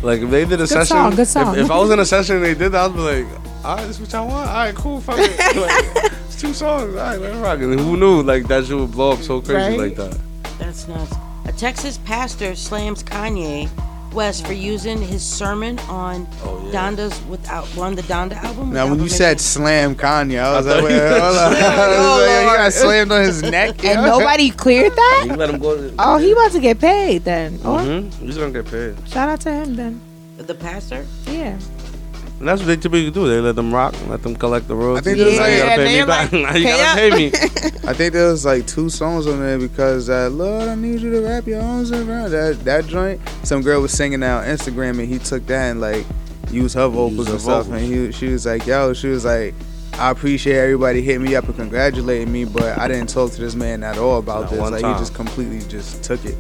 Like if they did a Good session, song, good song. If, if I was in a session and they did that, I'd be like, all right, this is what y'all want. All right, cool, fuck it. (laughs) Like, it's two songs. All right, let it rock. And who knew like that shit would blow up so crazy Right? like that? That's nuts. A Texas pastor slams Kanye West for using his sermon on Oh, Donda's without on the Donda album. Now, without when you permission. said slam Kanye, I was I like, thought wait, you- hold on. (laughs) I was like, he got slammed on his (laughs) neck. And nobody cleared that? You let him go. To, Oh, he about to get paid then. Oh, hmm He's gonna get paid. shout out to him then. the pastor. Yeah. And that's what they typically do. They let them rock, let them collect the royalties. think there's now like- you gotta pay me (laughs) they're back. now you gotta up. pay me. (laughs) I think there was like two songs on there because uh, Lord, I need you to wrap your arms around that that joint. Some girl was singing out Instagram and he took that and like used her vocals and stuff. And he, she was like, yo, she was like, I appreciate everybody hitting me up and congratulating me, but I didn't talk to this man at all about Not this. Like time. he just completely just took it.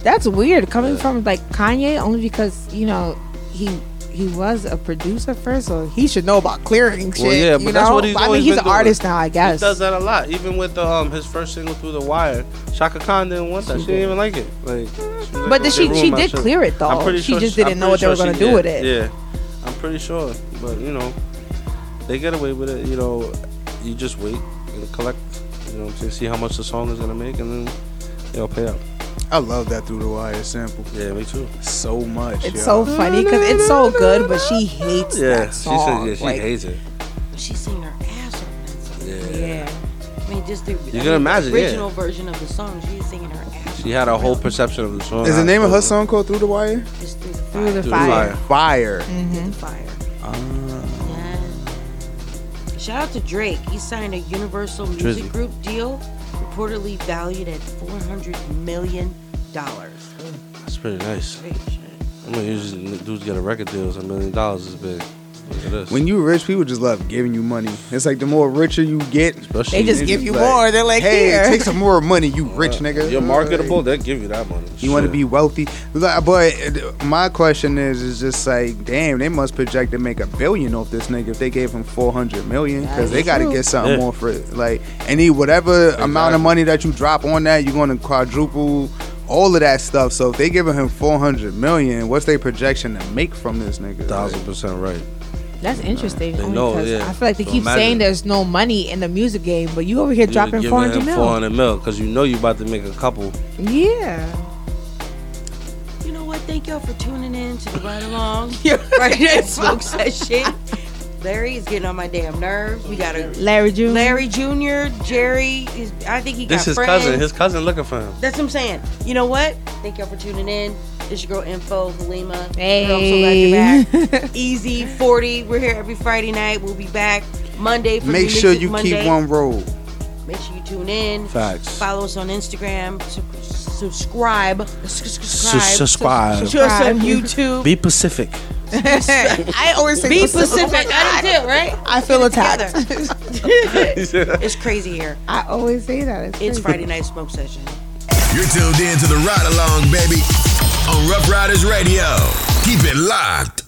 That's weird coming from like Kanye only because, you know, he he was a producer first, so he should know about clearing shit. Well, yeah, but you that's know? what he's I mean, he's an doing. artist now, I guess. He does that a lot. Even with um his first single through the wire, Chaka Khan didn't want that. She didn't even like it. Like, like, But did she- she did shit." clear it, though. I'm pretty She sure just I'm didn't know pretty what they were gonna she do with it. Yeah, I'm pretty sure. But you know, they get away with it. You know, you just wait and collect. You know, what see how much the song is gonna make, and then they'll pay out. I love that through the wire sample. Yeah, me too. So much. It's yo. so funny because it's so good, but she hates Yeah, that she song. said yeah, she like, hates it. She's singing her ass off in that song. Yeah. Yeah. I mean, just the, I can mean, the imagine, yeah. original version of the song. She's singing her ass. She had a whole perception of the song. Is the name of her song called Through the Wire? It's through the Through the Through the fire. fire. Fire. Mhm. fire. Yeah. Shout out to Drake. He signed a Universal Music Drizzy. Group deal, reportedly valued at four hundred million dollars. That's pretty nice. I mean, usually dudes get a record deal, a million dollars is big. Look. When you rich, people just love giving you money. It's like the more richer you get, Especially- They just give you more. They're like, hey, here." take some more money, you (laughs) rich nigga. You're marketable, they give you that money. You want to be wealthy, but uh, my question is, is just like, damn, they must project to make a billion off this nigga if they gave him four hundred million, because they got to get something Yeah. more for it. Like any whatever amount of money that you drop on that, you're going to quadruple all of that stuff. So if they giving him four hundred million, what's their projection to make from this nigga? Thousand percent right. That's interesting. They only yeah. I feel like they So keep imagine- saying there's no money in the music game, but you over here dropping You're four giving mil. 400 mil because you know you're about to make a couple. Yeah. You know what? Thank y'all for tuning in to the Ride Along. (laughs) right there, smoke session. Larry is getting on my damn nerves. We got a Larry Jr. Larry Jr. Jerry is. I think he got This his friends. cousin. His cousin looking for him. That's what I'm saying. You know what? Thank y'all for tuning in. It's your girl Info Halima. Hey. Girl, I'm so glad you're back. (laughs) Easy 40. We're here every Friday night. We'll be back Monday for Make New sure you Monday. keep one roll. Make sure you tune in. Facts. Follow us on Instagram. Su- subscribe. Subscribe. subscribe. To us on YouTube. Be Pacific. (laughs) I always say Be Pacific. Pacific. I did too, right? I feel attacked. it's crazy here. (laughs) I always say that. It's, It's. Friday night smoke session. You're tuned in to the Ride Along, baby, on Rough Riders Radio. Keep it locked.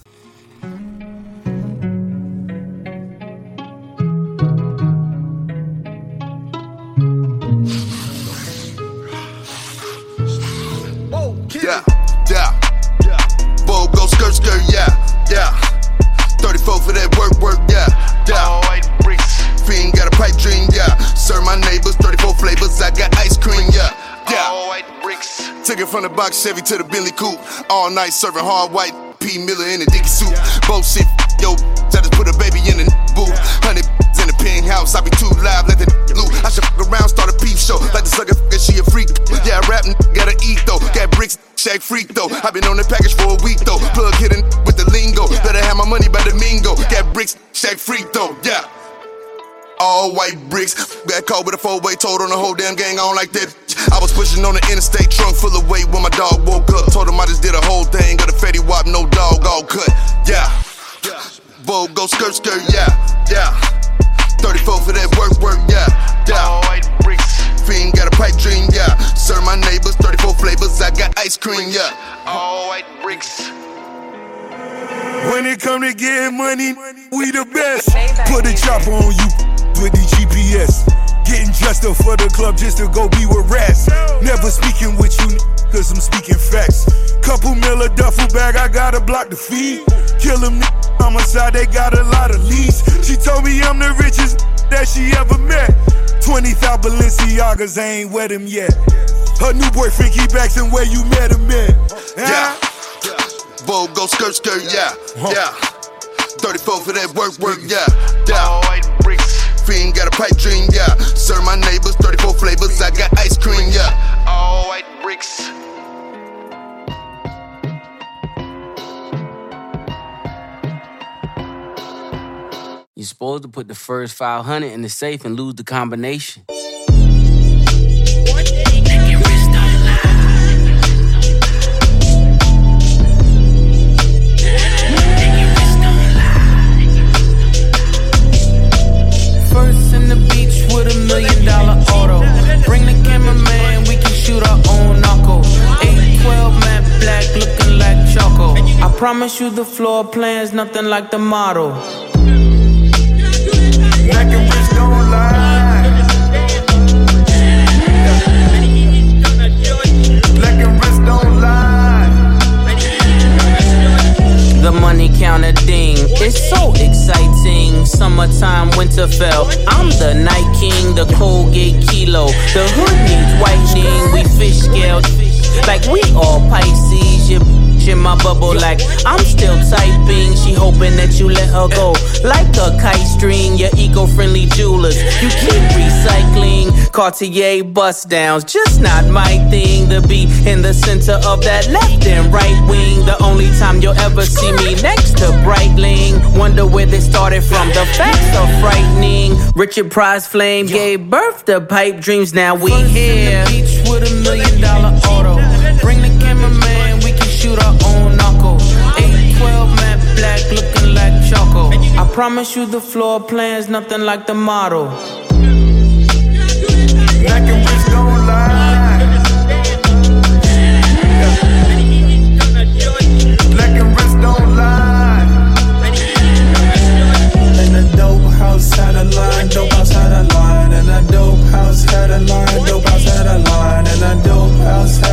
Yeah, yeah. Bow go skirt, skirt, yeah, yeah. 34 for that work, work, yeah, yeah. Fiend got a pipe dream, yeah. Serve my neighbors, 34 flavors, I got ice cream, yeah, yeah. All white bricks. Took it from the box Chevy to the Billy Coupe. All night serving hard white P Miller in a dicky suit. Both Bullshit, yo, I just put a baby in the booth. Hundred in the penthouse, I be too live, let the loot. I should fuck around, start a peep show. Like the sucker, f- she a freak. Yeah, I rap, gotta eat though. Got bricks, shake freak though. I been on the package for a week though. Plug hitting with the lingo. Better have my money by the mingo. Got bricks, shake freak though. Yeah. All white bricks. Got caught with a four way told on the whole damn gang on like that. I was pushing on the interstate, trunk full of weight when my dog woke up. Told him I just did a whole thing, got a fatty wop, no dog, all cut. Yeah. Vogue, go skirt, skirt, yeah, yeah. 34 for that work, work, yeah, yeah. All white bricks. Fiend got a pipe dream, yeah. Serve my neighbors, 34 flavors, I got ice cream, yeah. All white bricks. When it come to getting money, we the best. Put a chopper on you with the GPS. Getting dressed up for the club just to go be with rats. Never speaking with you, cause I'm speaking facts. Couple mil a duffel bag, I gotta block the feed. Kill them homicide, they got a lot of leads. She told me I'm the richest that she ever met. 20,000 Balenciagas, I ain't wet him yet. Her new boyfriend keep asking where you met him at. Yeah. Vogue, go skirt, skirt, yeah, yeah. 34 for that work, work, yeah, yeah. Oh, Fiend got a pipe dream, yeah. Serve my neighbors, 34 flavors, I got ice cream, yeah. All white bricks. You're supposed to put the first 500 in the safe and lose the combination. Promise you the floor plan's nothing like the model. Black and rich don't lie. Black and rich don't lie. The money counter ding, it's so exciting. Summertime, Winterfell. I'm the night king, the Colgate kilo. The hood needs whitening, we fish scaled. Like we all Pisces, you in my bubble like I'm still typing. She hoping that you let her go. Like a kite string, your eco-friendly jewelers. You keep recycling. Cartier bust downs, just not my thing. To be in the center of that left and right wing. The only time you'll ever see me next to Breitling. Wonder where they started from. The facts are frightening. Richard Price Flame gave birth to pipe dreams. Now we here. beach with a million dollar auto. Bring the cameraman, shoot our own knuckle. 812 matte black looking like choco. I promise you the floor plan's nothing like the model. Black and rich don't lie. Black and rich don't lie. And a dope house had a line, dope house had a line, and a dope house had a line, dope house had a line, and a dope house had a line,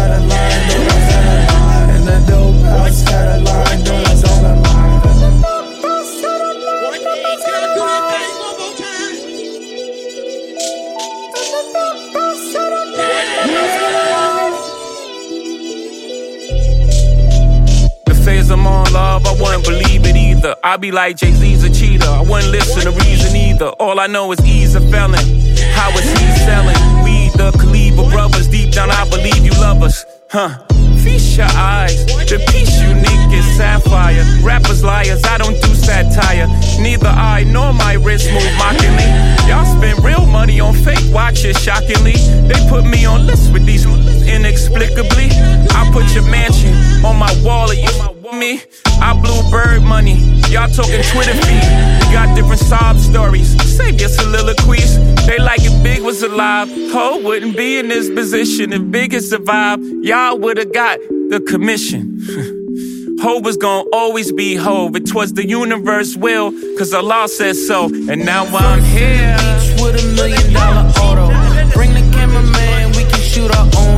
wouldn't believe it either. I be like Jay Z's a cheater, I wouldn't listen to reason either. All I know is he's a felon. How is he selling? We the Khalifa brothers, deep down I believe you love us, huh? Feast your eyes, the piece unique is sapphire. Rappers liars, I don't do satire. Neither I nor my wrist move mockingly. Y'all spend real money on fake watches, shockingly. They put me on lists with these inexplicably. I put your mansion on my wall, you me. I blew bird money. Y'all talking Twitter feed. We got different sob stories. Save your soliloquies. They like if Big was alive. Ho wouldn't be in this position if Big had survived. Y'all would've got the commission. (laughs) Hove was gonna always be Hove. It was the universe will, cause Allah said so. And now I'm here. Beach with a million dollar auto. Bring the cameraman, we can shoot our own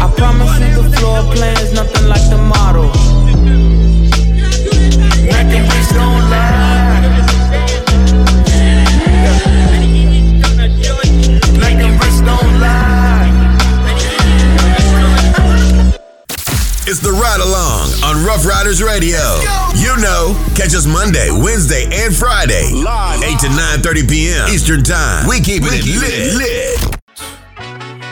I promise you the floor plan's nothing like the model. Black and don't lie. Black and rich don't lie. It's the ride along on Rough Riders Radio. You know, catch us Monday, Wednesday, and Friday, live 8 to 9:30 p.m. Eastern Time. We keep it lit. lit.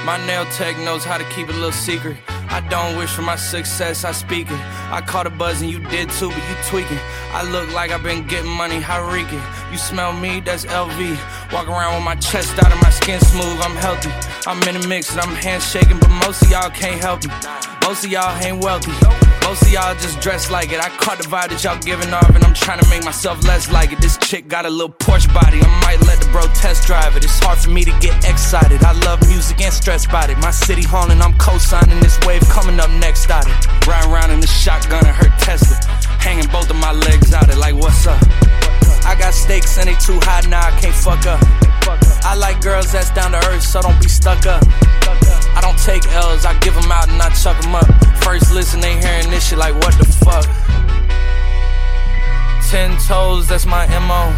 My nail tech knows how to keep a little secret. I don't wish for my success, I speak it. I caught a buzz and you did too, but you tweaking. I look like I've been getting money, how reek it. You smell me, that's LV. Walk around with my chest out and my skin smooth, I'm healthy. I'm in the mix and I'm handshaking, but most of y'all can't help me. Most of y'all ain't wealthy. Most of y'all just dress like it. I caught the vibe that y'all giving off, and I'm trying to make myself less like it. This chick got a little Porsche body. I might let the bro test drive it. It's hard for me to get excited. I love music and stress about it. My city haunting, I'm co-signing this wave coming up next out it. Riding around in the shotgun and her Tesla. Hanging both of my legs out it like what's up? I got stakes and they too high now, I can't fuck up. I like girls that's down to earth, so don't be stuck up. I don't take L's, I give them out and I chuck them up. First listen, they hearing this shit like what the fuck. Ten toes, that's my MO.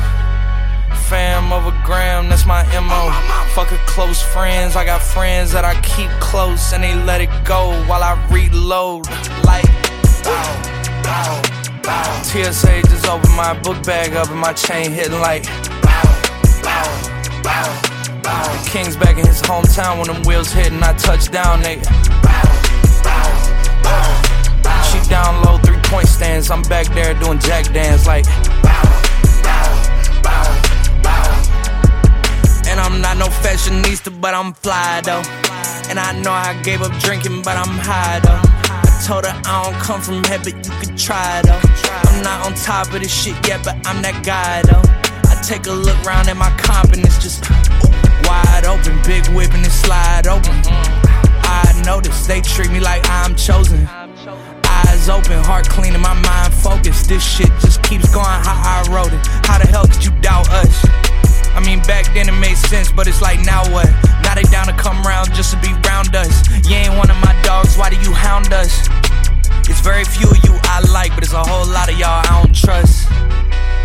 Fam of a gram, that's my MO. Fuck a close friends, I got friends that I keep close and they let it go while I reload. Like. TSA just opened my book bag up and my chain hitting like. The King's back in his hometown when them wheels hit and I touch down, they. She down low, three point stands. I'm back there doing jack dance like. And I'm not no fashionista, but I'm fly though. And I know I gave up drinking, but I'm high though. Told her I don't come from here, but you can try though. I'm not on top of this shit yet, but I'm that guy though. I take a look round at my confidence, just wide open, big whip and it slide open. I notice they treat me like I'm chosen. Eyes open, heart clean, and my mind focused. This shit just keeps going how I wrote it. How the hell could you doubt us? I mean, back then it made sense, but it's like now what? Now they down to come round just to be round us. You ain't one of my dogs, why do you hound us? It's very few of you I like, but it's a whole lot of y'all I don't trust.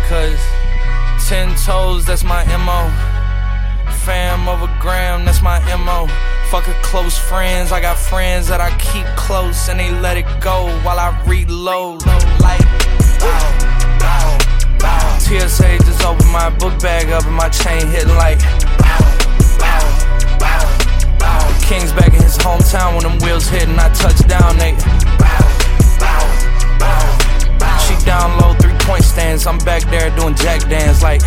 Cause ten toes, that's my MO. Fam a gram, that's my MO. Fuck a close friends, I got friends that I keep close and they let it go while I reload. Like. TSA just opened my book bag up and my chain hitting like, bow, bow, bow, bow. King's back in his hometown when them wheels hit and I touch down, they. Bow, bow, bow, bow. She down low, three point stands. I'm back there doing jack dance like.